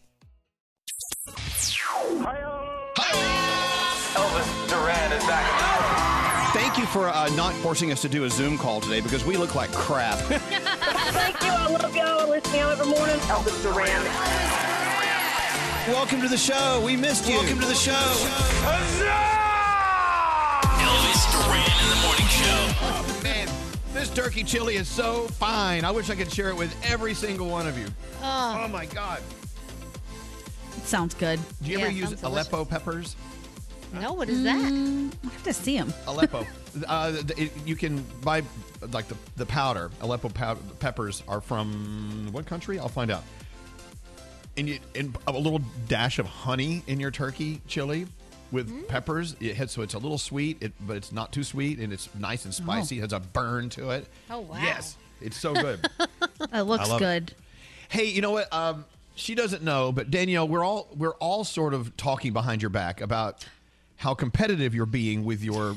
For uh, not forcing us to do a Zoom call today because we look like crap. Thank you. I love y'all. I listen to y'all every morning. Elvis Duran. Welcome to the show. We missed you. Welcome to the show. Elvis Duran in the morning show. Oh, man, this turkey chili is so fine. I wish I could share it with every single one of you. Oh, my God. It sounds good. Do you ever use Aleppo peppers? No, what is that? Mm, I have to see them. Aleppo. uh, it, you can buy like the, the powder. Aleppo pow- peppers are from what country? I'll find out. And you and a little dash of honey in your turkey chili with peppers. It has, so it's a little sweet, it, but it's not too sweet, and it's nice and spicy. It has a burn to it. Oh, wow. Yes, it's so good. It looks I love it. good. Hey, you know what? Um, she doesn't know, but Danielle, we're all we're all sort of talking behind your back about how competitive you're being with your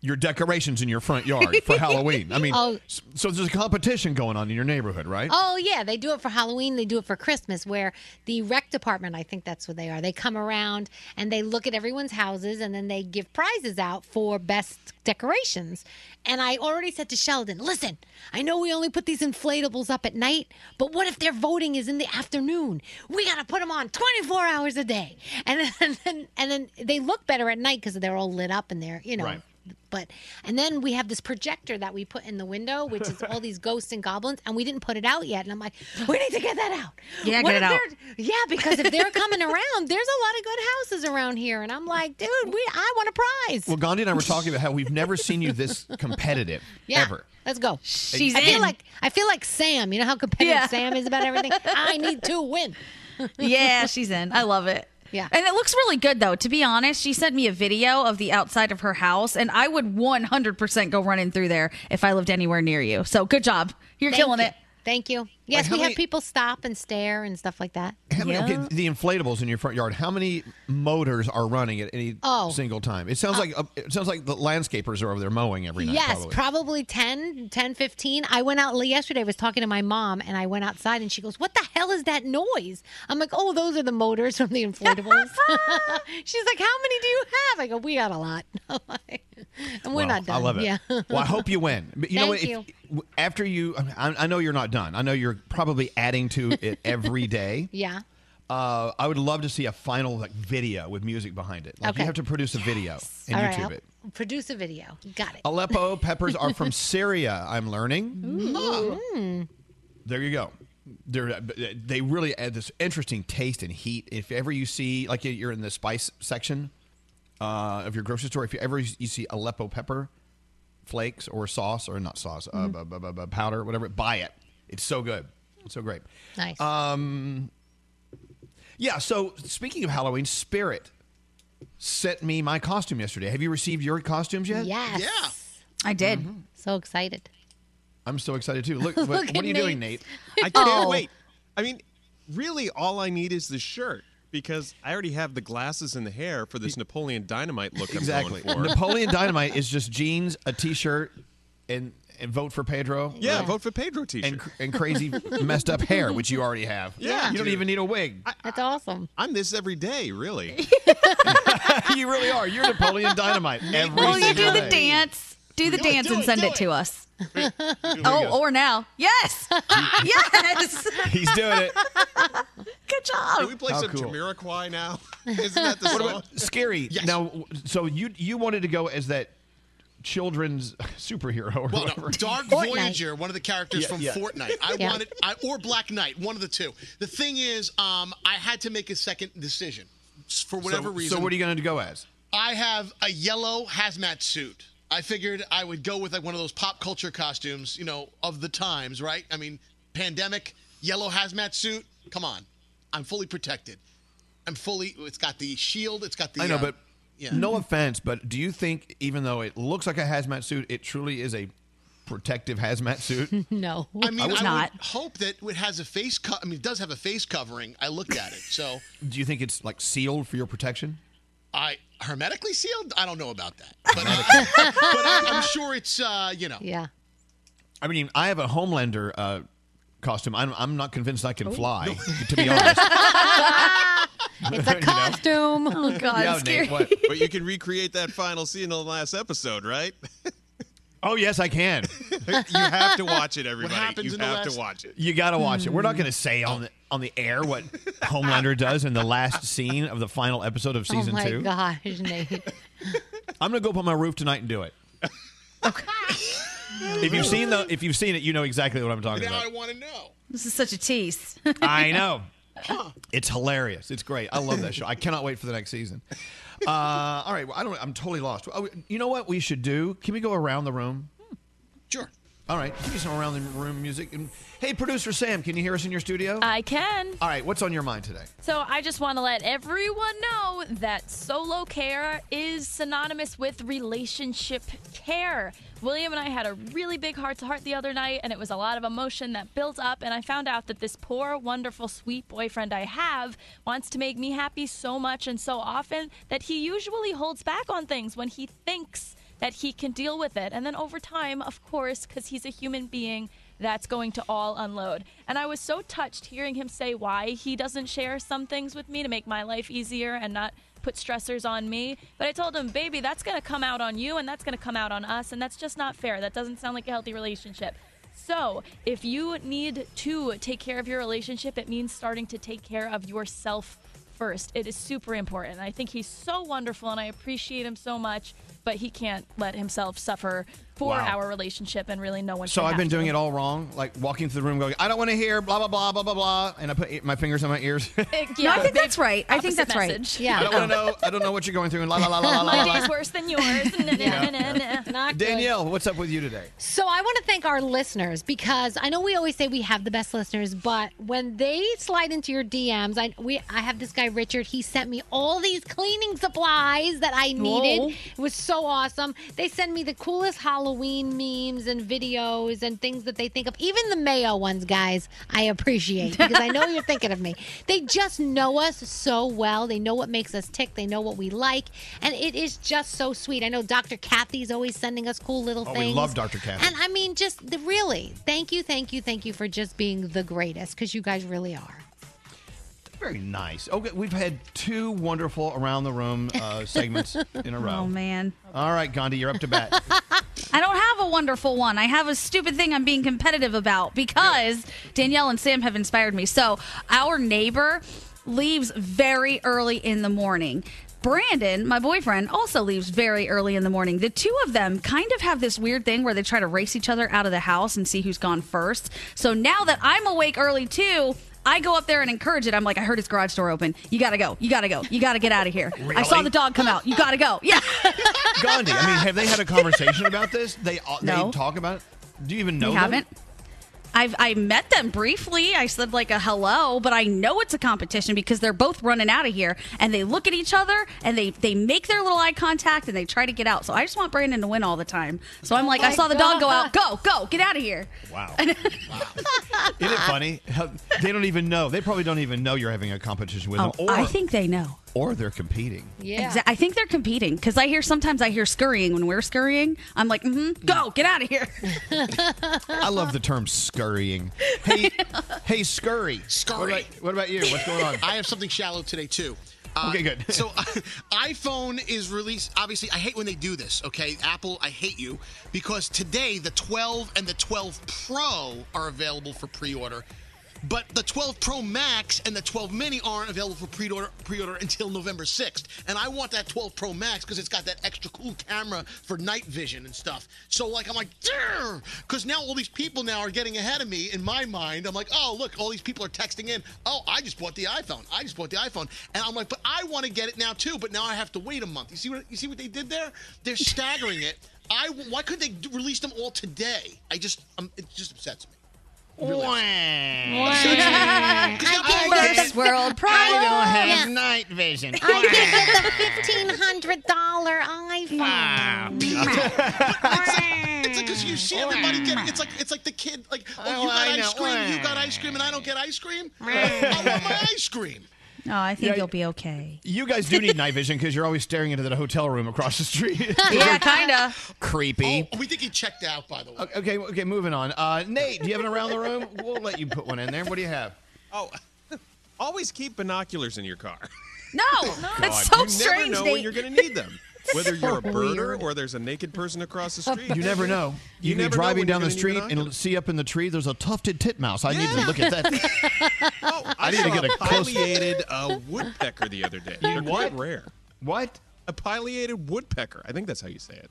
your decorations in your front yard for Halloween. I mean, Oh. so there's a competition going on in your neighborhood, right? Oh yeah, they do it for Halloween. They do it for Christmas. Where the rec department, I think that's what they are. They come around and they look at everyone's houses, and then they give prizes out for best decorations. And I already said to Sheldon, "Listen, I know we only put these inflatables up at night, but what if their voting is in the afternoon? We got to put them on 24 hours a day, and then and then, and then they look better at night because they're all lit up and they're you know." Right. But and then we have this projector that we put in the window, which is all these ghosts and goblins, and we didn't put it out yet. And I'm like, we need to get that out. Yeah, What get it out. Yeah, because if they're coming around, there's a lot of good houses around here, and I'm like, dude, we I want a prize. Well, Gandhi and I were talking about how we've never seen you this competitive Yeah, ever. let's go. She's I feel in. like I feel like Sam. You know how competitive Yeah. Sam is about everything. I need to win. yeah, she's in. I love it. Yeah. And it looks really good, though. To be honest, she sent me a video of the outside of her house, and I would 100% go running through there if I lived anywhere near you. So good job. You're Thank killing you. it. Thank you. Yes, how we many- have people stop and stare and stuff like that. How many, okay, the inflatables in your front yard. How many motors are running at any Oh. single time? It sounds like uh, it sounds like the landscapers are over there mowing every night. yes, probably. probably 10, 10, 15. I went out yesterday, I was talking to my mom, and I went outside, and she goes, What the hell is that noise? I'm like, Oh, those are the motors from the inflatables. She's like, How many do you have? I go, We got a lot. and we're Well, not done. I love it. Yeah. well, I hope you win. But you know what? Thank If- after you, I, I know you're not done. I know you're probably adding to it every day. yeah. Uh, I would love to see a final like video with music behind it. Like Okay. you have to produce a video and All right, YouTube I'll it. Produce a video. Got it. Aleppo peppers are from Syria. I'm learning. Mm. There you go. They're, they really add this interesting taste and heat. If ever you see, like you're in the spice section uh, of your grocery store, if you ever you see Aleppo pepper flakes or sauce or not sauce, uh, Mhm. bu- bu- bu- bu- powder, whatever, buy it. It's so good. It's so great. Nice. Um, yeah. So speaking of Halloween, Spirit sent me my costume yesterday. Have you received your costumes yet? Yes. Yeah. I did. So excited. I'm so excited too. Look, what, Look what at are you doing, Nate? I can't Oh. wait. I mean, really, all I need is the shirt because I already have the glasses and the hair for this Napoleon Dynamite look Exactly. I'm going for. Napoleon Dynamite is just jeans, a T-shirt, and and vote for Pedro. Yeah, vote for Pedro T-shirt and and crazy messed up hair, which you already have. Yeah, you don't even need a wig. That's awesome. I'm this every day, really. you really are. You're Napoleon Dynamite every Well, you single do the dance. Do the Do it, dance do and it, send it, it. to us. oh, or now. Yes. yes. He's doing it. Good job. Can we play How some cool. Jamiroquai now? Isn't that the What song? about scary? Now, so you you wanted to go as that children's superhero or Well, whatever. no, Dark Fortnite. Voyager, one of the characters Yeah, from yeah. Fortnite. I Yeah. wanted, I, or Black Knight, one of the two. The thing is, um, I had to make a second decision for whatever so, reason. So what are you going to go as? I have a yellow hazmat suit. I figured I would go with like one of those pop culture costumes, you know, of the times, right? I mean, pandemic, yellow hazmat suit. Come on, I'm fully protected. I'm fully. It's got the shield. It's got the. I know, uh, but yeah. no offense, but do you think even though it looks like a hazmat suit, it truly is a protective hazmat suit? no. I mean, I, It's would not. hope that it has a face. Co- I mean, it does have a face covering. I looked at it, so do you think it's like sealed for your protection? I hermetically sealed. I don't know about that, but, uh, but I, I'm sure it's uh, you know. Yeah. I mean, I have a Homelander uh, costume. I'm, I'm not convinced I Oh. can fly, to be honest. It's a You know? costume. Oh God, Yeah, scary. Nate, what? but you can recreate that final scene in the last episode, right? Oh, yes, I can. you have to watch it, everybody. happens you in the have last- to watch it. You got to watch it. We're not hmm. going to say on the on the air what Homelander does in the last scene of the final episode of season oh my two. gosh, Nate. I'm going to go up on my roof tonight and do it. Okay. if you've seen the if you've seen it, you know exactly what I'm talking about. Now I want to know. This is such a tease. I know. It's hilarious. It's great. I love that show. I cannot wait for the next season. Uh, all right. Well, I don't. I'm totally lost. Oh, you know what we should do? Can we go around the room? Sure. All right. Give me some around the room music. And hey, producer Sam, can you hear us in your studio? I can. all right. What's on your mind today? So I just want to let everyone know that solo care is synonymous with relationship care. William and I had a really big heart to heart the other night, and it was a lot of emotion that built up. And I found out that this poor, wonderful, sweet boyfriend I have wants to make me happy so much and so often that he usually holds back on things when he thinks that he can deal with it. And then over time, of course, because he's a human being, that's going to all unload. And I was so touched hearing him say why he doesn't share some things with me to make my life easier and not put stressors on me. But I told him, baby, that's going to come out on you and that's going to come out on us. And that's just not fair. That doesn't sound like a healthy relationship. So, if you need to take care of your relationship, it means starting to take care of yourself first. It is super important. I think he's so wonderful and I appreciate him so much, but he can't let himself suffer for Wow. our relationship and really no one So I've been have doing to. it all wrong, like walking through the room going, I don't want to hear blah blah blah blah blah blah, and I put my fingers on my ears. no, I think that's right. I think opposite that's right. message. I don't want to know. I don't know what you're going through. And la la la la la la. My day's worse than yours. Danielle, what's up with you today? So I want to thank our listeners because I know we always say we have the best listeners, but when they slide into your DMs, I we I have this guy Richard. He sent me all these cleaning supplies that I needed. Whoa. It was so awesome. They send me the coolest Halloween memes and videos and things that they think of. Even the Mayo ones, guys, I appreciate because I know you're thinking of me. They just know us so well. They know what makes us tick. They know what we like, and it is just so sweet. I know Dr. Kathy's always sending us cool little Oh, things. we love Dr. Kathy. And I mean, just the, really, thank you, thank you, thank you for just being the greatest because you guys really are. Very nice. Okay, we've had two wonderful around the room uh, segments in a row. Oh man. All right, Gandhi, you're up to bat. I don't have a wonderful one. I have a stupid thing I'm being competitive about because Danielle and Sam have inspired me. So, our neighbor leaves very early in the morning. Brandon, my boyfriend, also leaves very early in the morning. The two of them kind of have this weird thing where they try to race each other out of the house and see who's gone first. So now that I'm awake early too, I go up there and encourage it. I'm like, I heard his garage door open. You gotta go. You gotta go. You gotta get out of here. I saw the dog come out. You gotta go. Yeah. Gandhi, I mean, have they had a conversation about this? They uh, No. they talk about it. Do you even know? We them? haven't. I've I met them briefly. I said like a hello, but I know it's a competition because they're both running out of here and they look at each other and they they make their little eye contact and they try to get out. So I just want Brandon to win all the time. So I'm like, I my saw the dog go out. Go, go, get out of here. Wow. Isn't it funny? How, they don't even know. They probably don't even know you're having a competition with Oh, them, or I think they know. Or they're competing. Yeah. Exa- I think they're competing because I hear sometimes I hear scurrying when we're scurrying. I'm like, mm-hmm, go, get out of here. I love the term scurrying. Hey, hey, scurry. Scurry. What about, what about you? What's going on? I have something shallow today too. Uh, Okay, good. so iPhone is released. Obviously, I hate when they do this. Okay, Apple, I hate you because today the 12 and the 12 Pro are available for pre-order. But the 12 Pro Max and the 12 Mini aren't available for pre-order pre-order until November 6th. And I want that 12 Pro Max because it's got that extra cool camera for night vision and stuff. So like I'm like, because now all these people now are getting ahead of me in my mind. I'm like, oh look, all these people are texting in. Oh, I just bought the iPhone. I just bought the iPhone, and I'm like, but I want to get it now too. But now I have to wait a month. You see what you see what they did there? They're staggering it. I why couldn't they release them all today? I just um, it just upsets me. Really upsets me. 'Cause now people are First world I don't have night vision. I did get the fifteen hundred dollar iPhone. It's like because you see everybody getting. It's like it's like the kid. Like oh, Oh, you got I know. ice cream. You got ice cream, and I don't get ice cream. I want my ice cream. No, I think Yeah, you'll be okay. You guys do need night vision because you're always staring into that hotel room across the street. Yeah, kinda. Creepy. Oh, we think he checked out, by the way. Okay, okay, moving on. Uh, Nate, do you have an around the room? We'll let you put one in there. What do you have? Oh, always keep binoculars in your car. No, that's so you strange. never know Nate. when you're going to need them. Whether you're a birder or there's a naked person across the street. You never know. You, You can be driving down the street and see up in the tree there's a tufted titmouse. I need to look at that. Oh, I need to get a close- pileated uh, woodpecker the other day. They're what? quite rare. What? A pileated woodpecker. I think that's how you say it.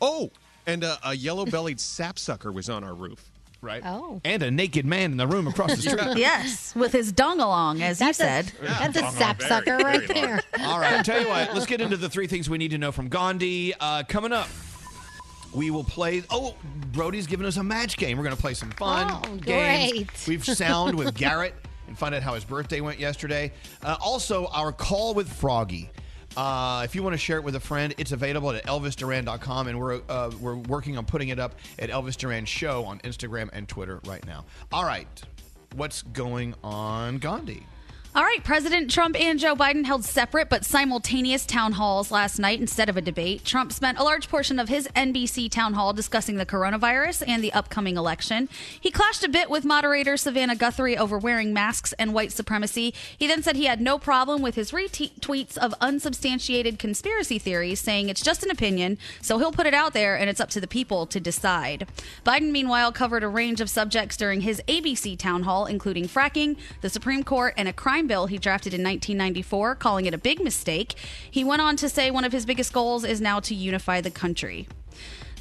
Oh, and a, a yellow-bellied sapsucker was on our roof. Right. Oh. and a naked man in the room across the street. Yes, with his dong along, as you That's a- said. That's a sapsucker right there. All right. I'll tell you what. Let's get into the three things we need to know from Gandhi. Uh, coming up, we will play. Oh, Brody's giving us a match game. We're going to play some fun Oh, games. great. We've sound with Garrett and find out how his birthday went yesterday. Uh, also, our call with Froggy. Uh, if you want to share it with a friend, it's available at elvisduran.com, and we're uh, we're working on putting it up at Elvis Duran Show on Instagram and Twitter right now. All right, what's going on, Gandhi? All right, President Trump and Joe Biden held separate but simultaneous town halls last night instead of a debate. Trump spent a large portion of his NBC town hall discussing the coronavirus and the upcoming election. He clashed a bit with moderator Savannah Guthrie over wearing masks and white supremacy. He then said he had no problem with his retweets of unsubstantiated conspiracy theories, saying it's just an opinion, so he'll put it out there and it's up to the people to decide. Biden, meanwhile, covered a range of subjects during his ABC town hall, including fracking, the Supreme Court, and a crime bill he drafted in 1994, calling it a big mistake. He went on to say one of his biggest goals is now to unify the country.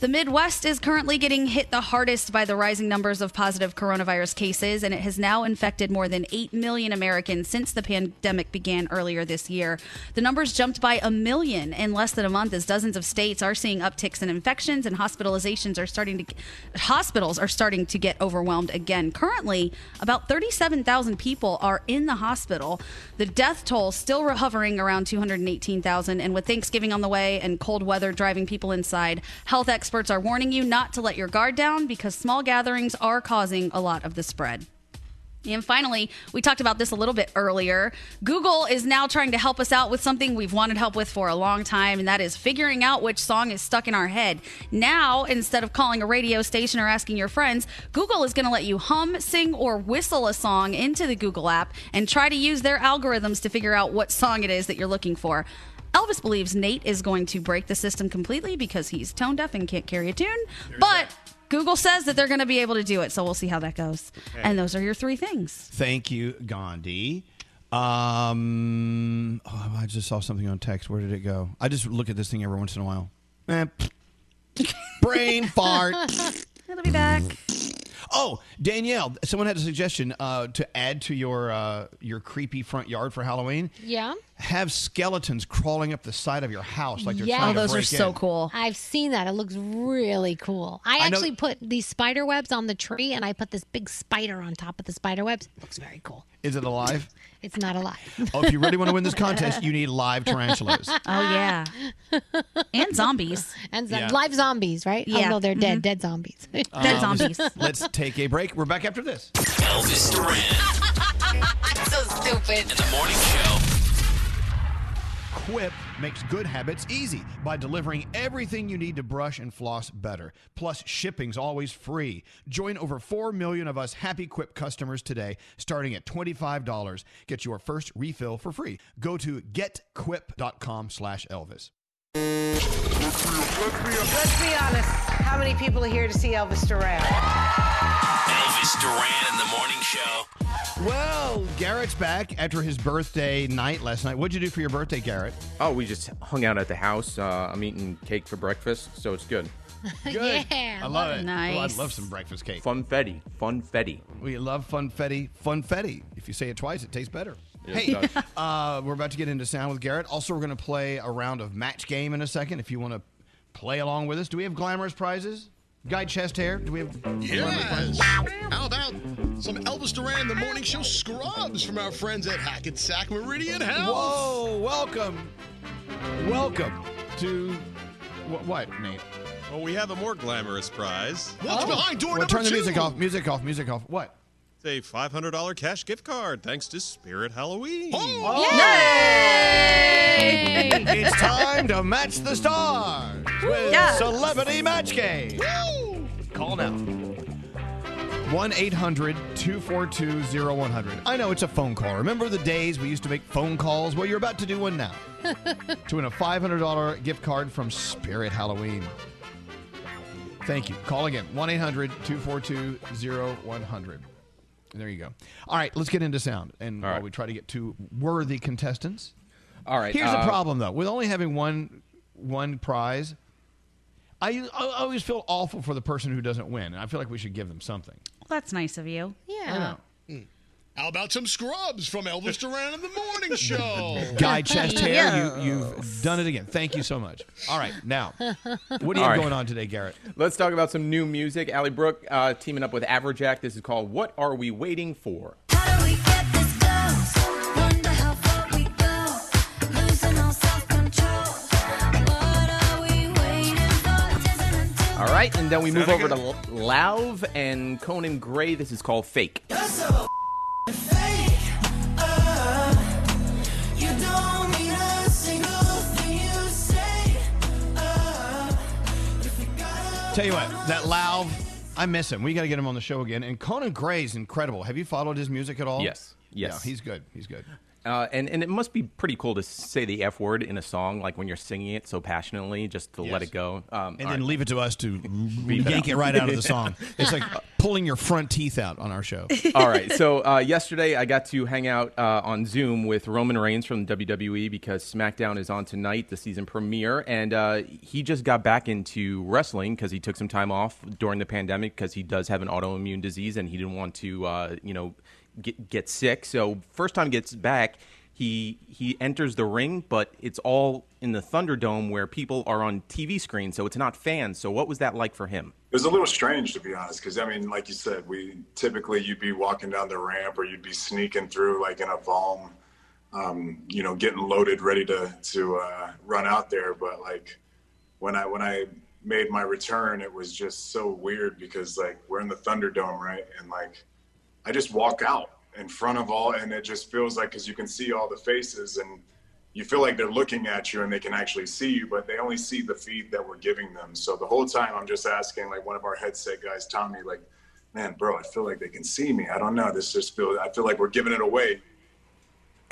The Midwest is currently getting hit the hardest by the rising numbers of positive coronavirus cases, and it has now infected more than 8 million Americans since the pandemic began earlier this year. The numbers jumped by a million in less than a month as dozens of states are seeing upticks in infections and hospitalizations are starting to hospitals are starting to get overwhelmed again. Currently, about 37,000 people are in the hospital. The death toll still hovering around 218,000 and with Thanksgiving on the way and cold weather driving people inside, health experts experts are warning you not to let your guard down because small gatherings are causing a lot of the spread. And finally, we talked about this a little bit earlier. Google is now trying to help us out with something we've wanted help with for a long time, and that is figuring out which song is stuck in our head. Now, instead of calling a radio station or asking your friends, Google is going to let you hum, sing, or whistle a song into the Google app and try to use their algorithms to figure out what song it is that you're looking for. Elvis believes Nate is going to break the system completely because he's tone deaf and can't carry a tune. but Google says that they're going to be able to do it, so we'll see how that goes. And those are your three things. Thank you, Gandhi. Um, oh, I just saw something on text. Where did it go? I just look at this thing every once in a while. Eh, brain fart. It'll be back. Oh, Danielle, someone had a suggestion uh, to add to your uh, your creepy front yard for Halloween. Yeah. Have skeletons crawling up the side of your house like they're Yeah. trying Oh, to those are so in. cool. I've seen that. It looks really cool. I, I know- actually put these spider webs on the tree and I put this big spider on top of the spider webs. It looks very cool. Is it alive? It's not alive. oh, if you really want to win this contest, you need live tarantulas. Oh, yeah. and zombies. And zo- Yeah. live zombies, right? Oh, Yeah. no, they're dead. Mhm. Dead zombies. Dead um, zombies. Let's take a break. We're back after this. Elvis Duran so stupid. in the morning show. Quip makes good habits easy by delivering everything you need to brush and floss better. Plus, shipping's always free. Join over 4 million of us happy Quip customers today, starting at $25. Get your first refill for free. Go to getquip.com slash Elvis. Let's be honest. How many people are here to see Elvis Duran? Elvis Duran in the morning show. Well, Garrett's back after his birthday night last night. What'd you do for your birthday, Garrett? Oh, we just hung out at the house. Uh, I'm eating cake for breakfast, so it's good. Good. Yeah. I love it. Nice. Oh, I'd love some breakfast cake. Funfetti. Funfetti. We love funfetti. Funfetti. If you say it twice, it tastes better. Yes, hey, uh, we're about to get into sound with Garrett. Also, we're going to play a round of match game in a second. If you want to play along with us, do we have glamorous prizes? Guy chest hair? Do we have Yes. How about some Elvis Duran the Morning Show scrubs from our friends at Hackensack Meridian Health? Whoa! Welcome, welcome to what? What, Nate? Well, we have a more glamorous prize. What's behind door Well, number turn the two? music off. Music off. Music off. What? It's a $500 cash gift card thanks to Spirit Halloween. Oh. It's time to match the stars with Yeah. Celebrity Match Game. Call now. 1 800 242 0100. I know it's a phone call. Remember the days we used to make phone calls? Well, you're about to do one now to win a $500 gift card from Spirit Halloween. Thank you. Call again 1 800 242 0100. There you go. All right, let's get into sound. And while we try to get two worthy contestants. All right. Here's uh, the problem, though. With only having one one prize, I, I always feel awful for the person who doesn't win, and I feel like we should give them something. Well, that's nice of you. Yeah. How about some scrubs from Elvis Duran in the Morning Show? Guy chest hair, you, you've done it again. Thank you so much. All right, now, what do you All have right. going on today, Garrett? Let's talk about some new music. Ally Brooke uh, teaming up with Afrojack. This is called What Are We Waiting For? All right, and then we move over to Lauv and Conan Gray. This is called Fake. Tell you what, that Lauv, I miss him. We got to get him on the show again. And Conan Gray's incredible. Have you followed his music at all? Yes, yes. Yeah, he's good. He's good. Uh, and, and it must be pretty cool to say the F word in a song, like when you're singing it so passionately, just to let it go. Um, And then right. leave it to us to yank it right out of the song. It's like pulling your front teeth out on our show. All right. So uh, yesterday, I got to hang out uh, on Zoom with Roman Reigns from WWE because SmackDown is on tonight, the season premiere, and uh, he just got back into wrestling because he took some time off during the pandemic because he does have an autoimmune disease and he didn't want to, uh, you know, get get sick. So first time gets back. He he enters the ring, but it's all in the Thunderdome where people are on TV screens, so it's not fans. So what was that like for him? It was a little strange to be honest, because I mean, like you said, we typically you'd be walking down the ramp or you'd be sneaking through like in a Valm, um, you know, getting loaded, ready to to uh, run out there. But like when I when I made my return, it was just so weird because like we're in the Thunderdome, right? And like I just walk out in front of all, and it just feels like because you can see all the faces and you feel like they're looking at you and they can actually see you, but they only see the feed that we're giving them. So the whole time I'm just asking like one of our headset guys, Tommy, like, man, bro, I feel like they can see me. I don't know. This just feels, I feel like we're giving it away.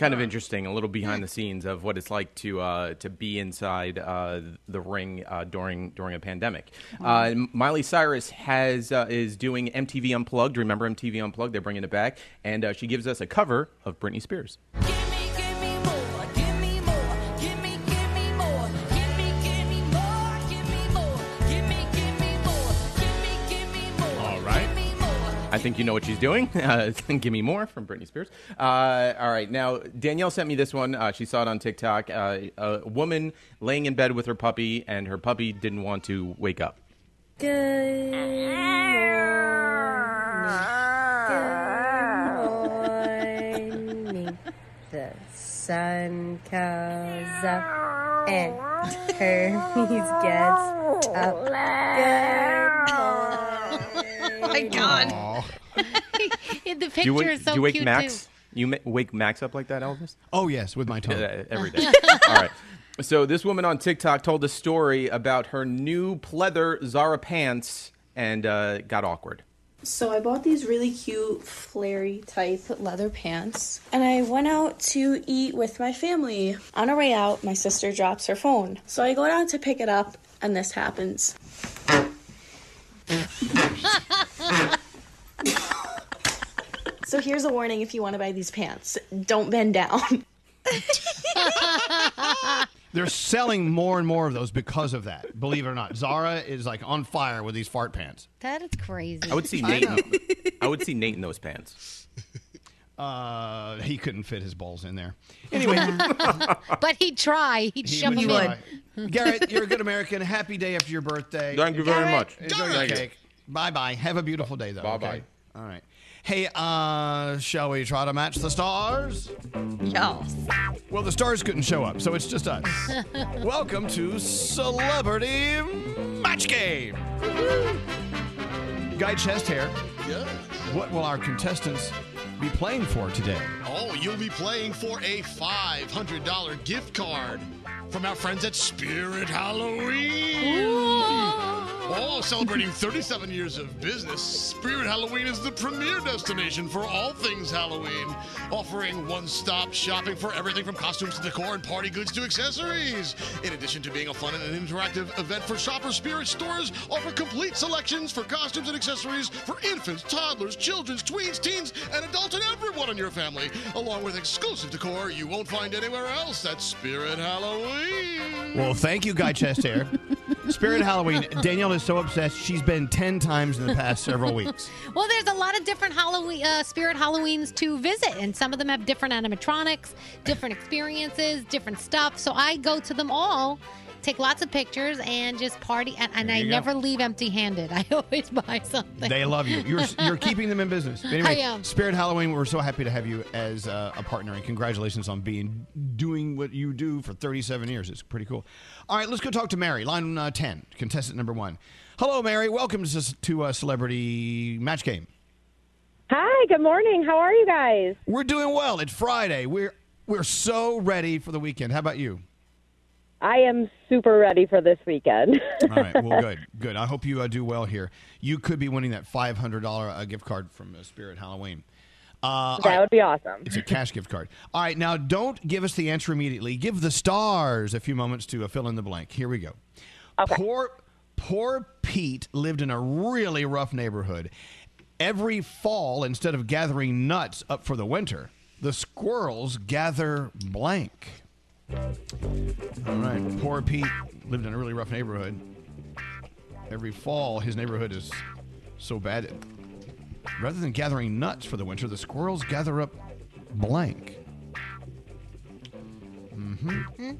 Kind of interesting, a little behind the scenes of what it's like to uh, to be inside uh, the ring uh, during during a pandemic. Uh, Miley Cyrus has uh, is doing MTV Unplugged. Remember MTV Unplugged? They're bringing it back, and uh, she gives us a cover of Britney Spears. Think you know what she's doing. Uh, Give me more from Britney Spears. Uh, all right, now Danielle sent me this one. Uh, she saw it on TikTok. Uh, a woman laying in bed with her puppy, and her puppy didn't want to wake up. Good morning. The sun comes up and Hermes gets up. Oh my god. the picture do you wake, is so do you wake cute Max? too. You ma- wake Max up like that, Elvis? Oh yes, with my tongue Uh, every day. All right. So this woman on TikTok told a story about her new pleather Zara pants and uh, got awkward. So I bought these really cute flary type leather pants and I went out to eat with my family. On our way out, my sister drops her phone. So I go down to pick it up and this happens. So here's a warning if you want to buy these pants. Don't bend down. They're selling more and more of those because of that. Believe it or not, Zara is like on fire with these fart pants. That is crazy. I would see Nate. in, I would see Nate in those pants. Uh, he couldn't fit his balls in there. Anyway, but he'd try. He'd He shove would them try. in. Garrett, you're a good American. Happy day after your birthday. Thank you very Garrett, much. Enjoy your Thank you. cake. Bye bye. Have a beautiful day, though. Bye-bye. okay? All right. Hey, uh, shall we try to match the stars? Yes. Well, the stars couldn't show up, so it's just us. Welcome to Celebrity Match Game. Guy Chest Hair. Yeah. What will our contestants be playing for today? Oh, you'll be playing for a $500 gift card from our friends at Spirit Halloween. Oh, celebrating 37 years of business, Spirit Halloween is the premier destination for all things Halloween, offering one-stop shopping for everything from costumes to decor and party goods to accessories. In addition to being a fun and interactive event for shoppers, Spirit stores offer complete selections for costumes and accessories for infants, toddlers, children, tweens, teens, and adults and everyone in your family, along with exclusive decor you won't find anywhere else at Spirit Halloween. Well, thank you, Guy Chest Hair. Spirit Halloween. Danielle is so obsessed. She's been 10 times in the past several weeks. Well, there's a lot of different Halloween, uh, spirit Halloweens to visit, and some of them have different animatronics, different experiences, different stuff. So I go to them all, take lots of pictures, and just party. And, and I go. never leave empty-handed. I always buy something. They love you. You're you're keeping them in business. Anyway, I am. Spirit Halloween. We're so happy to have you as uh, a partner, and congratulations on being doing what you do for 37 years. It's pretty cool. All right, let's go talk to Mary, line uh, 10, contestant number one. Hello, Mary. Welcome to to uh, Celebrity Match Game. Hi, good morning. How are you guys? We're doing well. It's Friday. We're we're so ready for the weekend. How about you? I am super ready for this weekend. All right. Well, good. Good. I hope you uh, do well here. You could be winning that $500 uh, gift card from uh, Spirit Halloween. Uh, that right. would be awesome. It's a cash gift card. All right, now don't give us the answer immediately. Give the stars a few moments to uh, fill in the blank. Here we go. Poor, poor Pete lived in a really rough neighborhood. Every fall, instead of gathering nuts up for the winter, the squirrels gather blank. All right, poor Pete lived in a really rough neighborhood. Every fall, his neighborhood is so bad. That rather than gathering nuts for the winter, the squirrels gather up blank. Mm-hmm.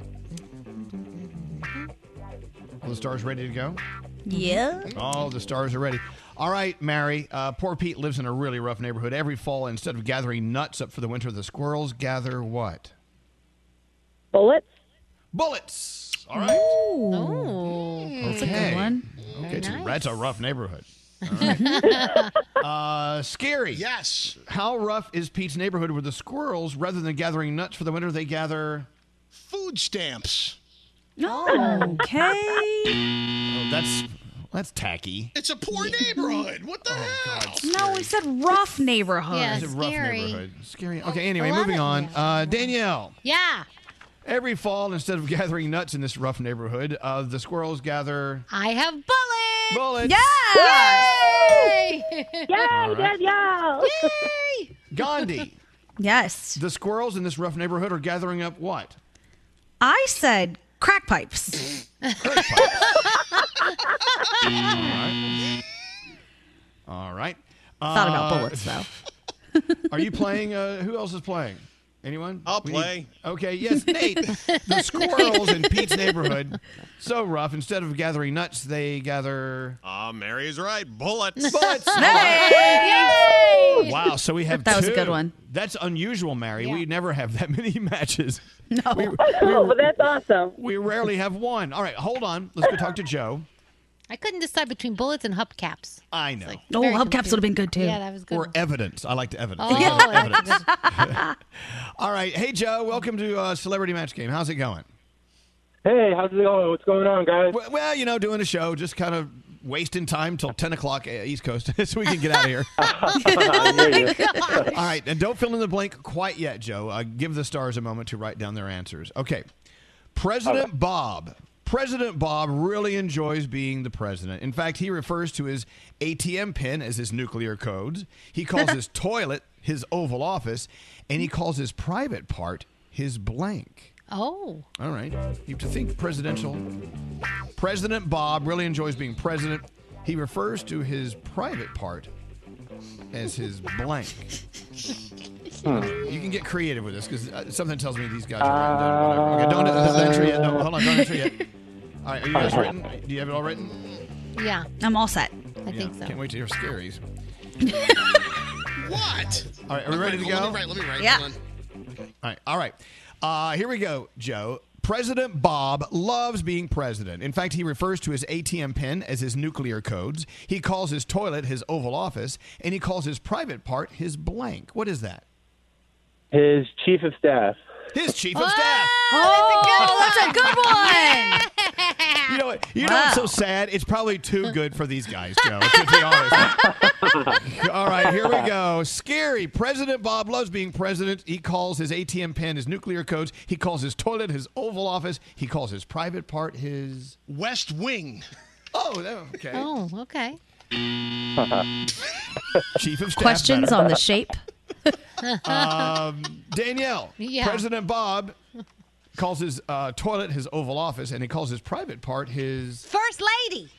All the stars ready to go? Yeah. All the stars are ready. All right, Mary. Uh, poor Pete lives in a really rough neighborhood. Every fall, instead of gathering nuts up for the winter, the squirrels gather what? Bullets? Bullets. All right. Oh, that's a good one. Okay, Very so that's a rough neighborhood. All right. uh, scary. Yes. How rough is Pete's neighborhood where the squirrels, rather than gathering nuts for the winter, they gather Food stamps. Okay. Oh, that's that's tacky. It's a poor neighborhood. What the hell? No, we said rough neighborhood. Yeah, It's a rough scary. neighborhood. Scary. Okay, anyway, moving on. Uh, Danielle. Yeah. Every fall, instead of gathering nuts in this rough neighborhood, uh, the squirrels gather I have bullets. bullets. Yeah! Yay! All right. Danielle. Yay! Gandhi. Yes. The squirrels in this rough neighborhood are gathering up what? I said crack pipes. All right. All right. Thought about Uh, bullets though. Are you playing? Uh, who else is playing? Anyone? I'll We play. need- okay, yes, Nate. the squirrels in Pete's neighborhood, so rough. Instead of gathering nuts, they gather Ah, Mary is right. Bullets. bullets. Hey! Wow, so we have That was a two. good one. That's unusual, Mary. We never have that many matches. No. Oh, but that's awesome. We rarely have one. All right, hold on. Let's go talk to Joe. I couldn't decide between bullets and hubcaps. I know. Oh, Very hubcaps would have been good too. Yeah, that was good. Or evidence. I like the evidence. Oh, Let's to evidence. All right. Hey, Joe. Welcome to uh, Celebrity Match Game. How's it going? Hey, how's it going? What's going on, guys? Well, well, you know, doing a show, just kind of wasting time till 10 o'clock uh, East Coast so we can get out of here. All right. And don't fill in the blank quite yet, Joe. Uh, give the stars a moment to write down their answers. Okay. President Bob. President Bob really enjoys being the president. In fact, he refers to his ATM pin as his nuclear codes. He calls his toilet his Oval Office, and he calls his private part his blank. Oh. All right. You have to think presidential. President Bob really enjoys being president. He refers to his private part as his blank. You can get creative with this because uh, something tells me these guys are whatever. Okay, don't, answer yet. No, hold on, don't answer yet. All right, are you guys written? Do you have it all written? Yeah, I'm all set. I Yeah, think so. Can't wait to hear scaries. What? All right, are we ready to go? Let me write. Let me write. Yeah. Hold on. All right. All right. Uh, here we go, Joe. President Bob loves being president. In fact, he refers to his ATM pin as his nuclear codes. He calls his toilet his Oval Office, and he calls his private part his blank. What is that? His chief of staff. His chief of staff. Oh, oh that's a good one. You know what? You know what's so sad? It's probably too good for these guys, Joe. To be honest. All right, here we go. Scary. President Bob loves being president. He calls his ATM pen his nuclear codes. He calls his toilet his Oval Office. He calls his private part his West Wing. Oh, no, okay. Oh, okay. Chief of staff. Questions better. on the shape. Um, Danielle. Yeah. President Bob calls his uh, toilet his Oval Office, and he calls his private part his. First lady.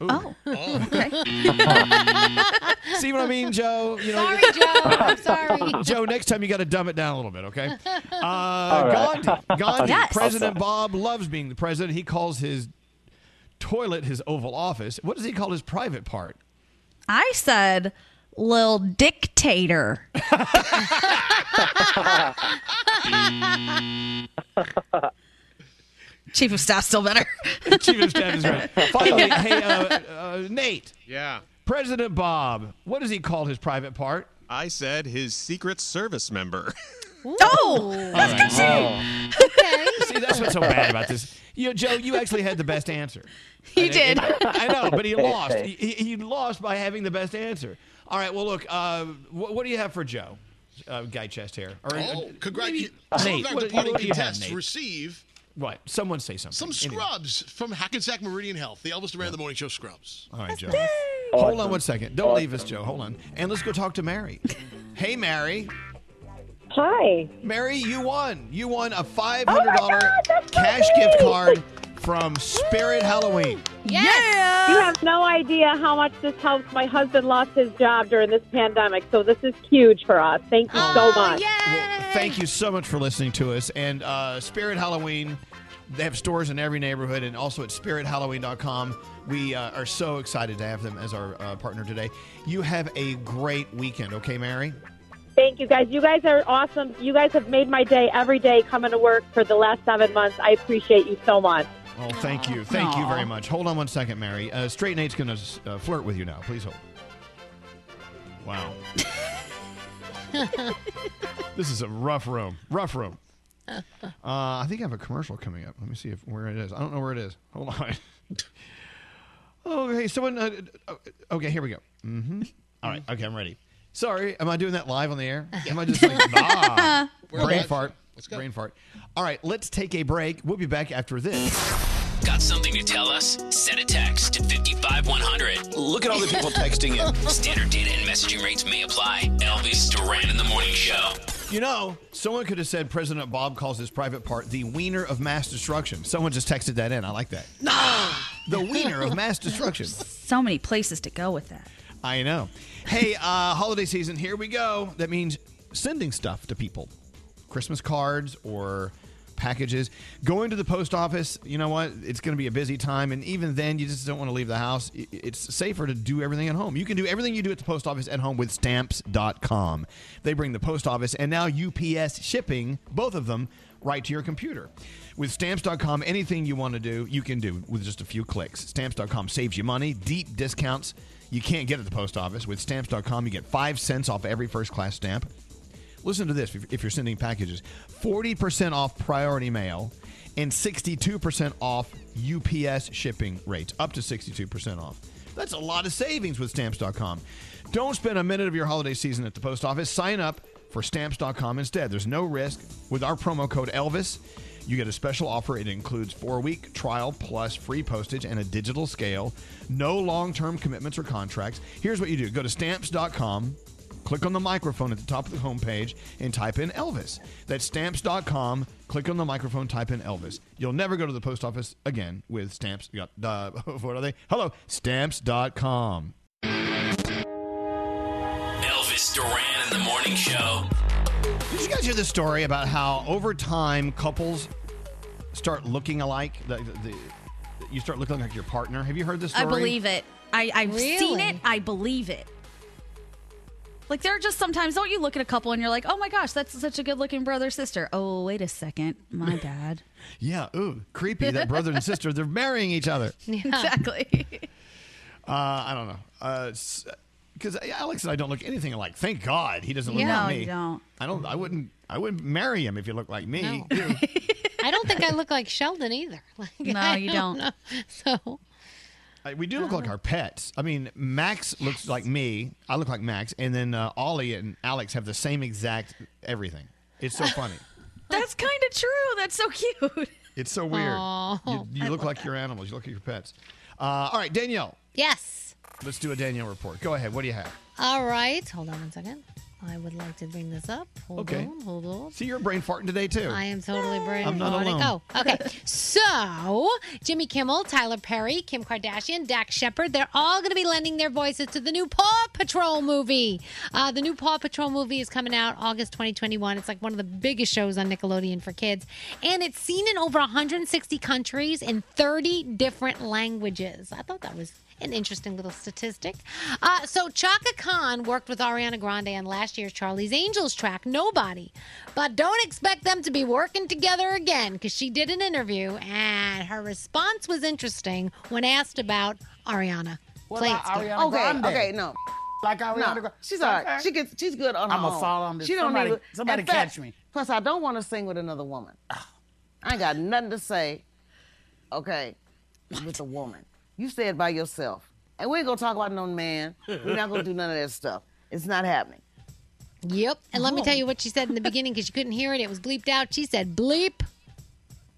Oh. okay. See what I mean, Joe? You know, Sorry, Joe. I'm sorry. Joe, next time you got to dumb it down a little bit, okay? Uh, right. Gandhi. Gandhi. Yes. President Bob loves being the president. He calls his toilet his Oval Office. What does he call his private part? I said lil dictator. Chief of staff still better. Chief of Staff is right. Finally, hey, uh, uh, Nate. Yeah. President Bob, what does he call his private part? I said his Secret Service member. Oh, All right. Okay. See, that's what's so bad about this. You know, Joe, you actually had the best answer. he And- did. and- I know, but he lost. He, he he lost by having the best answer. All right. Well, look. Uh, what, what do you have for Joe? Uh, guy chest hair. Or, Oh, congratulations. Nate, Some of our what- what do you have, contests Nate? receive What? Someone say something. some Anyway. scrubs from Hackensack Meridian Health, the Elvis Duran of the Morning Show scrubs. All right, Joe. Hold on one second. Don't leave us, Joe. Hold on. And let's go talk to Mary. hey, Mary. Hi. Mary, you won. You won a $500 cash gift card from Spirit Halloween. Yeah. You have no idea how much this helps. My husband lost his job during this pandemic, so this is huge for us. Thank you so much. Well, thank you so much for listening to us. And uh, Spirit Halloween, they have stores in every neighborhood and also at spirithalloween.com. We uh, are so excited to have them as our uh, partner today. You have a great weekend, okay, Mary? Thank you guys. You guys are awesome. You guys have made my day every day coming to work for the last seven months. I appreciate you so much. Oh, thank you. Thank you very much. Hold on one second, Mary. Uh, Straight Nate's going to uh, flirt with you now. Please hold. Wow. This is a rough room. Rough room. Uh, I think I have a commercial coming up. Let me see if where it is. I don't know where it is. Hold on. okay, someone. Uh, uh, okay, here we go. Mm-hmm. All right. Okay, I'm ready. Sorry, am I doing that live on the air? Am I just like ah, We're brain live. fart? Brain fart. All right, let's take a break. We'll be back after this. Got something to tell us? Send a text to 55100. Look at all the people texting in. Standard data and messaging rates may apply. Elvis Duran in the Morning Show. You know, someone could have said President Bob calls his private part the wiener of mass destruction. Someone just texted that in. I like that. No. The wiener of mass destruction. So many places to go with that. I know. Hey, uh, holiday season, here we go. That means sending stuff to people Christmas cards or packages. Going to the post office, you know what? It's going to be a busy time. And even then, you just don't want to leave the house. It's safer to do everything at home. You can do everything you do at the post office at home with stamps.com. They bring the post office and now UPS shipping, both of them, right to your computer. With stamps.com, anything you want to do, you can do with just a few clicks. Stamps.com saves you money, deep discounts you can't get at the post office. With stamps.com, you get 5 cents off every first class stamp. Listen to this if you're sending packages 40% off priority mail and 62% off UPS shipping rates, up to 62% off. That's a lot of savings with stamps.com. Don't spend a minute of your holiday season at the post office. Sign up for stamps.com instead. There's no risk. With our promo code Elvis, you get a special offer. It includes four week trial plus free postage and a digital scale. No long term commitments or contracts. Here's what you do go to stamps.com. Click on the microphone at the top of the homepage and type in Elvis. That's stamps.com. Click on the microphone, type in Elvis. You'll never go to the post office again with stamps. You got, uh, what are they? Hello, stamps.com. Elvis Duran in the Morning Show. Did you guys hear the story about how over time couples start looking alike? The, the, the- you start looking like your partner. Have you heard this story? I believe it. I, I've seen it. I believe it. Like there are just sometimes don't you look at a couple and you're like, oh my gosh, that's such a good looking brother sister. Oh wait a second, my bad. Yeah, ooh, creepy. That brother and sister, they're marrying each other. Exactly. Uh, I don't know. Because Alex and I don't look anything alike. Thank God he doesn't look Yeah. like me. you don't. I don't. I wouldn't. I wouldn't marry him if he looked like me. No. I don't think I look like Sheldon either. Like, No, I you don't. know. So Uh, We do look like our pets. I mean, Max looks like me. I look like Max, and then uh, Ollie and Alex have the same exact everything. It's so funny. That's kind of true. That's so cute. It's so weird. Aw. You, you look like your animals. You look like your pets. Uh, all right, Danielle. yes. Let's do a Danielle report. Go ahead. What do you have? All right. Hold on one second. I would like to bring this up. Hold Okay. on. Hold on. See, you're brain farting today too. I am totally brain I'm not farting. alone. Oh, okay. So, Jimmy Kimmel, Tyler Perry, Kim Kardashian, Dax Shepard, they're all going to be lending their voices to the new Paw Patrol movie. Uh, the new Paw Patrol movie is coming out August 2021. It's like one of the biggest shows on Nickelodeon for kids. And it's seen in over 160 countries in 30 different languages. I thought that was an interesting little statistic. Uh, so Chaka Khan worked with Ariana Grande on last year's Charlie's Angels track, Nobody. But don't expect them to be working together again because she did an interview and her response was interesting when asked about Ariana. What Play about it, Skip. Ariana Okay, Grande? okay, no. Like Ariana No, Grande. she's all right. She gets, she's good on her I'ma fall on this. She don't Somebody- need. somebody in fact, catch me. Plus, I don't want to sing with another woman. I ain't got nothing to say. Okay, with a woman. You say it by yourself, and we ain't gonna talk about no man. We're not gonna do none of that stuff. It's not happening. Yep. And let me Oh. tell you what she said in the beginning because you couldn't hear it. It was bleeped out. She said, bleep.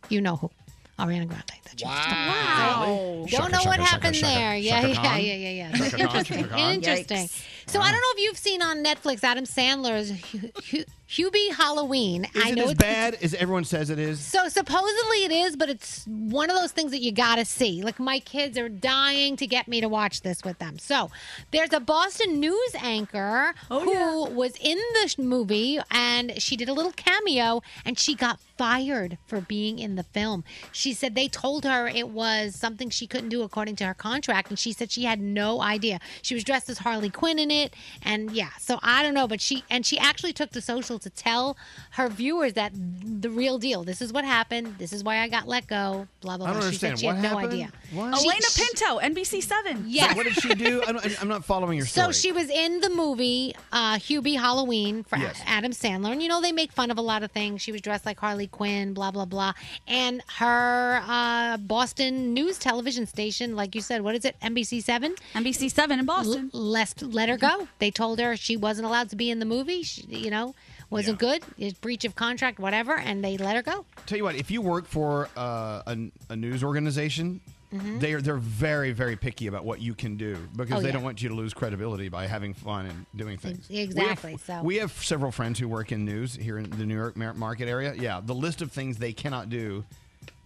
You know who. Ariana Grande. That she was talking. Wow. Don't know what happened there. Yeah, Chaka yeah, Khan? yeah, yeah, yeah. Chaka Interesting. Chaka Khan? So I don't know if you've seen on Netflix Adam Sandler's Hu- Hu- Hubie Halloween. Is I it know as it's bad as everyone says it is? so supposedly it is, but it's one of those things that you gotta see. Like my kids are dying to get me to watch this with them. So there's a Boston news anchor oh, who was in the sh- movie and she did a little cameo and she got fired for being in the film. She said they told her it was something she couldn't do according to her contract and she said she had no idea. She was dressed as Harley Quinn in it, and yeah. So I don't know, but she and she actually took to social to tell her viewers that the real deal. This is what happened. This is why I got let go. Blah blah I blah. don't she said understand. she What had no idea. What? She- Elena Pinto, NBC Seven. Yes. What did she do? I'm, I'm not following your story. So she was in the movie uh, Hubie Halloween for Yes. Adam Sandler, and you know they make fun of a lot of things. She was dressed like Harley Quinn, blah blah blah, and her uh, Boston news television station, like you said, what is it, NBC Seven? NBC Seven in Boston. left let her go. They told her she wasn't allowed to be in the movie. She, you know, wasn't good. It's breach of contract, whatever, and they let her go. Tell you what, if you work for uh, a, a news organization, Mhm. they're they're very very picky about what you can do because Oh, they yeah. don't want you to lose credibility by having fun and doing things. Exactly, We have, so- we have several friends who work in news here in the New York market area. Yeah, the list of things they cannot do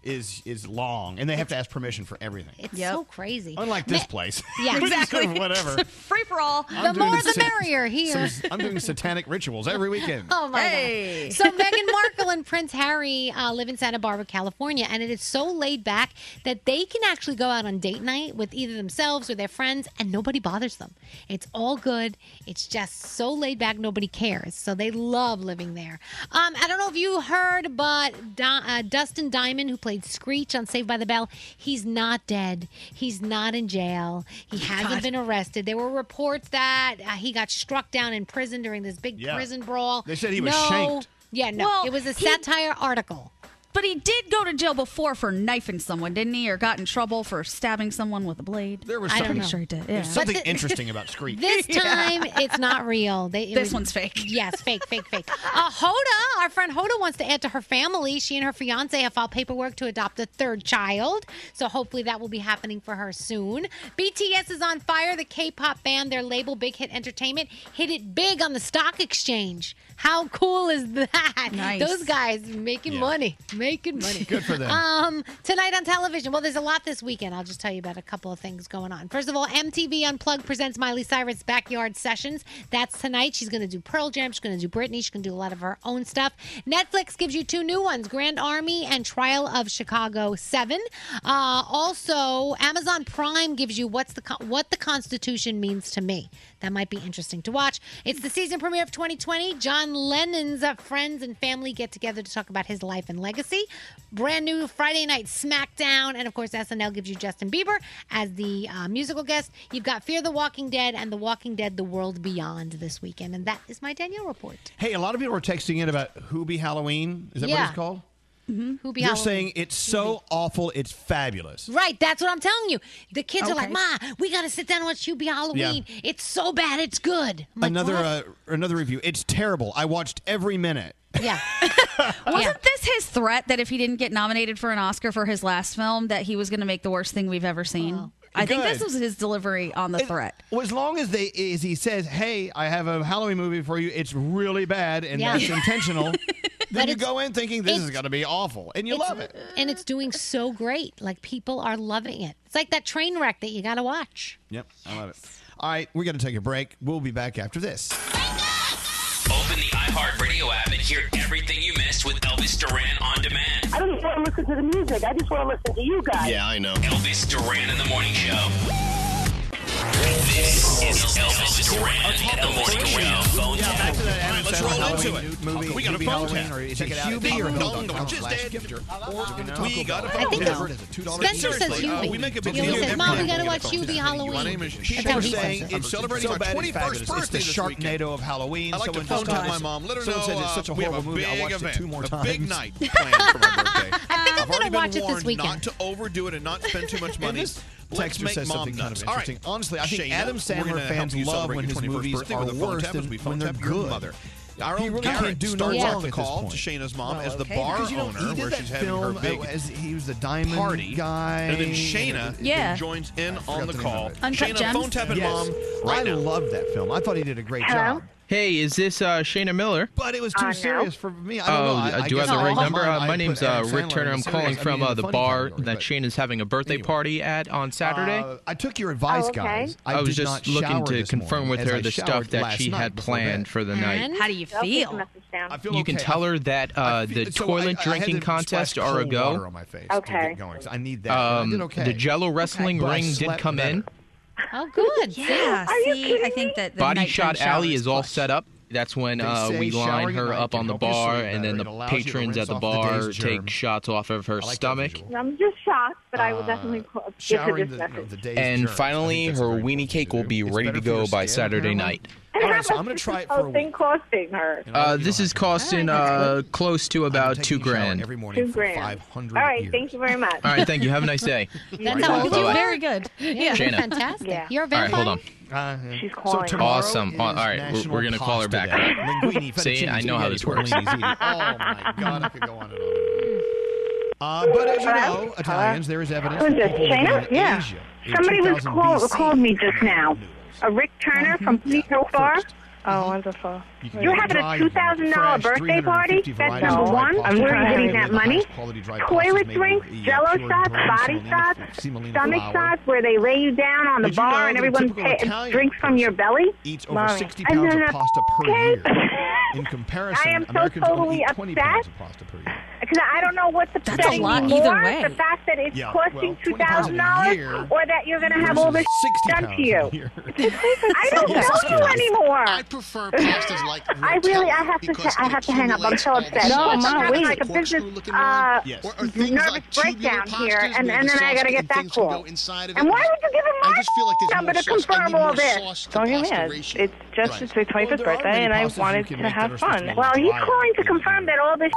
is is long, and they have to ask permission for everything. It's so crazy. Unlike this place. Yeah, exactly. Whatever. Free for all. I'm the more the sa- merrier here. some- I'm doing satanic rituals every weekend. Oh my Hey. god! So Meghan Markle and Prince Harry uh, live in Santa Barbara, California, and it is so laid back that they can actually go out on date night with either themselves or their friends, and nobody bothers them. It's all good. It's just so laid back, nobody cares. So they love living there. Um, I don't know if you heard, but Do- uh, Dustin Diamond, who played Screech on Saved by the Bell, he's not dead. He's not in jail. He hasn't God. been arrested. There were reports that uh, he got struck down in prison during this big Yeah. prison brawl. They said he was no, shanked. Yeah, no. Well, it was a he- satire article. But he did go to jail before for knifing someone, didn't he? Or got in trouble for stabbing someone with a blade. There was I don't something, sure he did. there's Yeah. something But the- interesting about Screech. This time, it's not real. They, it This was- one's fake. Yes, fake, fake, fake. Uh, Hoda, our friend Hoda, wants to add to her family. She and her fiance have filed paperwork to adopt a third child. So hopefully that will be happening for her soon. BTS is on fire. The K-pop band, their label Big Hit Entertainment, hit it big on the stock exchange. How cool is that? Nice. Those guys making money, making money. Good for them. Um, tonight on television. Well, there's a lot this weekend. I'll just tell you about a couple of things going on. First of all, MTV Unplugged presents Miley Cyrus Backyard Sessions. That's tonight. She's going to do Pearl Jam. She's going to do Britney. She's going to do a lot of her own stuff. Netflix gives you two new ones: Grand Army and Trial of Chicago Seven. Uh, also, Amazon Prime gives you what's the Con- what the Constitution means to me. That might be interesting to watch. It's the season premiere of 2020. John Lennon's uh, friends and family get together to talk about his life and legacy. Brand new Friday night SmackDown, and of course SNL gives you Justin Bieber as the uh, musical guest. You've got Fear the Walking Dead and The Walking Dead: The World Beyond this weekend, and that is my Danielle report. Hey, a lot of people are texting in about Hoobie Halloween. Is that what it's called? Who be You're Halloween? saying it's so awful, it's fabulous. Right, that's what I'm telling you. The kids are like, "Ma, we got to sit down and watch Hubie Halloween. It's so bad, it's good." I'm another "What?" uh, another review. It's terrible. I watched every minute. yeah. Wasn't this his threat that if he didn't get nominated for an Oscar for his last film, that he was going to make the worst thing we've ever seen? I think this was his delivery on the threat. Well, as long as they as he says, "Hey, I have a Halloween movie for you. It's really bad and Yeah. that's intentional." then But you go in thinking this is going to be awful, and you It's- love it. and it's doing so great. Like people are loving it. It's like that train wreck that you got to watch. Yep, I love it. All right, we're going to take a break. We'll be back after this. Open the iHeartRadio app and hear everything you missed with Elvis Duran on demand. I don't just want to listen to the music. I just want to listen to you guys. Yeah, I know. Elvis Duran in the Morning Show. This is Elvis let's roll into it. We got a phone tap. is a I phone think tap. it's- It's a $2 Spencer says uh, Hubie. we He says, "Mom, we got to watch Hubie. Halloween." Is That's how saying says it. it's celebrating my bad it's 21st fabulous. It's birthday the Sharknado of Halloween. I like to phone tap my mom. Let her know it's such a uh, horrible movie. I watched it two more times. big night planned for my birthday. I think I'm gonna already watch it this weekend. not to overdo it and not spend too much money. This Let's make says mom something kind of All right. interesting. Honestly, I think Shayna, Adam Sandler fans love celebrate when your his 21st movies are with a phone worse tap as than we phone when they're tap your good. mother. Our own really Garrett can't do no starts wrong off the call to Shayna's mom Oh, as the okay, bar you know, owner, he where she's having her big as he was the diamond party guy. and then Shayna Yeah. joins in on the the call. of it. Shayna Gems? phone tapping Yes. mom right I now. loved that film. I thought he did a great Hello? job. Hey, is this uh, Shayna Miller? But it was too Uh, no. serious for me. I don't Oh, know. I, I do I guess have the right number? Uh, my name's uh, Rick Turner. I'm calling serious- I from mean, uh, the the bar category, that but Shayna's having a birthday anyway. party at on Saturday. Uh, I took your advice, Oh, okay. guys. I, I was did just looking shower to this confirm morning, with as her I the showered stuff that last she night had before planned bed. for the night. And How do you I'll take the feel? I feel You okay. can tell her that uh, feel- the so I- toilet I had drinking to contest splash are a cold go. water on my face to Okay. get going, 'cause I need that. and I Um, did okay. the Jello wrestling But I ring did slept come in. better. Oh, good. yeah. Are See, I think that the Body Shot Alley is all set up. That's when uh, we line her up on the bar, and then the patrons at the the bar take shots off of her stomach. I'm just shocked but I will definitely uh, give her this the, message. You the the and germs. finally, her weenie cake will be it's ready to go by Saturday now. night. All right, so I'm going to try it for. Oh, thing costing her. Uh, this is costing uh, close to about two grand. Every morning two grand. Five hundred. All right, years. thank you very much. All right, thank you. Have a nice day. That's all. You do very good. Yeah, Shana. fantastic. Yeah. You're very. All right, hold on. Uh, She's calling. So awesome. All right, we're, we're going to call her back. Right? See, I know how this works. oh my god, I could go on and on. Uh, but as you know, Italians, there is evidence. Who is this, Yeah. Asia Somebody was call, called me just now. A Rick Turner from Please yeah, Far. Oh, wonderful. You You're having a two thousand dollar birthday party? That's number one. I'm Where are you getting that money? Toilet drinks, Jello shots, body shots, stomach shots, where they lay you down on the bar and everyone drinks from your belly. Eats over sixty pounds of pasta per year. in comparison, I am so Americans totally only eat upset because I don't know what's upsetting That's a lot more, either way. the fact that it's yeah, costing well, $2,000 or that you're going to have all this done to you. I don't yes, know you anymore. I prefer pastas like I really, I have to, I have to hang up. I'm so upset. No, I'm having like a business uh, yes. nervous like breakdown here, and, and then I got to get that cool. And why would you give him my number to confirm all this? Don't get mad. It's just, it's my 25th birthday, and I wanted to have have fun. Well, he's calling to confirm that all this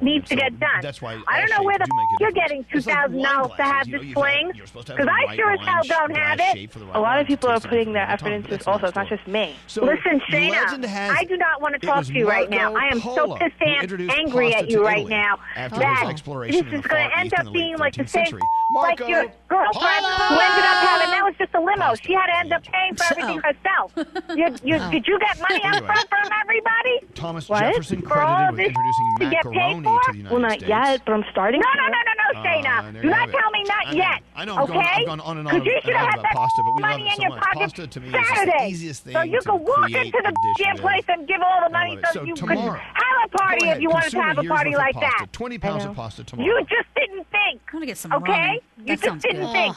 needs to get done. That's why I don't know where the you're getting $2,000 to have this fling, because I sure as hell don't have it. A lot of people are putting their effort into this also. It's not just me. Listen, Shayna, I do not want to talk to you right now. I am so pissed and angry at you right now that this is going to end up being like the same like your girlfriend who ended up having that was just a limo. She had to end up paying for everything herself. You, you, did you get money out front from everybody? Thomas what? Jefferson credited with introducing macaroni to, the United well, not States. yet, but I'm starting. No, no, no, no, no, ah, Shayna. Uh, Do not tell me not I yet. I know. I'm okay? I've gone on and on, you should have that pasta, but we money love it so in your much. Pocket pasta to me Saturday. is the easiest thing. So you can walk into the damn place and give all the money, so, so you tomorrow, can have a party if you wanted to have a party like that. Twenty pounds of pasta tomorrow. You just didn't think. I'm gonna get some. Okay, you just didn't think.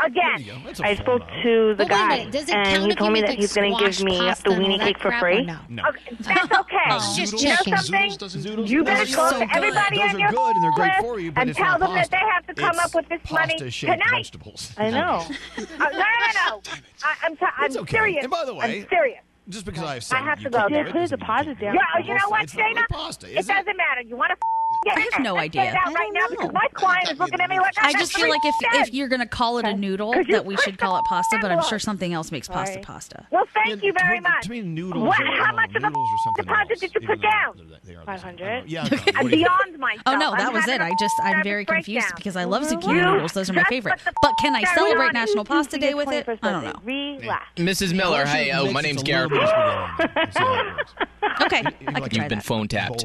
Again, I spoke to the guy, and he told me that he's going to give me the weenie cake for free. No. Okay, that's okay. no. Just you know something? You better call so everybody on your good, and great for you, but and tell them pasta. that they have to come it's up with this money tonight. Vegetables. I know. uh, no, no, no. I, am t- I'm okay. serious. And by the way, I'm serious. Just because I have said I have to go. Put a deposit down. Yeah, you know what, Dana? It doesn't matter. You want to I have no idea. That right now because my client is looking at me like I just feel like if, if you're going to call it a noodle, that we should call it pasta. But I'm sure something else makes pasta pasta. Well, thank you very much. Between noodles, what, how much of a deposit did you put down? Five hundred. Yeah, beyond my. Oh no, that was it. I just I'm very confused because I love zucchini noodles. Those are my favorite. But can I celebrate National Pasta Day with it? I don't know. Mrs. Miller, hey, oh, my name's Garrett. okay, You've been phone tapped.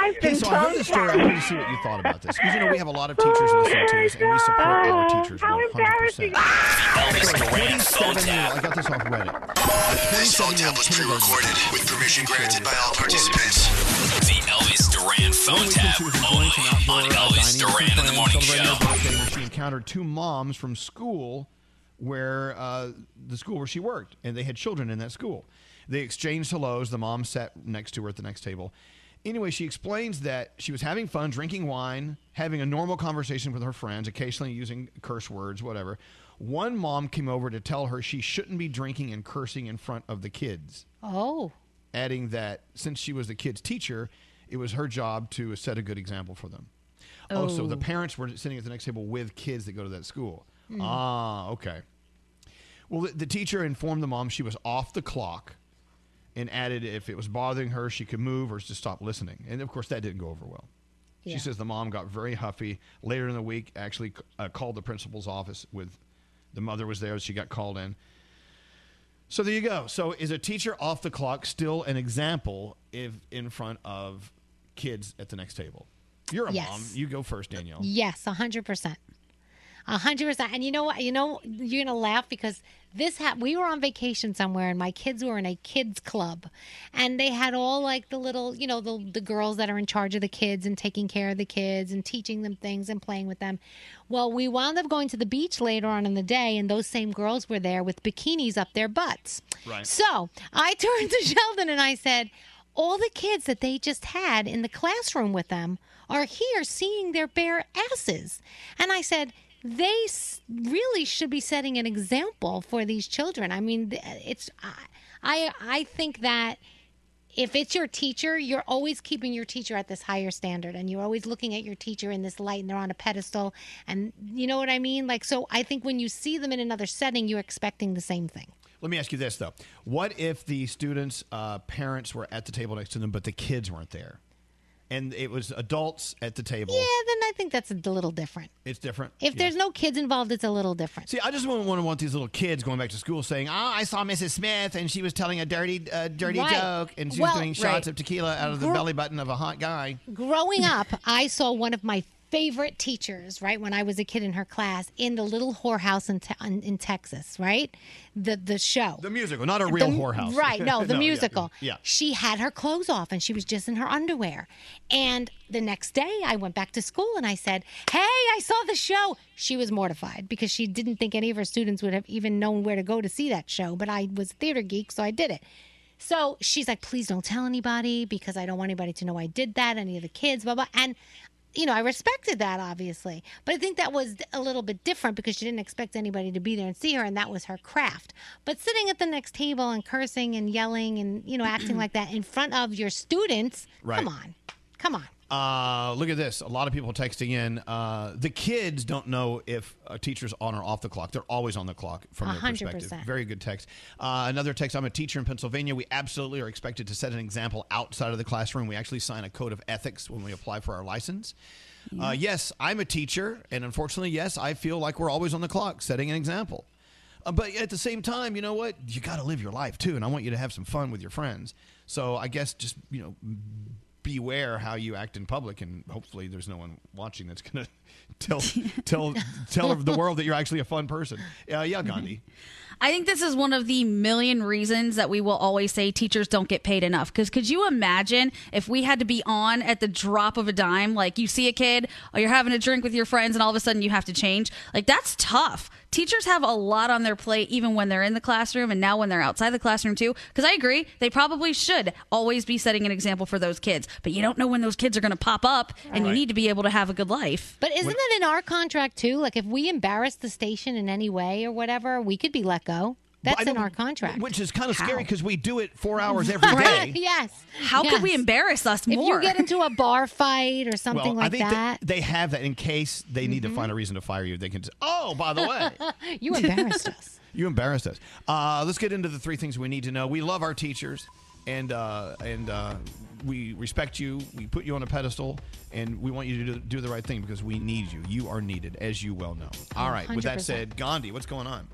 I've been phone tapped. Mary, I want to see what you thought about this because you know we have a lot of teachers oh listening to us, and we support our oh teachers. How 100%. embarrassing! Twenty-seven. I got this off Reddit. This phone tap was pre-recorded with permission granted by all participants. The Elvis Duran phone tap only on Elvis Duran in the morning show. She encountered two moms from school where uh, the school where she worked, and they had children in that school. They exchanged hellos. The mom sat next to her at the next table, anyway, she explains that she was having fun drinking wine, having a normal conversation with her friends, occasionally using curse words, whatever. One mom came over to tell her she shouldn't be drinking and cursing in front of the kids. Oh. Adding that since she was the kids' teacher, it was her job to set a good example for them. Oh, oh so the parents were sitting at the next table with kids that go to that school. Mm. Ah, okay. Well, the, the teacher informed the mom she was off the clock and added if it was bothering her, she could move or just stop listening. And of course, that didn't go over well. Yeah. She says the mom got very huffy. Later in the week, actually uh, called the principal's office with the mother was there. She got called in. So there you go. So is a teacher off the clock still an example if in front of kids at the next table? You're a Yes. mom. You go first, Danielle. Yes, 100%. A hundred percent. And you know what? You know you're gonna laugh because this ha- we were on vacation somewhere and my kids were in a kids club, and they had all like the little you know the the girls that are in charge of the kids and taking care of the kids and teaching them things and playing with them. Well, we wound up going to the beach later on in the day, and those same girls were there with bikinis up their butts. Right. So I turned to Sheldon and I said, all the kids that they just had in the classroom with them are here seeing their bare asses. And I said, they really should be setting an example for these children. I mean, it's I I, think that if it's your teacher, you're always keeping your teacher at this higher standard and you're always looking at your teacher in this light and they're on a pedestal and you know what I mean? Like so I think when you see them in another setting, you're expecting the same thing. Let me ask you this though: What if the students' uh, parents were at the table next to them, but the kids weren't there, and it was adults at the table? Yeah, then I think that's a little different. It's different. If Yeah. there's no kids involved, it's a little different. See, I just wouldn't want to want these little kids going back to school saying, "Oh, I saw Mrs. Smith and she was telling a dirty, uh, dirty Right. joke, and she Well, was doing shots right. of tequila out of the Gro- belly button of a hot guy." Growing up, I saw one of my favorite teachers, right, when I was a kid in her class in the little whorehouse in, te- in, Texas, right? The the show. The musical, not a real The- whorehouse. Right, no, the No, yeah, musical. yeah. She had her clothes off and she was just in her underwear. And the next day I went back to school and I said, Hey, I saw the show. She was mortified because she didn't think any of her students would have even known where to go to see that show. But I was a theater geek, so I did it. So she's like, please don't tell anybody because I don't want anybody to know I did that, any of the kids, blah, blah. And, you know, I respected that, obviously. But I think that was a little bit different because she didn't expect anybody to be there and see her, and that was her craft. But sitting at the next table and cursing and yelling and, you know, acting like that in front of your students, Right. come on. Come on. Uh, look at this. A lot of people texting in. Uh, the kids don't know if a teacher's on or off the clock. They're always on the clock from their 100%. perspective. Very good text. Uh, another text. I'm a teacher in Pennsylvania. We absolutely are expected to set an example outside of the classroom. We actually sign a code of ethics when we apply for our license. Uh, yes, I'm a teacher, and unfortunately, yes, I feel like we're always on the clock, setting an example. Uh, but at the same time, you know what? You got to live your life too, and I want you to have some fun with your friends. So I guess just you know, beware how you act in public, and hopefully there's no one watching that's gonna tell tell tell the world that you're actually a fun person. Uh, yeah, Gandhi. I think this is one of the million reasons that we will always say teachers don't get paid enough. Because could you imagine if we had to be on at the drop of a dime? Like you see a kid, or you're having a drink with your friends, and all of a sudden you have to change. Like that's tough. Teachers have a lot on their plate, even when they're in the classroom, and now when they're outside the classroom too. Because I agree, they probably should always be setting an example for those kids. But you don't know when those kids are going to pop up, and you need to be able to have a good life. But isn't that in our contract too? Like if we embarrass the station in any way or whatever, we could be let go. That's in our contract. Which is kind of scary because we do it four hours every day. yes. How could we embarrass us more? If you get into a bar fight or something well, I like think that, they have that in case they need to find a reason to fire you. They can. Just, oh, by the way. you embarrassed us. You embarrassed us. Uh, let's get into the three things we need to know. We love our teachers, and uh, and uh, we respect you. We put you on a pedestal, and we want you to do, do the right thing because we need you. You are needed, as you well know. All right. With that said, Gandhi, what's going on?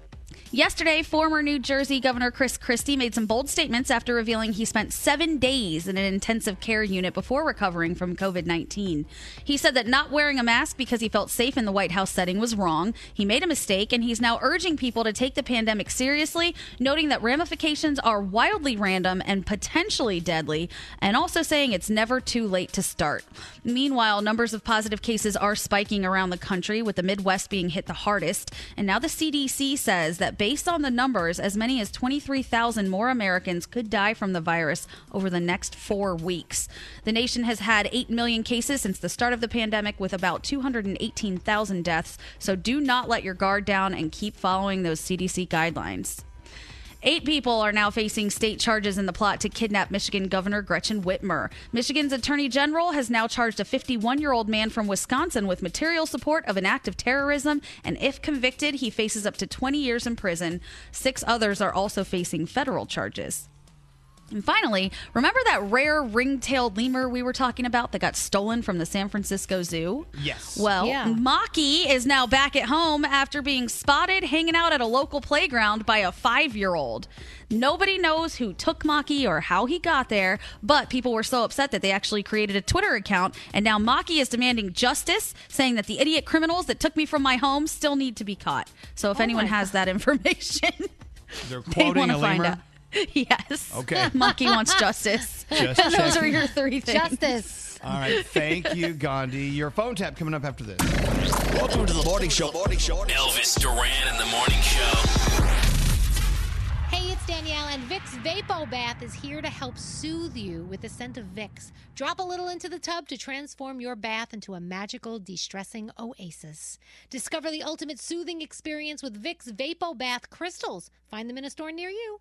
Yesterday, former New Jersey Governor Chris Christie made some bold statements after revealing he spent seven days in an intensive care unit before recovering from COVID 19. He said that not wearing a mask because he felt safe in the White House setting was wrong. He made a mistake, and he's now urging people to take the pandemic seriously, noting that ramifications are wildly random and potentially deadly, and also saying it's never too late to start. Meanwhile, numbers of positive cases are spiking around the country, with the Midwest being hit the hardest. And now the CDC says that based on the numbers, as many as 23,000 more Americans could die from the virus over the next four weeks. The nation has had 8 million cases since the start of the pandemic, with about 218,000 deaths. So do not let your guard down and keep following those CDC guidelines. Eight people are now facing state charges in the plot to kidnap Michigan Governor Gretchen Whitmer. Michigan's Attorney General has now charged a 51 year old man from Wisconsin with material support of an act of terrorism, and if convicted, he faces up to 20 years in prison. Six others are also facing federal charges. And finally, remember that rare ring-tailed lemur we were talking about that got stolen from the San Francisco Zoo? Yes. Well, Yeah. Maki is now back at home after being spotted hanging out at a local playground by a five-year-old. Nobody knows who took Maki or how he got there, but people were so upset that they actually created a Twitter account, and now Maki is demanding justice, saying that the idiot criminals that took me from my home still need to be caught. So if oh anyone has that information, They're quoting want a to find lemur. out. Yes. Okay. Monkey wants justice. Just Those are checking. your three things. Justice. All right, thank you, Gandhi. Your phone tap coming up after this. Welcome to the morning show. Morning show. Elvis Duran in the morning show. Hey, it's Danielle, and Vicks VapoBath is here to help soothe you with the scent of Vicks. Drop a little into the tub to transform your bath into a magical, de stressing oasis. Discover the ultimate soothing experience with Vicks VapoBath crystals. Find them in a store near you.